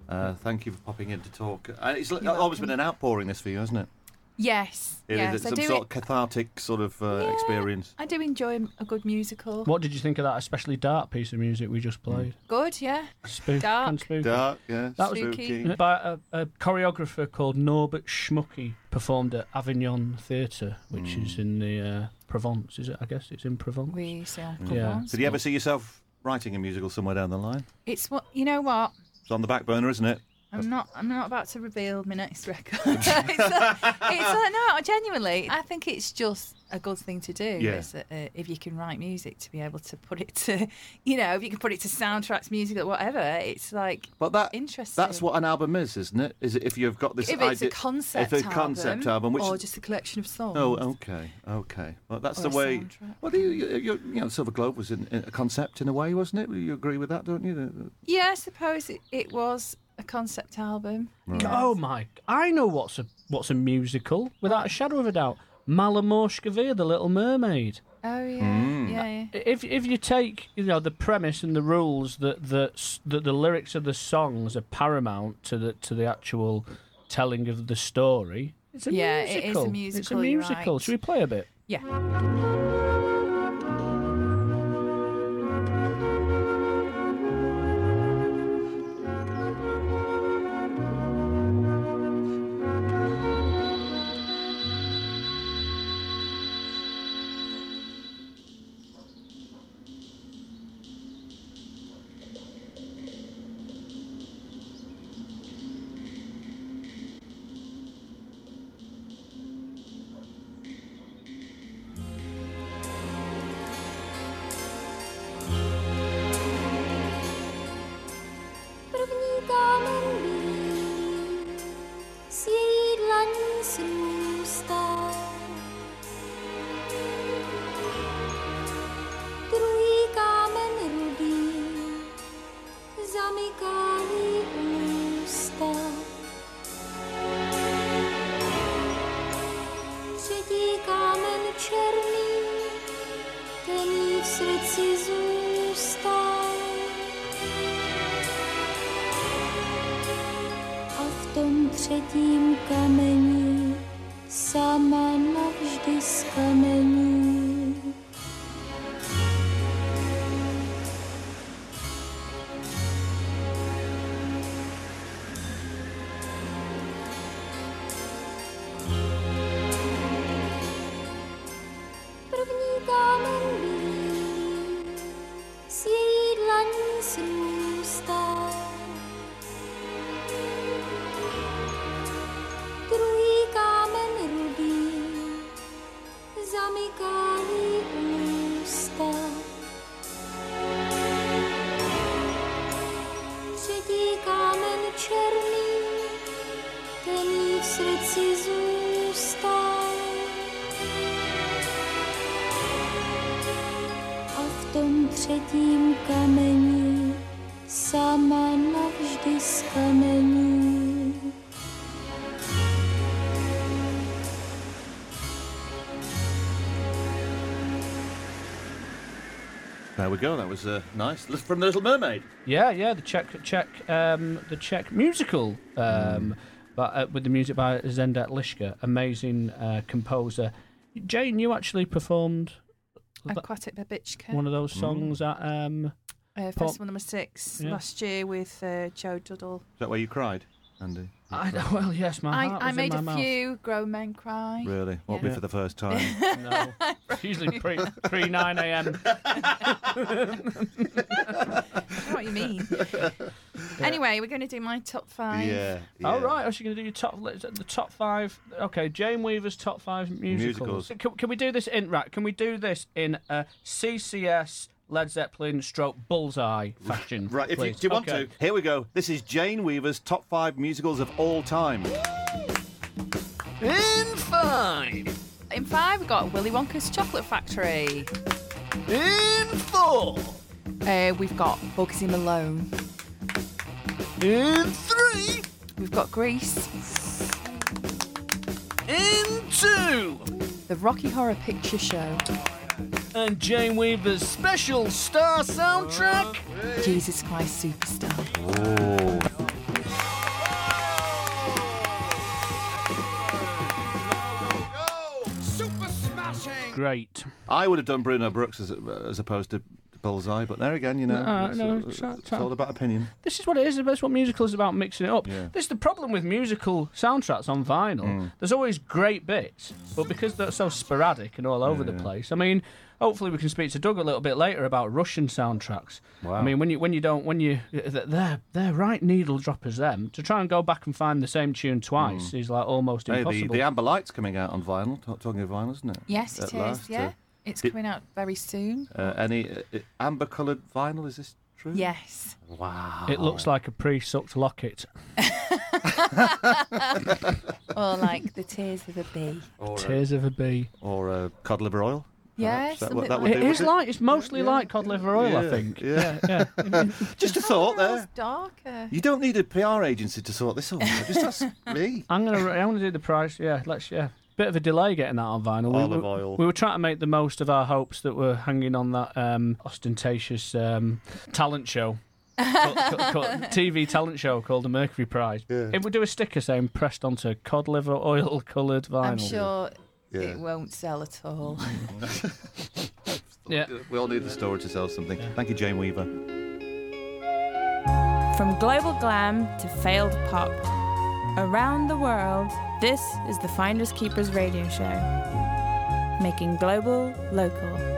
Uh, thank you for popping in to talk. Uh, it's l- always been an outpouring, this for you, hasn't it? Yes. It is yes, I some do. sort of cathartic sort of uh, experience. I do enjoy a good musical. What did you think of that especially dark piece of music we just played? Good, yeah. Spook, Dark. kind of spooky. Dark, yeah. That was Spooky. by a, a choreographer called Norbert Schmucki, performed at Avignon Theatre, which Hmm. is in the uh, Provence. Is it? I guess it's in Provence. We say on Yeah. Provence. Did you ever see yourself writing a musical somewhere down the line? It's what you know. What It's on the back burner, isn't it? I'm not. I'm not about to reveal my next record. <laughs> it's, uh, it's uh, no, genuinely. I think it's just a good thing to do. Yeah. is uh, if you can write music, to be able to put it to, <laughs> you know, if you can put it to soundtracks, music, or whatever. It's like But that interesting. that's what an album is, isn't it? Is it if you've got this if it's idea, a concept if a concept album, which or just a collection of songs. Oh, okay, okay. Well, that's Or the way. soundtrack. Well, you, you, you, you know, Silver Globe was in, in a concept in a way, wasn't it? You agree with that, don't you? Yeah, I suppose it, it was a concept album. Oh my! I know what's a what's a musical without a shadow of a doubt. Malá mořská víla, the Little Mermaid. Oh yeah, Hmm. yeah, yeah. If if you take you know the premise and the rules that that that the lyrics of the songs are paramount to the to the actual telling of the story, it's a Yeah, it is a musical. It's a musical, musical. right. Should we play a bit? Yeah. Druhý kámen. Třetí kámen černý, ten v srdci zůstal. A v tom třetím kameni navždy skamení. There we go. That was uh, nice from the Little Mermaid. Yeah, yeah, the Czech Czech um, the Czech musical, um, but uh, with the music by Zdeněk Liška, amazing uh, composer. Jane, you actually performed Aquatic Babichka. one of those songs at um, Uh, Pop- Festival number six Yeah. last year with uh, Joe Duddell. Is that where you cried, Andy? I, well, yes, my heart I, I was made in a my mouth. few grown men cry. Really? Won't Yeah. be for the first time. <laughs> No, it's usually pre pre nine a.m. I know what you mean. <laughs> Anyway, we're going to do my top five. yeah. All right, I was going to do your top let's- the top five. Okay, Jane Weaver's top five musicals. Musicals. Can, can we do this in right? Can we do this in a CCS Led Zeppelin stroke bullseye fashion? <laughs> Right, if you, do you want Okay. to? Here we go. This is Jane Weaver's top five musicals of all time. In five. In five, we've got Willy Wonka's Chocolate Factory. In four. Uh, we've got Bugsy Malone. In three. We've got Grease. In two. The Rocky Horror Picture Show. And Jane Weaver's special star soundtrack. Jesus Christ Superstar. Great. I would have done Bruno Brooks as, as opposed to Bullseye, but there again, you know, No, it's, no, it's- try- it's try- all about opinion. This is what it is. That's what musical is about, mixing it up. Yeah. This is the problem with musical soundtracks on vinyl. Mm. There's always great bits, but because they're so sporadic and all over the Yeah. place. I mean, hopefully we can speak to Doug a little bit later about Russian soundtracks. Wow. I mean, when you when you don't when you they're they're right needle droppers. Them to try and go back and find the same tune twice is like almost Mm. Hey, impossible. the, the Amber Light's coming out on vinyl. T- talking of vinyl, isn't it? Yes, At it is. last, Yeah. uh, It's did- coming out very soon. Uh, any uh, uh, amber-coloured vinyl? Is this true? Yes. Wow. It looks like a pre-sucked locket. <laughs> <laughs> or like the tears of a bee. Or, uh, Tears of a bee. Or uh, cod liver oil. Yes, That, something would- that would It do, is would like it's mostly like cod liver oil, I think. yeah. yeah. yeah. <laughs> Just a thought there. It's darker. You don't need a PR agency to sort this out. <laughs> Just ask me. I'm gonna I'm gonna do the price. Yeah, let's yeah. Bit of a delay getting that on vinyl. We- Olive we, oil. We were trying to make the most of our hopes that were hanging on that um, ostentatious um, talent show. <laughs> TV talent show called the Mercury Prize. Yeah. If we do a sticker saying pressed onto cod liver oil coloured vinyl. I'm sure Yeah. it won't sell at all. <laughs> Yeah. We all need the story to sell something. Thank you, Jane Weaver. From global glam to failed pop. Around the world, this is the Finders Keepers radio show. Making global local.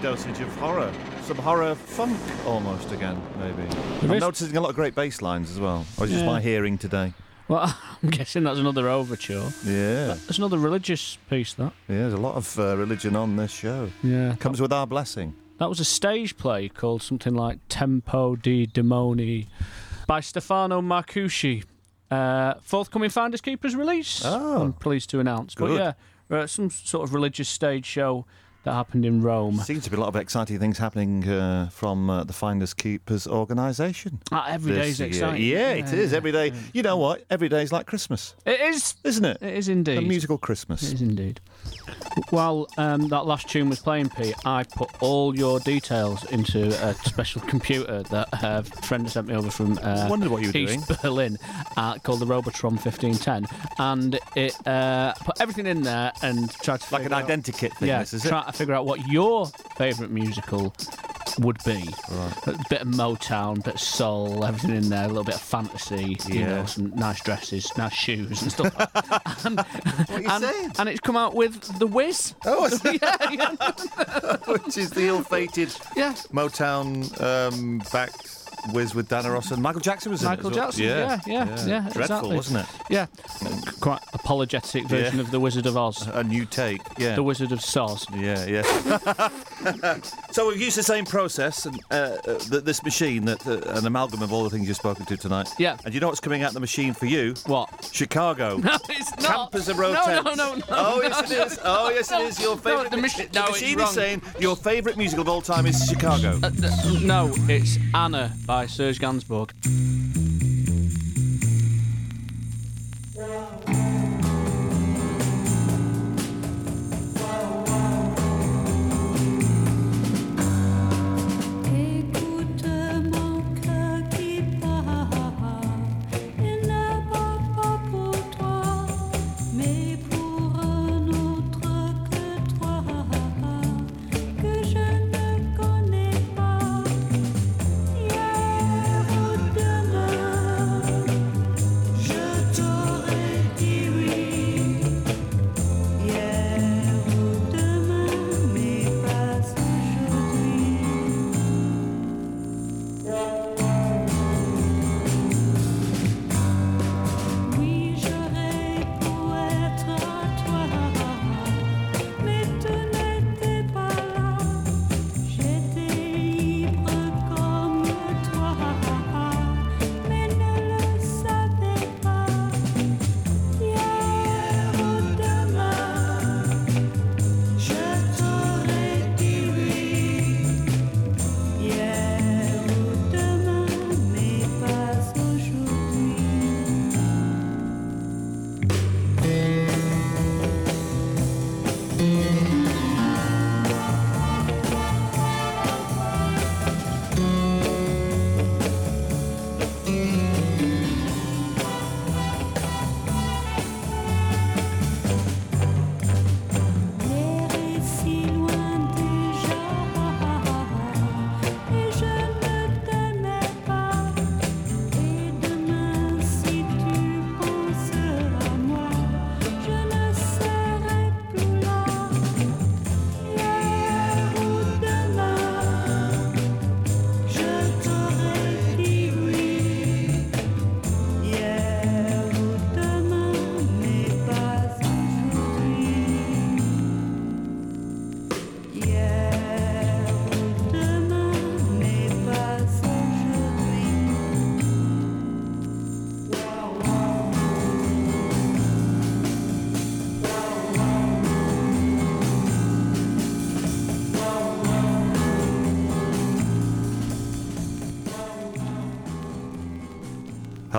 Dosage of horror. Some horror funk almost again, maybe. I'm is- noticing a lot of great bass lines as well. Or is it just Yeah. my hearing today? Well, <laughs> I'm guessing that's another overture. Yeah. That's another religious piece. That. Yeah, there's a lot of uh, religion on this show. Yeah. Comes with our blessing. That was a stage play called something like Tempo di Demoni by Stefano Marcucci. Uh, forthcoming Finders Keepers release. Oh. I'm pleased to announce. But Good. yeah, uh, some sort of religious stage show that happened in Rome. Seems to be a lot of exciting things happening uh, from uh, the Finders Keepers organisation. Ah, every day's year. exciting. Yeah, it Yeah, is. yeah, Every day. You know what? Every day is like Christmas, It is, isn't it? it is indeed. A musical Christmas. It is indeed. While um, that last tune was playing, Pete, I put all your details into a special computer that a friend sent me over from uh, Wondered what you were East doing. Berlin uh, called the Robotron 1510. And it uh, put everything in there and tried to Like an figure out- identikit thing, Yeah, this, is it? try to figure out what your favourite musical would be. Right. A bit of Motown, bit of soul, everything in there, a little bit of fantasy, you Yeah. know, some nice dresses, nice shoes and stuff. <laughs> and, What are you and, saying? and it's come out with The Wiz. Oh, <laughs> yeah, yeah. <laughs> which is the ill-fated Yeah. Motown um, backed Wiz with Diana Ross and Michael Jackson was Michael in it as Jackson, well. yeah, yeah, yeah, Dreadful, exactly. wasn't it? Yeah, quite apologetic version Yeah. of The Wizard of Oz. A new take, yeah. The Wizard of Soz. Yeah, yeah. <laughs> so we've used the same process, and uh, uh, this machine, that uh, an amalgam of all the things you've spoken to tonight. Yeah. And you know what's coming out the machine for you? What? Chicago. <laughs> No, it's not. Campers and road no, no, no, no. Oh, yes, no, it is. Oh, yes, no, it is. Your no, favourite. the machi- the no, it's machine is saying your favourite musical of all time is Chicago. Uh, no, it's Anna by Serge Gainsbourg.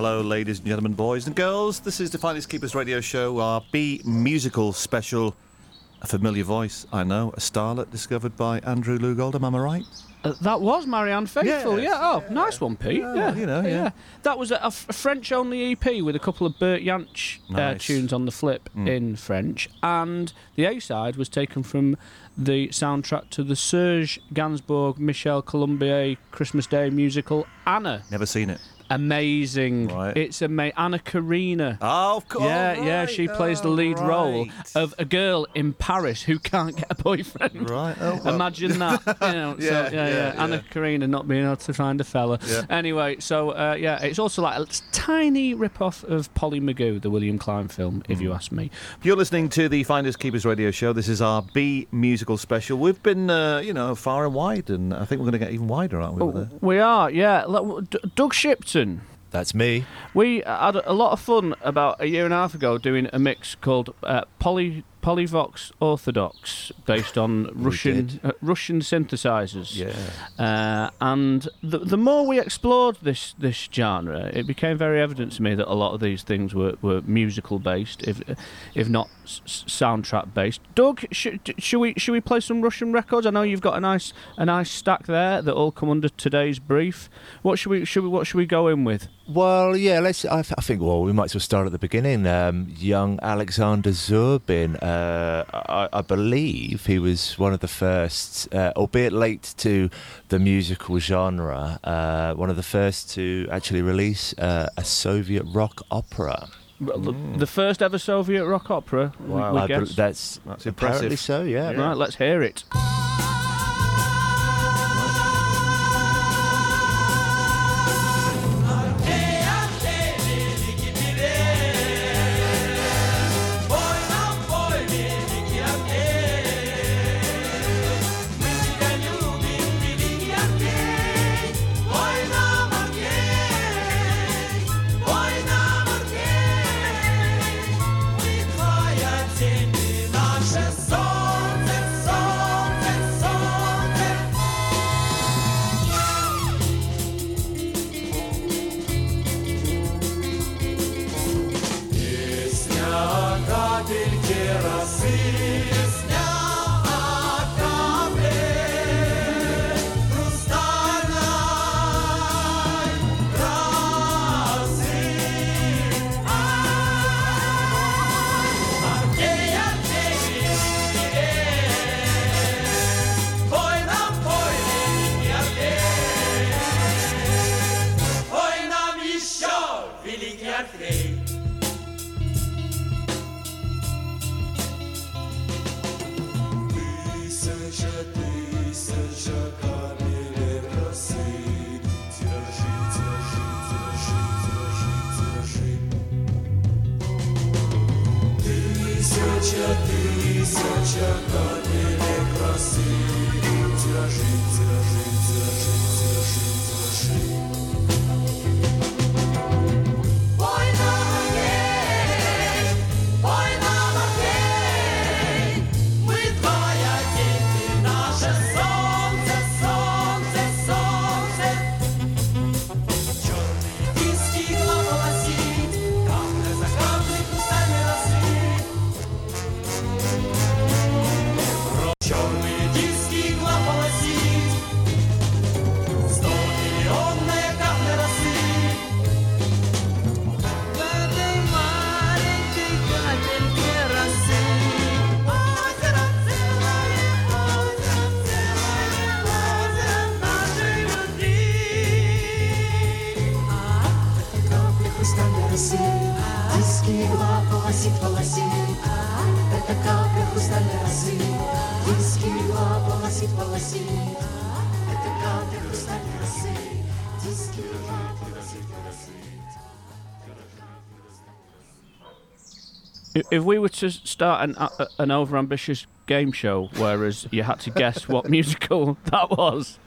Hello, ladies and gentlemen, boys and girls. This is the Finders Keepers radio show, our B musical special. A familiar voice, I know, a starlet discovered by Andrew Loog Oldham, am I right? Uh, that was Marianne Faithfull, Yes. yeah. Oh, nice one, Pete. Yeah, Yeah, you know, yeah. That was a French-only EP with a couple of Bert Jansch uh, tunes on the flip Mm. in French, and the A-side was taken from the soundtrack to the Serge Gainsbourg Michel Colombier Christmas Day musical Anna. Never seen it. Amazing! Right. It's amazing. Anna Karina. Oh, of course. Yeah, yeah. She plays the lead role of a girl in Paris who can't get a boyfriend. Right. Oh, well. Imagine that. You <laughs> know, Yeah, so, yeah, yeah, yeah, Anna. Karina not being able to find a fella. Yeah. Anyway, so uh, yeah, it's also like a tiny rip-off of Polly Maggoo, the William Klein film, if Mm. you ask me. You're listening to the Finders Keepers radio show. This is our B musical special. We've been, uh, you know, far and wide, and I think we're going to get even wider, aren't we? it? We are, yeah. Doug Shipton. That's me. We had a lot of fun about a year and a half ago doing a mix called uh, Poly Polyvox Orthodox, based on <laughs> Russian uh, Russian synthesizers. Yeah. Uh, and the the more we explored this this genre, it became very evident to me that a lot of these things were, were musical based, if if not s- soundtrack based. Doug, should should we should we play some Russian records? I know you've got a nice a nice stack there that all come under today's brief. What should we should we what should we go in with? Well, yeah, let's. I, th- I think. Well, we might as well start at the beginning. Um, young Alexander Zhurbin. Uh, I, I believe he was one of the first, uh, albeit late to the musical genre, uh, one of the first to actually release uh, a Soviet rock opera. The, the first ever Soviet rock opera. Wow. we I bel- guess. that's- That's apparently impressive. so, yeah. Right, let's hear it. If if we were to start an uh, an overambitious game show, whereas you had to guess what <laughs> musical that was,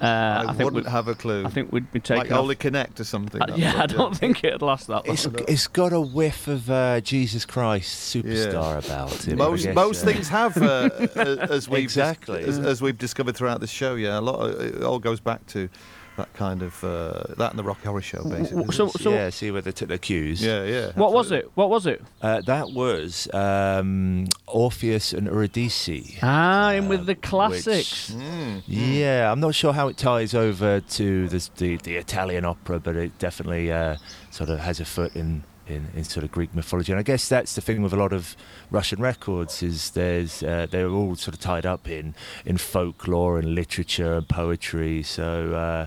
uh, I, I, think wouldn't we'd- have a clue. I think we'd be taking like off. Holy Connect or something. Uh, yeah, I don't think it'd last that long. It's, it's got a whiff of uh, Jesus Christ Superstar about it. Most guess, most uh, things have, uh, <laughs> as we've dis- exactly as, as we've discovered throughout this show. Yeah, a lot. Of, it all goes back to that kind of uh, that and the Rocky Horror Show, basically. so- so- yeah, see where they took their cues. Yeah, yeah. What was it? What was it? Uh, that was um, Orpheus and Eurydice. Ah, in with the classics. Hmm. Yeah, I'm not sure how it ties over to the the, the Italian opera, but it definitely uh, sort of has a foot in, in, in sort of Greek mythology. And I guess that's the thing with a lot of Russian records is there's uh, they're all sort of tied up in in folklore and literature and poetry. So uh,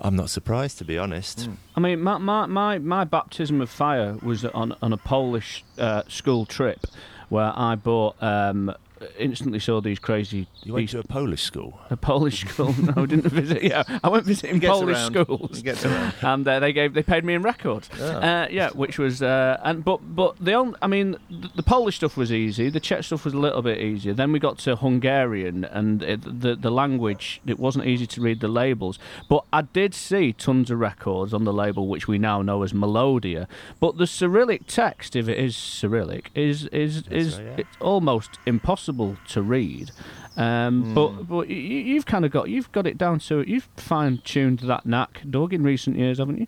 I'm not surprised to be honest. I mean, my, my, my, my baptism of fire was on, on a Polish uh, school trip where I bought um, instantly saw these crazy. You went these- to a Polish school. a Polish school. No, I didn't <laughs> visit. Yeah, I went visiting gets Polish around. schools. He gets around. <laughs> and uh, they gave they paid me in records. Ah. Uh, yeah, which was uh, and but but the only, I mean the, the Polish stuff was easy. The Czech stuff was a little bit easier. Then we got to Hungarian and it, the the language. It wasn't easy to read the labels, but I did see tons of records on the label which we now know as Melodia. But the Cyrillic text, if it is Cyrillic, is is is right, yeah. it's almost impossible to read. Um, But but you, you've kind of got you've got it down to you've fine tuned that knack, Doug, in recent years, haven't you?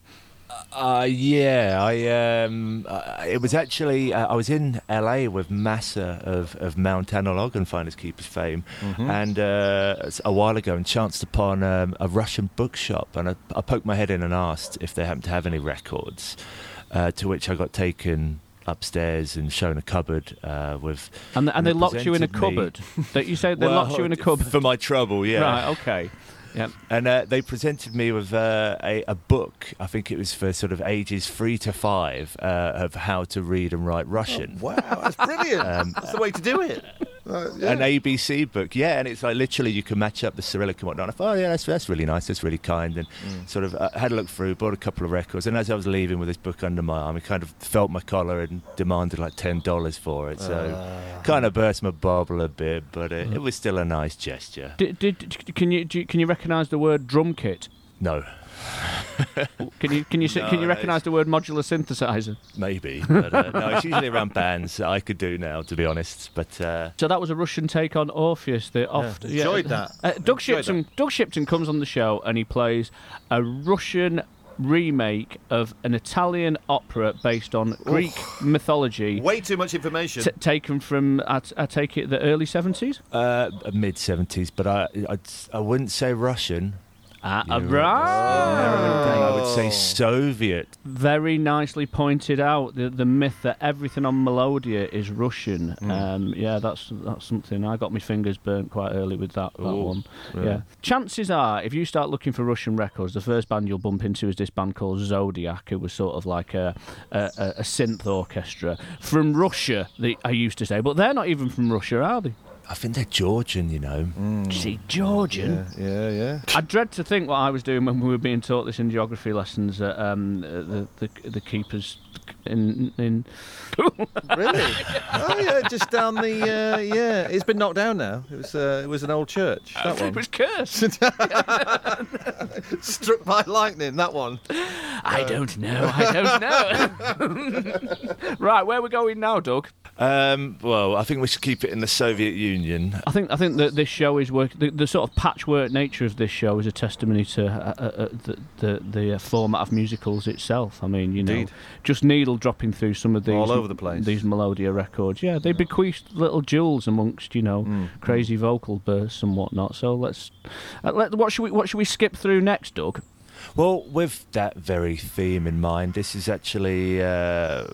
Uh, yeah, I um, uh, it was actually uh, I was in LA with Massa of, of Mount Analog and Finders Keepers fame, Mhm. and uh, a while ago, and chanced upon um, a Russian bookshop, and I, I poked my head in and asked if they happened to have any records, uh, to which I got taken upstairs and shown a cupboard uh, with, And and they locked you in a presented me- cupboard. That you said they <laughs> Well, locked you in a cupboard for my trouble, yeah. Right. Okay. Yeah. And uh, they presented me with uh, a, a book. I think it was for sort of ages three to five uh, of how to read and write Russian. Wow, that's brilliant. Um, that's the way to do it. Uh, yeah. An ABC book, yeah, and it's like literally you can match up the Cyrillic and whatnot. I thought, oh yeah, that's that's really nice, that's really kind, and Mm. sort of uh, had a look through, bought a couple of records, and as I was leaving with this book under my arm, he kind of felt my collar and demanded like ten dollars for it. So Ah. kind of burst my bubble a bit, but it, Mm. it was still a nice gesture. Did, did can you you- can you recognise the word drum kit? No. <laughs> Can you can you No, can you recognise the word modular synthesizer? Maybe, but uh, no, it's usually around bands I could do now, to be honest. But uh, So that was a Russian take on Orpheus. The oft, enjoyed that. Uh, Doug Enjoyed Shipton. Doug Shipton comes on the show and he plays a Russian remake of an Italian opera based on Greek mythology. Way too much information. T- taken from, I, t- I take it, the early seventies. uh, mid seventies, but I I'd, I wouldn't say Russian. Ah, right. I would say Soviet. Very nicely pointed out the the myth that everything on Melodia is Russian. Mm. Um, yeah, that's that's something. I got my fingers burnt quite early with that, that Ooh, one. yeah. Yeah. Chances are, if you start looking for Russian records, the first band you'll bump into is this band called Zodiac, who was sort of like a a, a, a synth orchestra from Russia. They, I used to say, but they're not even from Russia, are they? I think they're Georgian, you know. See, Georgian. Yeah, yeah, yeah. I dread to think what I was doing when we were being taught this in geography lessons at um, uh, the, the the keepers in in. <laughs> really? Oh yeah, just down the uh, yeah. It's been knocked down now. It was uh, it was an old church. That one It was cursed. <laughs> struck by lightning. That one. I don't know. I don't know. <laughs> right, where we going now, Doug? Um, well, I think we should keep it in the Soviet Union. I think I think that this show is work. The, the sort of patchwork nature of this show is a testimony to uh, uh, uh, the the, the uh, format of musicals itself. I mean, you know, Indeed. just needle dropping through some of these All over the place. These Melodia records, yeah, they bequeathed little jewels amongst you know Mm. crazy vocal bursts and whatnot. So let's uh, let what should we what should we skip through next, Doug? Well, with that very theme in mind, this is actually uh,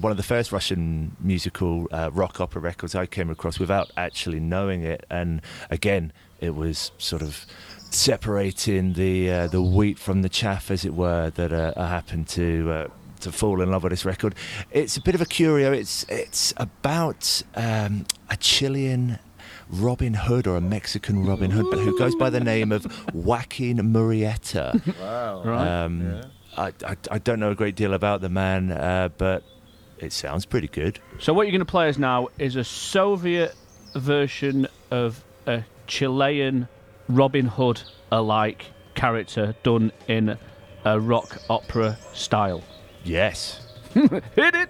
one of the first Russian musical uh, rock opera records I came across without actually knowing it. And again, it was sort of separating the uh, the wheat from the chaff, as it were, that uh, I happened to. To fall in love with this record, it's a bit of a curio. It's it's about um, a Chilean Robin Hood or a Mexican Robin Hood, but who goes by the name of Joaquin Murrieta. <laughs> Wow. Right. Um, I, I, I don't know a great deal about the man, uh, but it sounds pretty good. So what you're going to play us now is a Soviet version of a Chilean Robin Hood alike character done in a rock opera style. Yes. <laughs> Hit it!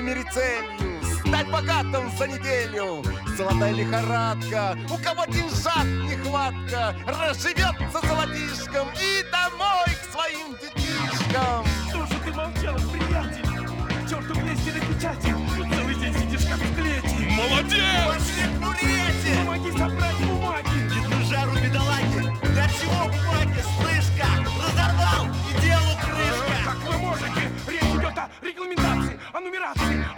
Мере целью Стать богатым за неделю Золотая лихорадка У кого деньжат нехватка Разживется золотишком И домой к своим детишкам Что же ты молчал, приятель? К черту вместе на печати. Целый день сидишь как в клете. Молодец! Пошли к Мурьете! Помоги собрать бумаги. Иду жару бедолаги Для чего бумаги, слышка? Разорвал и делу крышка Как вы можете? Речь идет о регламентации, о нумерации,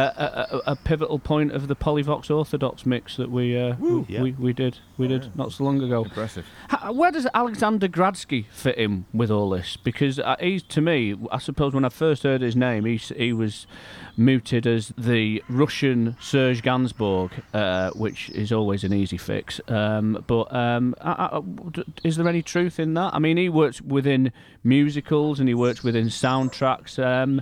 a, a, pivotal point of the Polyvox Orthodox mix that we uh, we, yeah. we we did we did not so long ago. Impressive. Ha- Where does Alexander Gradsky fit in with all this? Because uh, he's to me, I suppose, when I first heard his name, he he was mooted as the Russian Serge Gainsbourg, uh, which is always an easy fix. Um, but um, I, I, is there any truth in that? I mean, he works within musicals and he works within soundtracks. Um,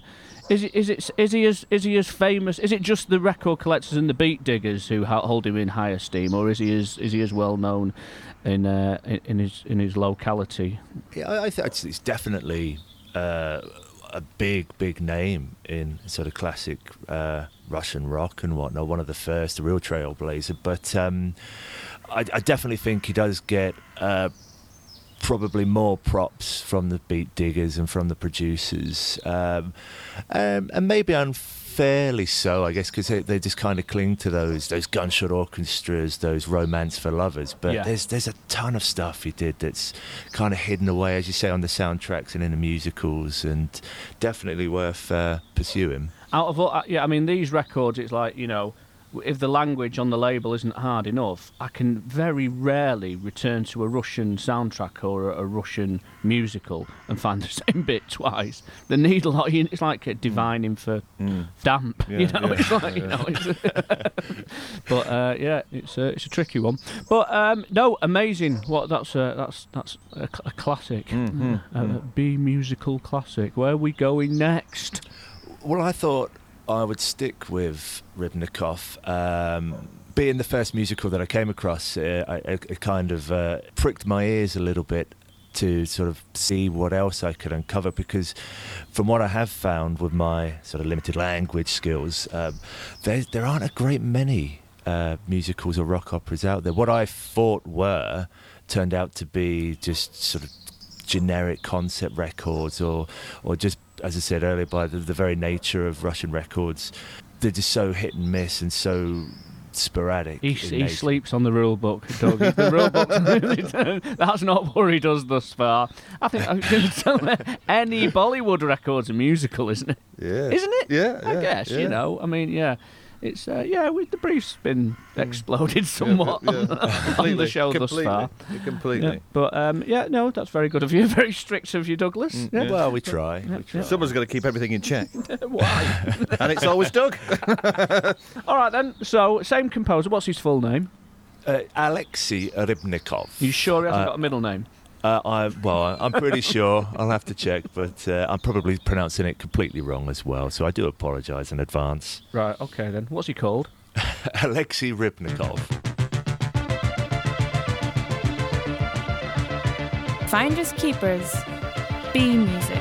is it, is it is he as is he as famous? Is it just the record collectors and the beat diggers who hold him in high esteem, or is he as is he as well known in uh, in, his in his locality? Yeah, I, I think it's, it's definitely uh, a big, big name in sort of classic uh, Russian rock and whatnot. One of the first, a real trailblazer. But um, I, I definitely think he does get uh, probably more props from the beat diggers and from the producers, um, um, and maybe unfairly so, I guess, because they, they just kind of cling to those those gunshot orchestras, those romance for lovers. But Yeah. there's there's a ton of stuff he did that's kind of hidden away, as you say, on the soundtracks and in the musicals, and definitely worth uh, pursuing. Out of all, uh, yeah, I mean these records, it's like you know, if the language on the label isn't hard enough, I can very rarely return to a Russian soundtrack or a, a Russian musical and find the <laughs> same bit twice. The needle, <laughs> it's like a divining for damp, you know. yeah, it's like you know, it's, <laughs> but uh, yeah, it's a, it's a tricky one. But um, no, amazing. What that's a, that's that's a, a classic, Mhm, a, a B musical classic. Where are we going next? Well, I thought I would stick with Rybnikov. Um, being the first musical that I came across, uh, I, it, kind of uh, pricked my ears a little bit to sort of see what else I could uncover because from what I have found with my sort of limited language skills, um, there, there aren't a great many uh, musicals or rock operas out there. What I thought were turned out to be just sort of generic concept records or or just as I said earlier by the, the very nature of Russian records they're just so hit and miss and so sporadic He, he sleeps on the rule book, Doug. the rule book. <laughs> That's not what he does thus far. I think I'm going to tell any Bollywood record's a musical, isn't it? Yeah. Isn't it? Yeah, I yeah, guess yeah. you know. I mean, yeah. It's uh, yeah. We, the brief's been exploded <laughs> somewhat yeah. on, <laughs> the, on the Completely, show thus completely, far. completely. Yeah, but um, yeah, no, that's very good of you. <laughs> Very strict of you, Douglas. Mm, yeah. yeah. well we try, Yeah, we try. Someone's got to keep everything in check. Why? and it's always Doug. All right then. So same composer. What's his full name? uh, Alexei Rybnikov you sure he hasn't Uh, got a middle name? Uh, I, well, I- I'm pretty sure. I'll have to check, but uh, I'm probably pronouncing it completely wrong as well. So I do apologise in advance. Right. Okay then. What's he called? <laughs> Alexei Rybnikov. Finders keepers. B music.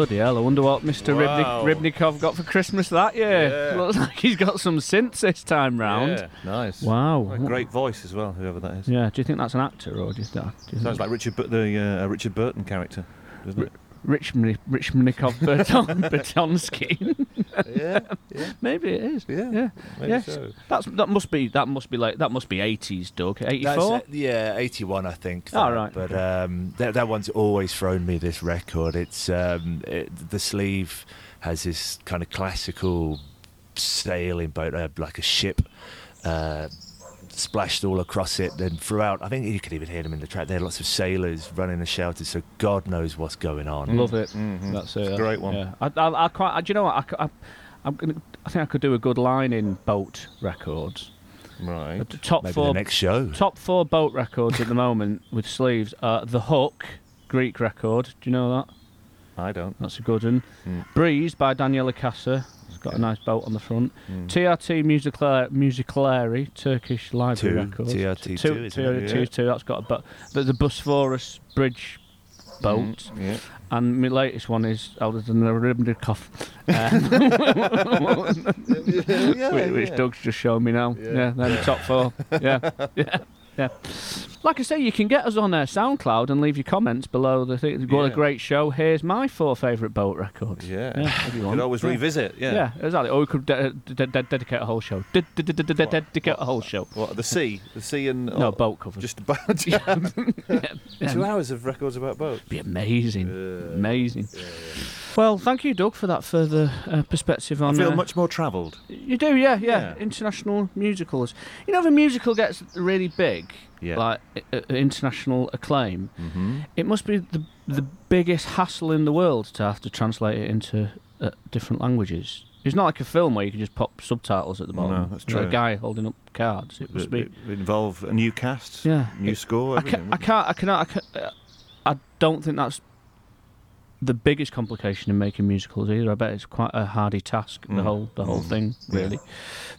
Bloody hell, I wonder what Mr. Wow. Ribnik, Rybnikov got for Christmas that year. Yeah. Looks like he's got some synths this time round. Yeah, nice. Wow. A great voice as well, whoever that is. Yeah, do you think that's an actor or do you, do Sounds like Richard, the uh, Richard Burton character, doesn't it? Rich Mni- <laughs> Berton Bertonsky? Yeah, yeah. <laughs> Maybe it is. Yeah, yeah. maybe yes. so. That's that must be that must be like that must be eighties, Doug. Eighty four. yeah, 81, I think. Oh, right, But um, that, that one's always thrown me this record. It's um, it, the sleeve has this kind of classical sailing boat, uh, like a ship. Uh, splashed all across it and throughout I think you could even hear them in the track there are lots of sailors running and shouting so God knows what's going on Love it. Mm-hmm. That's it. It's a great one. Yeah. I, I, I quite. I, do you know what? I, c- I, am gonna. I think I could do a good line in boat records. Right. The top Maybe four the next show Top four boat records at the moment <laughs> with sleeves are The Hook, Greek record. Do you know that? I don't. That's a good one. Mm. Breeze by Daniela Casa. Got a nice boat on the front. Mm. TRT Musicalary, Musicalary Turkish library Two. record. TRT two, two, isn't it? TRT Yeah. two. That's got a boat. The, the Bosphorus Bridge boat. Yeah. And my latest one is older than the Rybnikov, <laughs> <laughs> Yeah, which. Doug's just showing me now. Yeah. Yeah, they're the top four. <laughs> Yeah, yeah, yeah. Like I say, you can get us on uh, SoundCloud and leave your comments below the thing. What a Yeah. great show! Here's my four favourite boat records. Yeah. if you You want. could always Yeah. revisit, yeah. yeah, exactly. Or we could de- de- de- dedicate a whole show. De- de- de- de- de- de- dedicate a whole show. What, the sea? The sea and... No, boat covers. Just about... <laughs> <laughs> Yeah. Two hours of records about boats. Be amazing, amazing. Well, thank you, Doug, for that further uh, perspective on. I feel uh, much more travelled. You do, yeah, yeah, Yeah. International musicals. You know, if a musical gets really big, Yeah. like international acclaim, Mhm. it must be the the biggest hassle in the world to have to translate it into uh, different languages. It's not like a film where you can just pop subtitles at the bottom. No, that's true. A guy holding up cards. It must be. it involve a new cast, Yeah. new It- score, I can't. I can't. I cannot. I, can't, uh, I don't think that's the biggest complication in making musicals either. I bet it's quite a hardy task. The Mm. whole the whole Mm. thing really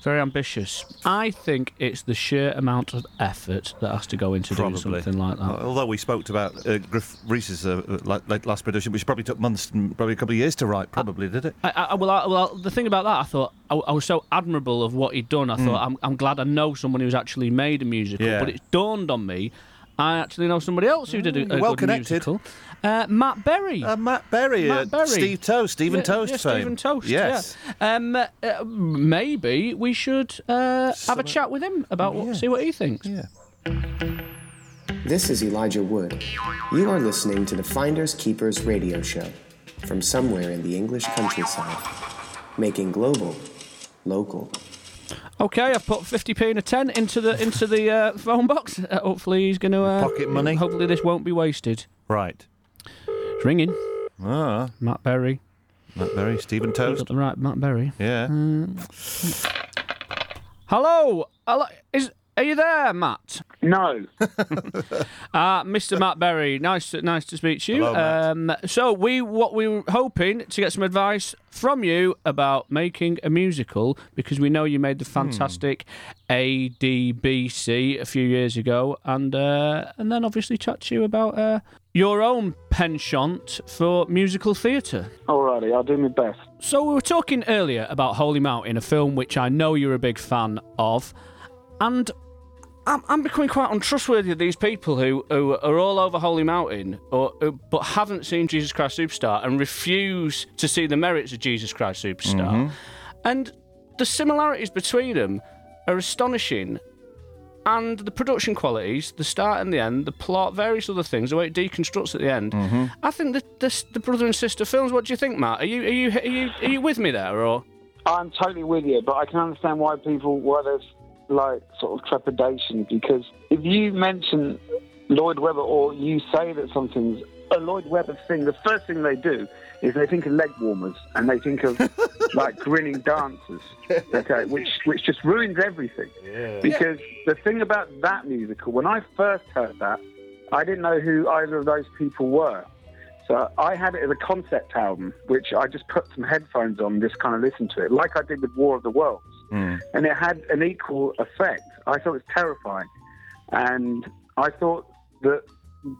very ambitious. I think it's the sheer amount of effort that has to go into doing something like that. Although we spoke about uh, Gruff Rhys's uh, uh, la- la- last production, which probably took months and probably a couple of years to write, probably, did it? I, I, well, I, well, the thing about that, I thought I, I was so admirable of what he'd done. I thought Mm. I'm, I'm glad I know someone who's actually made a musical. Yeah. But it dawned on me, I actually know somebody else who did a, a well good connected. musical. Uh, Matt Berry. Uh, Matt Berry, Matt uh, Berry. Steve Toast, Steven Yeah, Toast yeah. Steven Toast. Yes. Yeah. Um, uh, maybe we should uh, have a chat with him about what, see what he thinks. Yeah. This is Elijah Wood. You are listening to the Finders Keepers radio show from somewhere in the English countryside, making global local. Okay, I've put 50p and a 10 into the into the uh, phone box. Uh, hopefully he's going to uh, Pocket money? Hopefully this won't be wasted. Right. It's ringing. Ah, Matt Berry. Matt Berry, Steven You Toast. got the right Matt Berry. Yeah. Hello, hello. Is are you there, Matt? No. <laughs> Uh, Mr. Matt Berry, nice, to, nice to speak to you. Hello, Matt. Um, so we, what we were hoping to get some advice from you about making a musical because we know you made the fantastic ADBC a few years ago, and uh, and then obviously chat to you about uh, your own penchant for musical theatre. Alrighty, I'll do my best. So we were talking earlier about Holy Mountain, a film which I know you're a big fan of, and I'm, I'm becoming quite untrustworthy of these people who, who are all over Holy Mountain, or who- but haven't seen Jesus Christ Superstar and refuse to see the merits of Jesus Christ Superstar. Mhm. And the similarities between them are astonishing. And the production qualities, the start and the end, the plot, various other things, the way it deconstructs at the end. I think the, the the brother and sister films. What do you think, Matt? Are you are you are you are you with me there, or I'm totally with you, but I can understand why people, why there's like sort of trepidation because if you mention Lloyd Webber or you say that something's a Lloyd Webber thing, the first thing they do is they think of leg warmers and they think of <laughs> like grinning dancers, okay, which which just ruins everything. Because the thing about that musical, when I first heard that, I didn't know who either of those people were. So I had it as a concept album, which I just put some headphones on, and just kind of listened to it, like I did with War of the Worlds, Mm. and it had an equal effect. I thought it was terrifying, and I thought that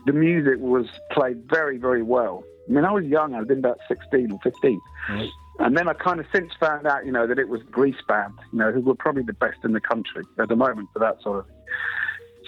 the music was played very, very well. I mean, I was young. I'd been about 16 or 15. And then I kind of since found out, you know, that it was Grease Band, you know, who were probably the best in the country at the moment for that sort of thing.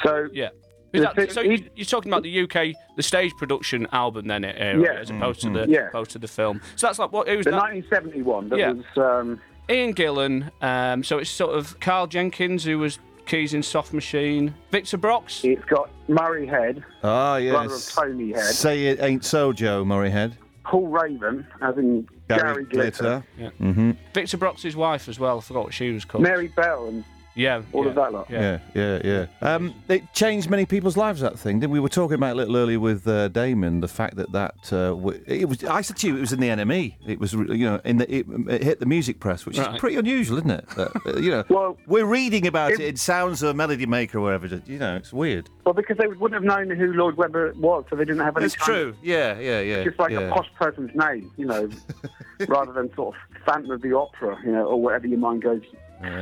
So, Yeah. That- thing- so you- you're talking about the UK, the stage production album then, era, Yeah. as opposed to mm-hmm. the Yeah. opposed to the film. So that's like what it was. the that? 1971, that Yeah. was. Um, Ian Gillan. Um, so it's sort of Karl Jenkins who was keys in Soft Machine. Victor Brox. It's got Murray Head, Ah, yes. brother of Tony Head. Say it ain't so, Joe Murray Head. Paul Raven, as in Gary, Glitter, Yeah. Mm-hmm. Victor Brox's wife as well. I forgot what she was called. Mary Bell, and Yeah. all yeah, of that lot. Yeah, yeah, yeah. Um, it changed many people's lives. That thing. Didn't we were talking about it a little earlier with uh, Damon. The fact that that uh, w- it was. I said to you, it was in the NME. It was, you know, in the it, it hit the music press, which Right. is pretty unusual, isn't it? That, uh, you know, <laughs> well, we're reading about it, in Sounds of a Melody Maker or whatever. You know, it's weird. Well, because they wouldn't have known who Lloyd Webber was, so they didn't have any. It's true. Of, Yeah, yeah, yeah. it's just like yeah. a posh person's name, you know, <laughs> rather than sort of Phantom of the Opera, you know, or whatever your mind goes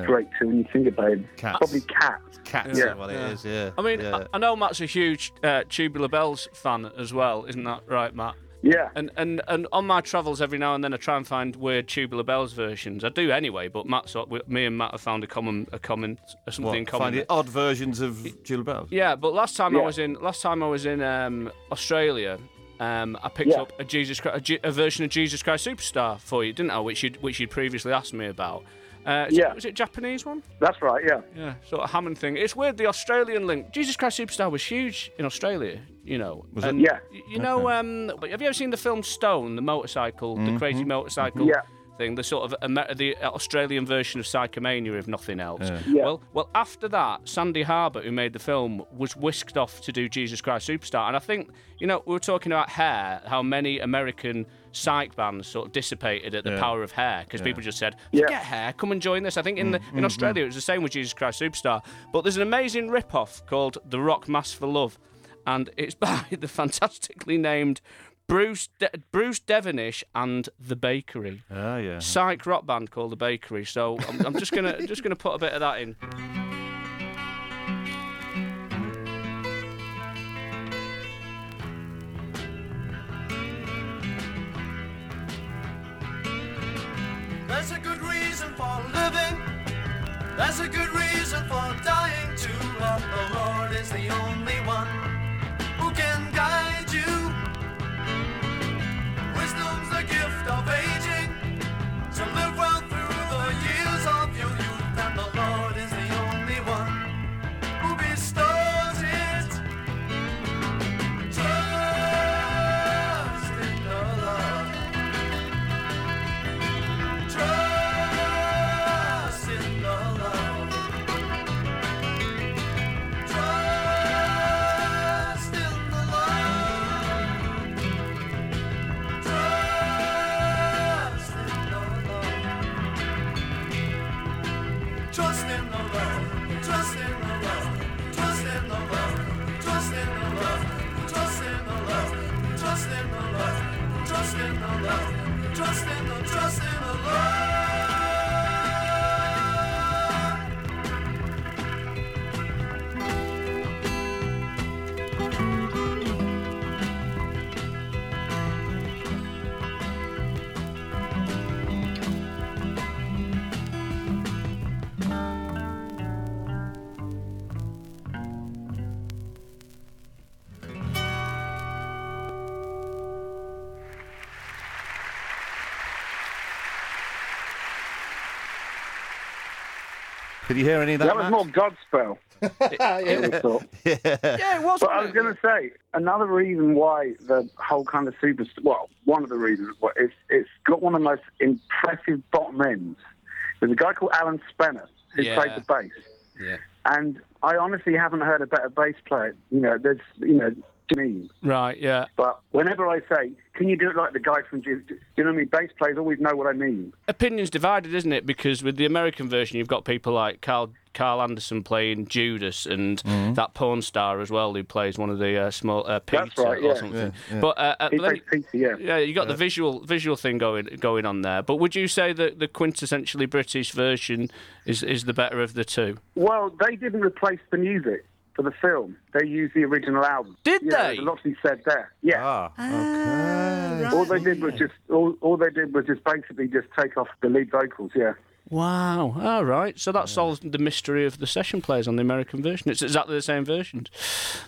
straight to when you think about it. Cats. Probably cats. Cats yeah. is what it is. Yeah. I mean, yeah. I, I know Matt's a huge uh, Tubular Bells fan as well, isn't that right, Matt? Yeah. And, and and on my travels, every now and then I try and find weird Tubular Bells versions. I do anyway, but Matt's me and Matt have found a common a common or something What, in common. find it odd versions of Tubular Bells. Yeah, but last time I was in last time I was in um, Australia, um, I picked Yeah. up a Jesus Christ, a, G- a version of Jesus Christ Superstar for you, didn't I? Which you which you'd previously asked me about. Uh, is Yeah. It, was it Japanese one? That's right. Yeah. Yeah, sort of Hammond thing. It's weird. The Australian link. Jesus Christ Superstar was huge in Australia. You know. Was it? Yeah. You know. Um. Have you ever seen the film Stone, the motorcycle, the crazy motorcycle? Yeah. Thing, the sort of the Australian version of Psychomania, if nothing else. Yeah. Yeah. Well, well, after that, Sandy Harbutt, who made the film, was whisked off to do Jesus Christ Superstar, and I think you know we were talking about hair, how many American psych bands sort of dissipated at the Yeah. power of hair because Yeah. people just said, Yeah. "Forget hair, come and join this." I think in the in mm, Australia it was the same with Jesus Christ Superstar, but there's an amazing rip-off called The Rock Mass for Love, and it's <laughs> by the fantastically named Bruce De- Bruce Devonish and the Bakery. Ah, yeah. Psych rock band called the Bakery. So I'm, I'm just gonna <laughs> just gonna put a bit of that in. There's a good reason for living. There's a good reason for dying too. But the Lord is the only one who can guide Trust in the trust in the oh Lord. Did you hear any of that? That was Matt? more Godspell. <laughs> yeah. would have thought. Yeah, it was. But I was going to say another reason why the whole kind of super well, one of the reasons why it's it's got one of the most impressive bottom ends. There's a guy called Alan Spenner who Yeah. played the bass, Yeah. and I honestly haven't heard a better bass player. You know, there's you know to me. Right. Yeah. But whenever I say, "Can you do it like the guy from?" Ju- Do you know what I mean? Bass players always know what I mean. Opinions divided, isn't it? Because with the American version, you've got people like Carl Carl Anderson playing Judas, and Mm-hmm. that porn star as well who plays one of the uh, small uh, That's Peter right, or yeah. something. Yeah, yeah. But uh, uh, He but then- Peter, yeah. yeah, you got the visual visual thing going going on there. But would you say that the quintessentially British version is is the better of the two? Well, they didn't replace the music. For the film. They used the original album. Did yeah, they? There's a lot to be said there. Yeah. Ah, All they did was just all, all they did was just basically just take off the lead vocals. Yeah. Wow. All right. So that solves the mystery of the session players on the American version. It's exactly the same version.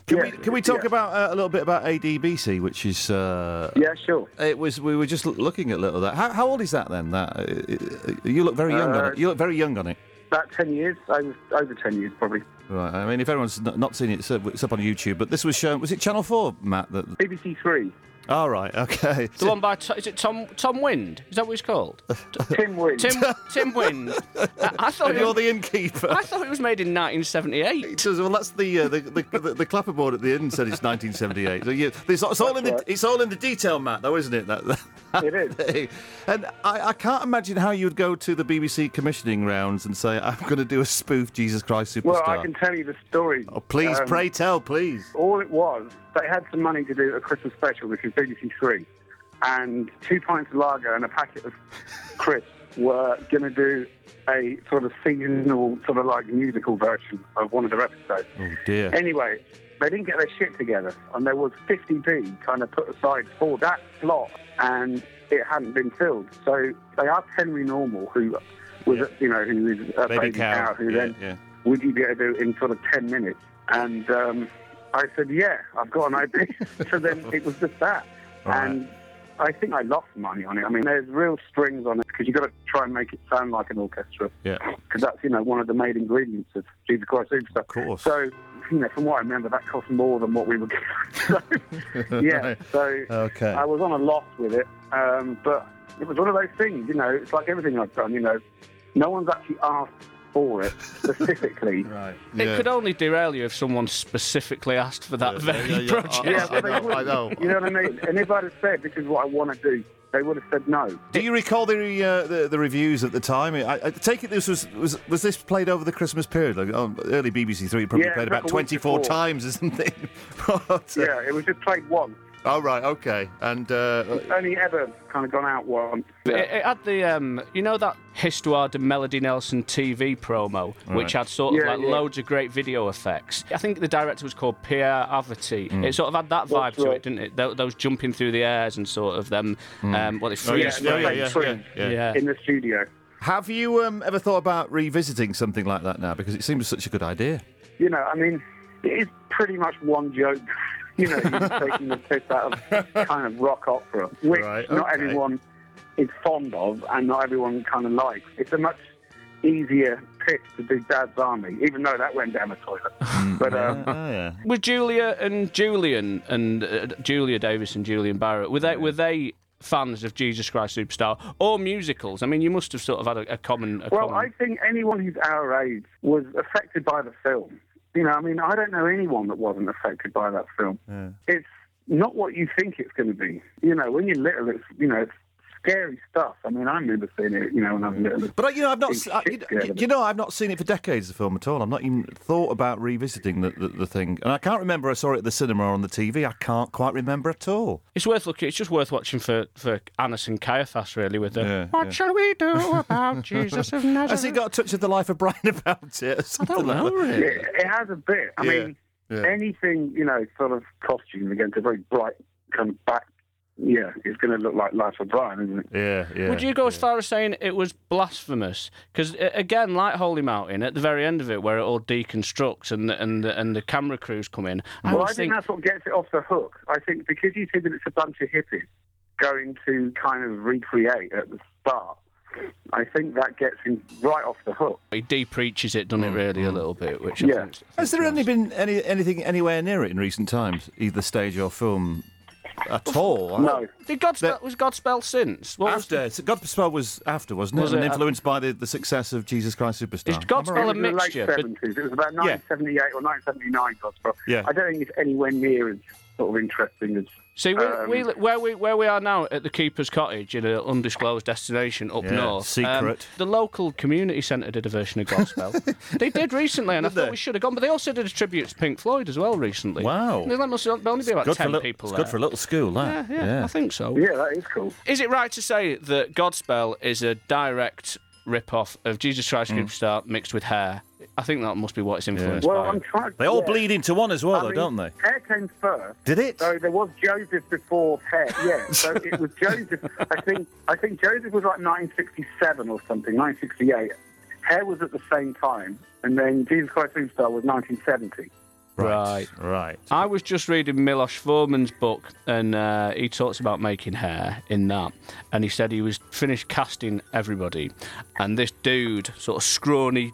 Can we can we talk about uh, a little bit about ADBC, which is uh, yeah, sure. It was we were just looking at a little of that. How, how old is that then? That uh, you look very young on Uh, it. You look very young on it. About ten years, over, over ten years probably. Right. I mean, if everyone's not seen it, it's, it's up on YouTube. But this was shown. Was it Channel Four, Matt? That. BBC Three. All right. Okay. The one by is it Tom Tom Wind? Is that what he's called? <laughs> Tim Wind. Tim Tim Wind. I, I thought And you're was, the innkeeper. I thought it was made in 1978. Says, well, that's the, uh, the, the, the the clapperboard at the end said it's 1978. So you, it's, it's all in the right. it's all in the detail, Matt, though, isn't it? That, It is. <laughs> and I, I can't imagine how you would go to the BBC commissioning rounds and say, "I'm going to do a spoof Jesus Christ Superstar." Well, I can tell you the story. Oh, please, Um, pray tell, please. All it was, they had some money to do a Christmas special, which was BBC Three, and two pints of lager and a packet of crisps were going to do a sort of seasonal, sort of like musical version of one of their episodes. Oh dear. Anyway, they didn't get their shit together, and there was 50p kind of put aside for that slot, and it hadn't been filled. So they asked Henry Normal, who was, a, you know, who is a Baby baby, cow. cow, who Yeah, then yeah. would you be able to do it in sort of 10 minutes? And um, I said, yeah, I've got an idea. <laughs> <laughs> so then it was just that. Right. And I think I lost money on it. I mean, there's real strings on it because you've got to try and make it sound like an orchestra. Yeah. Because that's, you know, one of the main ingredients of Jesus Christ Superstar. Of course. So, you know, from what I remember, that cost more than what we were getting. <laughs> so, yeah. So Okay. I was on a loss with it. Um, but it was one of those things, you know, it's like everything I've done, you know, no one's actually asked for it specifically. <laughs> right. It could only derail you if someone specifically asked for that very yeah, yeah. project. Yeah, but they I know, wouldn't. I know. You know what I mean? And if I'd have said, this is what I want to do, they would have said no. Do you recall the, uh, the the reviews at the time? I, I take it this was was was this played over the Christmas period? Like, oh, early BBC Three probably Yeah, played about 24 before. times or something. But, uh, Yeah, it was just played once. Oh right, okay, and uh, It's only ever kind of gone out once. But It, it had the, um, you know, that Histoire de Melody Nelson TV promo, which had sort of Yeah, like yeah. loads of great video effects. I think the director was called Pierre Avati. Mm. It sort of had that vibe That's to right. it, didn't it? Tho- Those jumping through the airs and sort of them, um, what they Oh, yeah, freeze yeah, frame. yeah, yeah, yeah, yeah. in the studio. have you um, ever thought about revisiting something like that now? Because it seems such a good idea. You know, I mean, it is pretty much one joke. <laughs> You know, you're taking the piss out of <laughs> kind of rock opera, which Right, not everyone is fond of and not everyone kind of likes. It's a much easier piss to do Dad's Army, even though that went down the toilet. <laughs> but um, Oh yeah. Were Julia and Julian and uh, Julia Davis and Julian Barratt were they were they fans of Jesus Christ Superstar or musicals? I mean, you must have sort of had a, a common. A Well, common... I think anyone who's our age was affected by the film. You know, I mean, I don't know anyone that wasn't affected by that film. It's not what you think it's going to be. You know, when you're little, it's you know, it's scary stuff. I mean, I remember seeing it. You know, when I was little. But uh, you know, I've not. Being s- I- you, scared you know, I've not seen it for decades. The film at all. I've not even thought about revisiting the, the, the thing, and I can't remember. I saw it at the cinema or on the TV. I can't quite remember at all. It's worth looking. It's just worth watching for for Annas and Caiaphas, really. With the Yeah, what yeah. shall we do about Jesus of <laughs> Nazareth? Has it got a touch of the life of Brian <laughs> about it? Or something don't know, that? really. It, it has a bit. I Yeah, mean, yeah. anything you know, sort of costume against a very bright kind of back. Yeah, it's going to look like Life of Brian, isn't it? Yeah, yeah. Would you go as far as saying it was blasphemous? Because again, like Holy Mountain, at the very end of it, where it all deconstructs and the, and the, and the camera crews come in, I well, I think that's what gets it off the hook. I think because you see that it's a bunch of hippies going to kind of recreate at the start, I think that gets him right off the hook. he de-preaches it, doesn't it? Mm, really, a mm. little bit. Which I Yeah. think Has there only been any anything anywhere near it in recent times, either stage or film, at all? No. Did Godspell, was Godspell since? What was After Godspell was after, wasn't it? Was and it? influenced by the, the success of Jesus Christ Superstar. Is Godspell It a was in the late mixture? But 70s. It was about 1978 or 1979, Godspell. Yeah. I don't think it's anywhere near as sort of interesting as. See, we, um, we, where we where we are now at the Keeper's Cottage in an undisclosed destination up Yeah, north. um, secret. the local community centre did a version of Godspell. <laughs> they did recently, and I thought they? we should have gone. But they also did a tribute to Pink Floyd as well recently. Wow. There must only be about good for, ten little, people there. good for a little school, yeah, that. yeah, I think so. Yeah, that is cool. Is it right to say that Godspell is a direct rip-off of Jesus Christ Mm. Superstar mixed with hair? I think that must be what it's influenced Well, by. I'm trying. They all yeah. bleed into one as well, I though, mean, don't they? Hair came first. Did it? So there was Joseph before Hair. Yeah. So <laughs> it was Joseph. I think. I think Joseph was like 1967 or something. 1968. Hair was at the same time, and then Jesus Christ Superstar was 1970. Right, right. I was just reading Miloš Forman's book, and uh, he talks about making hair in that. And he said he was finished casting everybody, and this dude, sort of scrawny,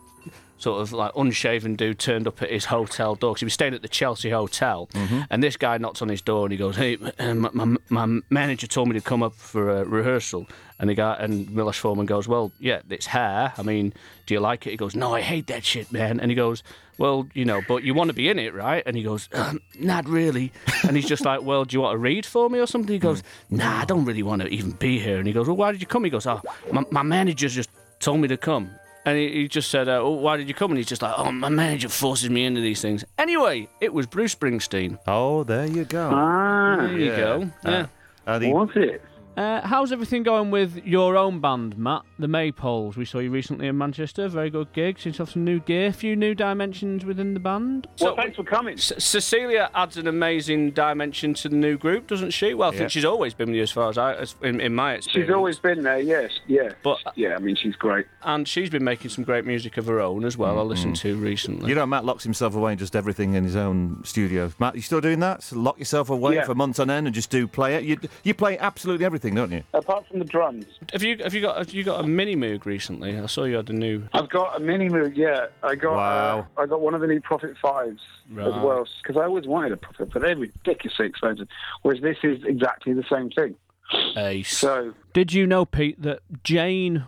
sort of like unshaven dude, turned up at his hotel door 'cause he was staying at the Chelsea Hotel. Mm-hmm. And this guy knocks on his door and he goes, "Hey, uh, my, my, my manager told me to come up for a rehearsal." And the guy and Miloš Forman goes, "Well, yeah, it's hair. I mean, do you like it?" He goes, "No, I hate that shit, man." And he goes, "Well, you know, but you want to be in it, right?" And he goes, um, "Not really." And he's just like, "Well, do you want to read for me or something?" He goes, hmm. "Nah, I don't really want to even be here." And he goes, "Well, why did you come?" He goes, "Oh, my, my manager just told me to come." And he, he just said, uh, oh, "Why did you come?" And he's just like, "Oh, my manager forces me into these things." Anyway, it was Bruce Springsteen. Oh, there you go. Ah, There you go. Yeah. Uh, the- was it? Uh, how's everything going with your own band, Matt? The Maypoles. We saw you recently in Manchester. Very good gig. Seems to have some new gear, a few new dimensions within the band. Well, thanks for coming. C- Cecilia adds an amazing dimension to the new group, doesn't she? Well, I think Yeah. she's always been with you as far as I, as in, in my experience. She's always been there. Yes. Yeah. But yeah, I mean, she's great. and she's been making some great music of her own as well. I listened to recently. You know, Matt locks himself away and just everything in his own studio. Matt, you still doing that? So lock yourself away Yeah. for months on end and just do play it. You you play absolutely everything, don't you? Apart from the drums. Have you have you got have you got a mini moog recently? I saw you had a new. I've got a mini moog. Yeah, I got. Wow. Uh, I got one of the new Prophet fives Right. as well because I always wanted a Prophet, but they're ridiculously expensive. Whereas this is exactly the same thing. Ace. So Did you know, Pete, that Jane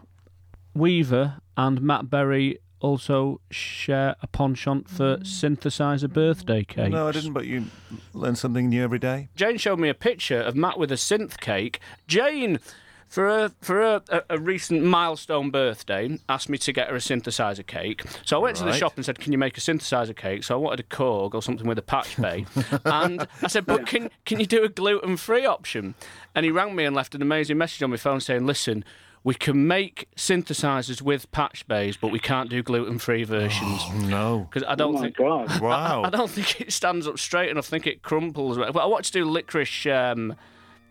Weaver and Matt Berry also share a penchant for mm. synthesizer birthday cakes? No, I didn't. But you learn something new every day. Jane showed me a picture of Matt with a synth cake. Jane, for a for a, a, a recent milestone birthday, asked me to get her a synthesizer cake. So I went to the Right. shop and said, "Can you make a synthesizer cake?" So I wanted a Korg or something with a patch bay, <laughs> and I said, "But can can you do a gluten free option?" And he rang me and left an amazing message on my phone saying, "Listen." We can make synthesizers with patch bays, but we can't do gluten-free versions. Oh, no, because I don't Oh my think. God. Wow. <laughs> I don't think it stands up straight enough. I think it crumples. But I want to do licorice um,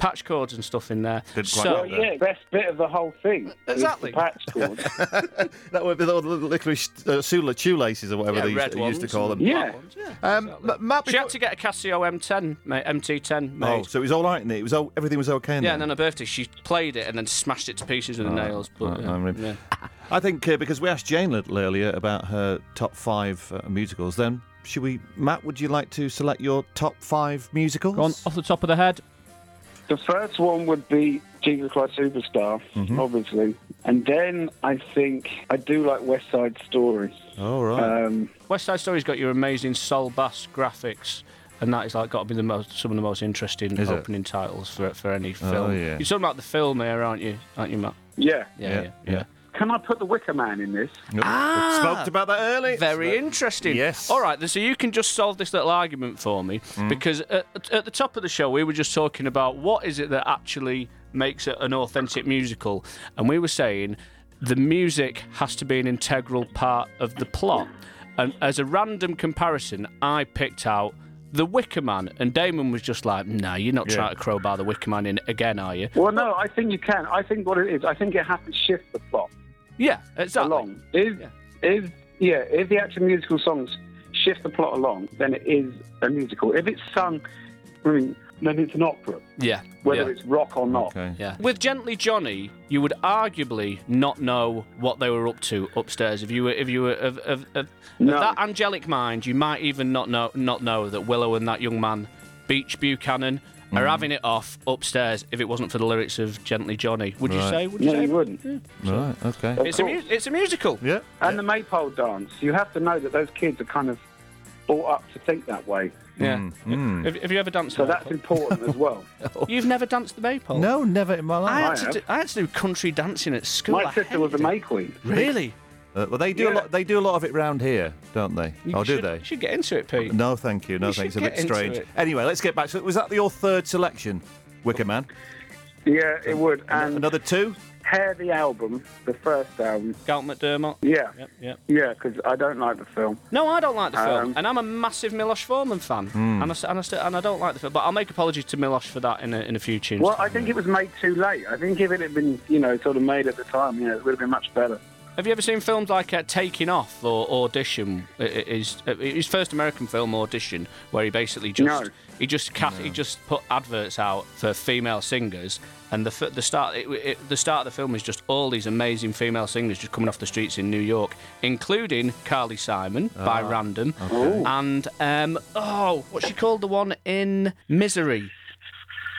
patch cords and stuff in there. So, well, yeah, best bit of the whole thing. is the Exactly. patch cord. <laughs> that would be the little licorice uh, shoe- shoelaces or whatever Yeah, they red used, used to call them. and black ones, Um, M- Matt, she had to get a Casio M10, mate, MT10 made. Oh, so it was all right in it. It was all, everything was okay. In yeah, there? and on her birthday, she played it and then smashed it to pieces with the nails. But, Right, yeah, I mean- yeah. I think uh, because we asked Jane a little earlier about her top five uh, musicals, then should we, Matt? Would you like to select your top five musicals? Go on, off the top of the head. The first one would be Jesus Christ Superstar, Mm-hmm. obviously, and then I think I do like West Side Story. All right. Um, West Side Story's got your amazing Saul Bass graphics. And that is like got to be the most, some of the most interesting Is it? opening titles for for any film. Oh, film. yeah. You're talking about the film here, aren't you? Aren't you, Matt? yeah. Yeah, yeah, yeah. Can I put the Wicker Man in this? Ah, Spoke about that early. Very interesting. Yes. All right, so you can just solve this little argument for me Mm. because at, at the top of the show we were just talking about what is it that actually makes it an authentic musical, and we were saying the music has to be an integral part of the plot. And as a random comparison, I picked out. The Wicker Man, and Damon was just like, "Nah, you're not Yeah. trying to crowbar the Wicker Man in again, are you?" Well, no, I think you can. I think what it is, I think it has to shift the plot Yeah, uh, exactly. along. If, if, yeah, if the actual musical songs shift the plot along, then it is a musical. If it's sung, I mean, then it's an opera, Yeah, whether yeah. it's rock or not. Okay. Yeah. With Gently Johnny, you would arguably not know what they were up to upstairs. If you were, if you were of, of, of, No. of that angelic mind, you might even not know not know that Willow and that young man, Beach Buchanan, are Mm. having it off upstairs. If it wasn't for the lyrics of Gently Johnny, would you Right. say? Would you No, say? you wouldn't. Right. Okay. It's a, mu- it's a musical. Yeah. And the maypole dance. You have to know that those kids are kind of brought up to think that way. Yeah. Mm, mm. Have, have you ever danced? So the that's maypole? important as well. <laughs> You've never danced the maypole? No, never in my life. I I had, to have. do, I had to do country dancing at school. My I sister was a hated it. May Queen. Really? Uh, well, they do a lot. They do a lot of it round here, don't they? You oh, do they? You should get into it, Pete. No, thank you. No, You thanks. It's a bit strange. it. Anyway, let's get back. So, was that your third selection, Wicker Man? Yeah, it would. And Another two? Hair the album, the first album. Galt MacDermot. Yeah. Yep, yep. Yeah, because I don't like the film. No, I don't like the film, Um, and I'm a massive Milos Forman fan, Hmm. and, I, s- and, I, and I don't like the film. But I'll make apologies to Milos for that in a, in a few tunes. Well, I think it was made too late. I think if it had been, you know, sort of made at the time, you know, it would have been much better. Have you ever seen films like uh, Taking Off or Audition? I- I- His uh, his first American film, Audition, where he basically just No. he just ca- he just put adverts out for female singers, and the the start it, it, the start of the film is just all these amazing female singers just coming off the streets in New York, including Carly Simon by Ah, Random, okay. and um oh what's she called the one in Misery,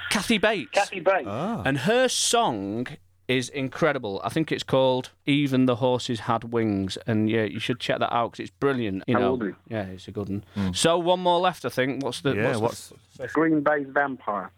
Kathy Bates. Kathy Bates. And her song is incredible. I think it's called "Even the Horses Had Wings," and yeah, you should check that out because it's brilliant. You I know, will do. yeah, it's a good one. Hmm. So one more left, I think. What's the? Yeah, what's, the- Green Bay's Vampire.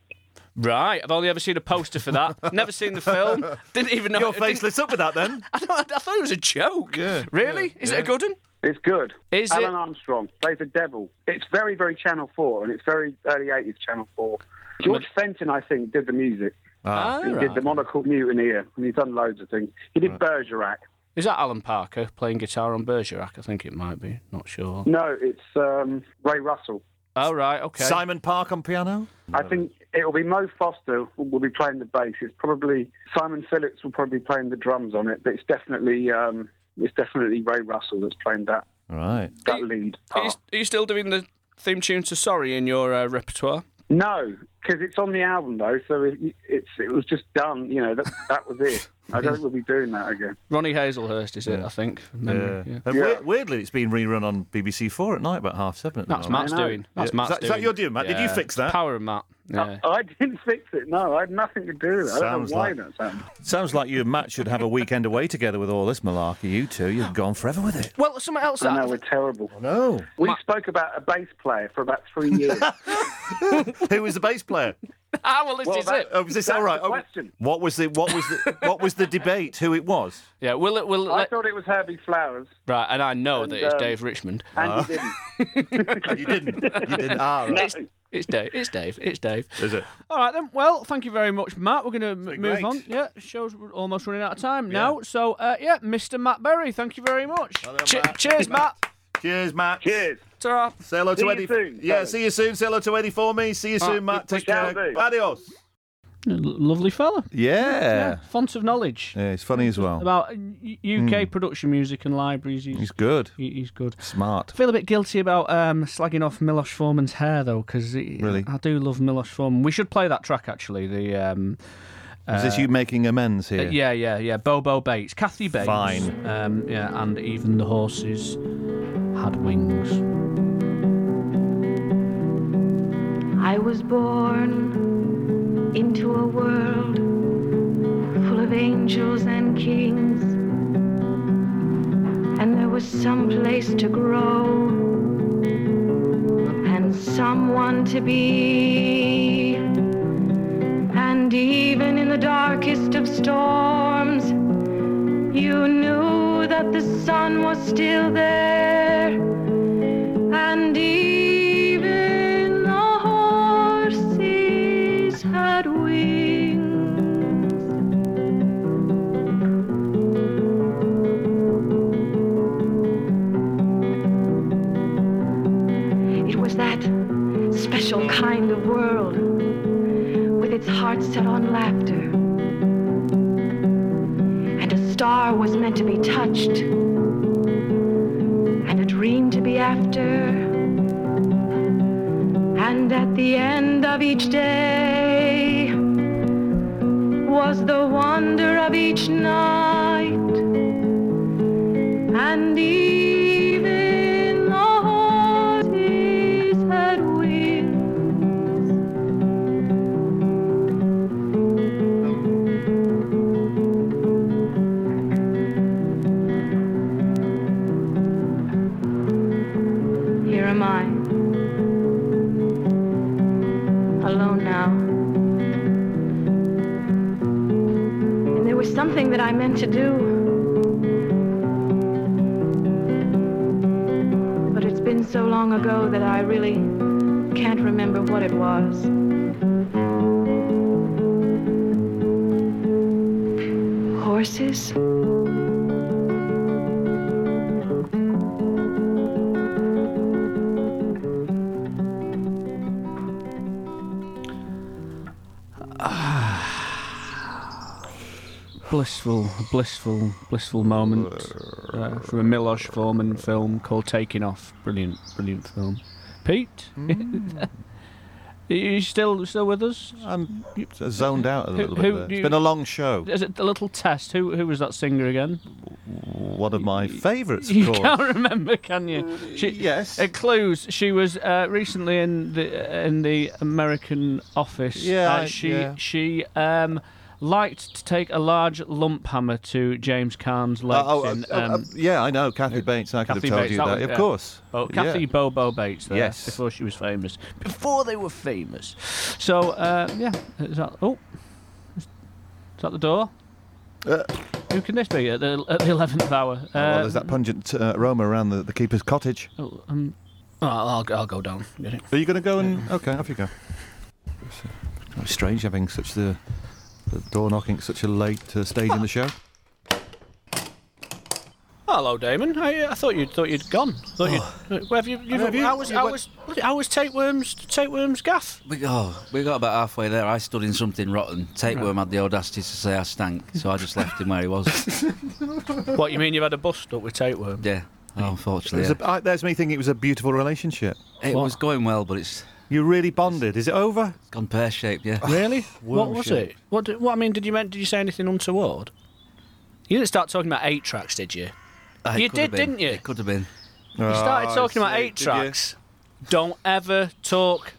Right, I've only ever seen a poster for that. <laughs> Never seen the film. Didn't even know. Your face lit up with that then. <laughs> I, I thought it was a joke. Yeah. Really? Is it a good one? It's good. Is Alan it? Armstrong plays the devil. It's very, very Channel 4, and it's very early 80s Channel 4. George Fenton, I think, did the music. Ah, he right. did the Monocle Mutineer, and he's done loads of things. He did Bergerac. Is that Alan Parker playing guitar on Bergerac? I think it might be. Not sure. No, it's um, Ray Russell. Oh right, okay. Simon Park on piano. I think it will be Mo Foster will be playing the bass. It's probably Simon Phillips will probably be playing the drums on it, but it's definitely um, it's definitely Ray Russell that's playing that Right. that lead. Are you, part. are you still doing the theme tune to Sorry in your uh, repertoire? No, because it's on the album though, so it, it's it was just done. You know that that was it. I don't think we'll be doing that again. Ronnie Hazlehurst is it? I think. from memory, yeah. And weir- weirdly, it's been rerun on BBC Four at night about half seven. At the That's moment. Matt's doing. That's Yeah. Matt's Is that doing. your doing, Matt? Did you fix that? Power of Matt. Yeah. I didn't fix it. No, I had nothing to do with it. I don't Sounds know why like- that's happened. Sounds like you and Matt should have a weekend away together with all this malarkey. You two, you've gone forever with it. Well, something else. I know we're terrible. No. We spoke about a bass player for about three years. <laughs> Who was the bass player? <laughs> <laughs> ah, well, this Well, is that- it. Oh, was this That's all right? the Oh, question. what was the what was the <laughs> what was the debate? Who it was? Yeah, will it? Will I let, thought it was Herbie Flowers, right, and I know And, that it's um, Dave Richmond. and Ah. you didn't. <laughs> you didn't. You didn't. Ah, right. It's, it's Dave. It's Dave. It's Dave. Is it? All right then. Well, thank you very much, Matt. We're going to been move great. on. Yeah, show's almost running out of time now. So, uh, yeah, Mr. Matt Berry, thank you very much. Che- Matt. Cheers, Matt. Cheers, Matt. Cheers. Ta-ra. Say hello See to you Eddie. soon, yeah, Darren. see you soon. Say hello to Eddie for me. See you Ah, soon, Matt. Take care. do. Adios. Lovely fella. Yeah. Font of knowledge Yeah, he's funny as well. about uh, U- UK production music and libraries. He's, He's good. he- he's good. Smart. I feel a bit guilty about um, slagging off Milos Forman's hair though, because Really? I do love Milos Forman. We should play that track actually. The um, Is this uh, you making amends uh, here? yeah, yeah, yeah. Bobo Bates, Kathy Bates. Fine. Um, yeah, and even the horses had wings. I was born into a world full of angels and kings, and there was some place to grow and someone to be. And even in the darkest of storms, you knew that the sun was still there. And even special kind of world with its heart set on laughter. And a star was meant to be touched, and a dream to be after. And at the end of each day was the wonder of each night. And even to do. But it's been so long ago that I really can't remember what it was. horses. Blissful, blissful, blissful moment uh, from a Miloš Forman film called Taking Off. Brilliant, brilliant film. Pete, <laughs> are you still still with us? I'm zoned out a little who bit. do there. It's you- been a long show. Is it a little test? Who who was that singer again? One of my favourites, of You course. can't remember, can you? She, yes. Uh, clues. She was uh, recently in the in the American Office. Yeah, Uh, she yeah. she um, liked to take a large lump hammer to James Caan's legs. oh, in, uh, uh, um, yeah, I know. Kathy Bates. I could Kathy have told Bates, you that that. was- of course. Oh, Kathy Yeah. Bobo Bates there. Yes. Before she was famous. Before they were famous. So, uh, yeah. Is that, oh. Is that the door? Who can this be at the at the eleventh hour? Oh, well, there's that pungent uh, aroma around the, the keeper's cottage. Oh, um, oh, I'll, I'll go down. Are you going to go and? Okay, off you go. It's strange having such the, the door knocking at such a late uh, stage in the show. Hello, Damon. I, I thought you thought you'd gone. Thought you'd. Where have you? you, Have you- I was. you I went- was. I was tapeworms. Tapeworms gaff. We, oh, we got about halfway there. I stood in something rotten. Tapeworm had the audacity to say I stank, so I just left him where he was. <laughs> what you mean? You've had a bust up with tapeworm? Yeah, oh, unfortunately. It was a- I- there's me thinking it was a beautiful relationship. It was going well, but it's. You really bonded. Is it over? It's gone pear shaped, yeah. Really? <laughs> what was Worm-shaped. it? What? Did, what I mean? Did you meant? Did you say anything untoward? You didn't start talking about eight tracks, did you? Uh, it you could have did, been. didn't you? It could have been. You Oh, started talking about eight tracks. Don't ever talk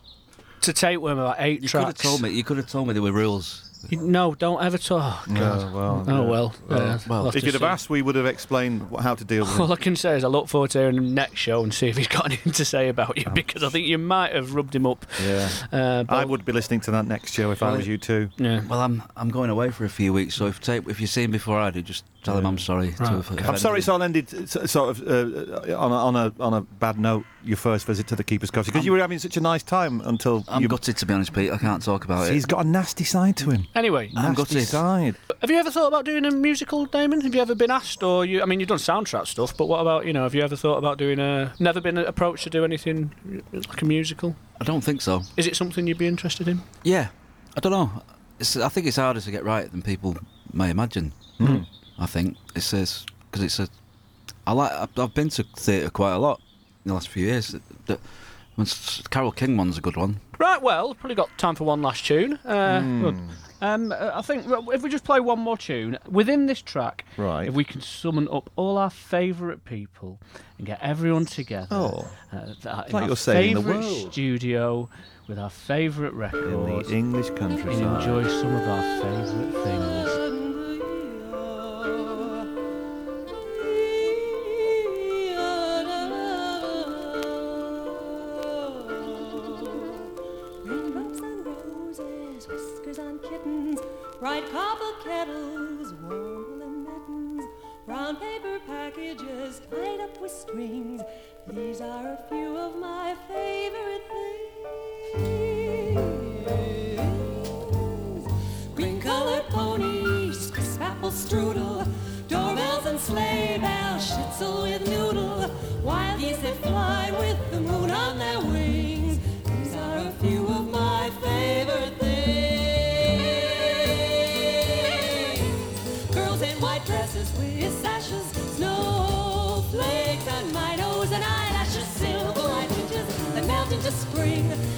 to Tapeworm about eight You could have tracks. told me. You could have told me there were rules. You- no, don't ever talk. No, well, Oh yeah. well. uh, we'll if you'd have asked, we would have explained wh- how to deal with All it. I can say is I look forward to hearing him next show and see if he's got <laughs> anything to say about you because I think you might have rubbed him up. Yeah. Uh, but- I would be listening to that next show if I was you too. Yeah. Well, I'm I'm going away for a few weeks, so if tape if you see him before I do, just tell him I'm sorry. to have I'm offended sorry him. it's all ended s- sort of uh, on, a, on a on a bad note. Your first visit to the keeper's cottage because you were having such a nice time until I'm you. gutted to be honest, Pete. I can't talk about See, it. he's got a nasty side to him. Anyway, I'm nasty gutted. side. Have you ever thought about doing a musical, Damon? Have you ever been asked, or you? I mean, you've done soundtrack stuff, but what about you know? Have you ever thought about doing a? Never been approached to do anything like a musical? I don't think so. Is it something you'd be interested in? Yeah, I don't know. It's, I think it's harder to get right than people may imagine. Hmm. I think it's because it's a. I like. I've, I've been to theatre quite a lot in the last few years. The, the, when S- Carole King one's a good one. Right. Well, probably got time for one last tune. Uh, good. Um, uh, I think if we just play one more tune within this track, Right. If we can summon up all our favourite people and get everyone together. Oh. uh, that- in like our you're saving the favourite world. studio with our favourite records in the English countryside. and enjoy some of our favourite things. Warm woolen mittens, brown paper packages tied up with strings. These are a few of my favorite things. Green colored ponies, crisp apple strudel, doorbells and sleigh bells, schnitzel with noodle, wild geese that fly with the moon on their wings. These are a few of my favorite things. Spring.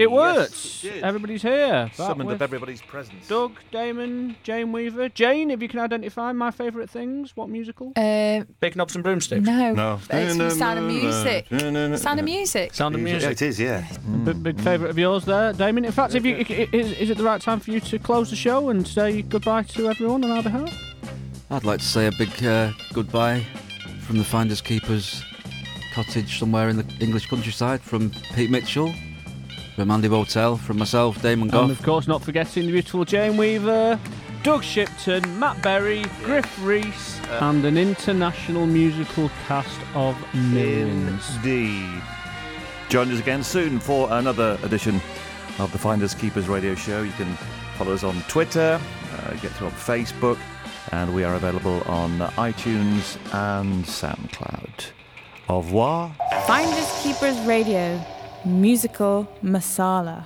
It works. yes, it. Everybody's here. Summoned up everybody's presence. Doug, Damon, Jane Weaver. Jane, if you can identify my favourite things, what musical? Uh, Big knobs and broomsticks. no, No. it's from Sound of Music. Sound of Music. Sound of music. Yeah, it is, yeah. Big, big favourite of yours there, Damon. In fact, if you, i- i- is, is it the right time for you to close the show and say goodbye to everyone on our behalf? I'd like to say a big uh, goodbye from the Finders Keepers cottage somewhere in the English countryside from Pete Mitchell, from Andy Votel, from myself, Damon And of course, not forgetting the beautiful Jane Weaver, Doug Shipton, Matt Berry, Gruff Rhys, and an international musical cast of millions. Indeed. Join us again soon for another edition of the Finders Keepers radio show. You can follow us on Twitter, uh, get to on Facebook, and we are available on iTunes and SoundCloud. Au revoir. Finders Keepers Radio, musical masala.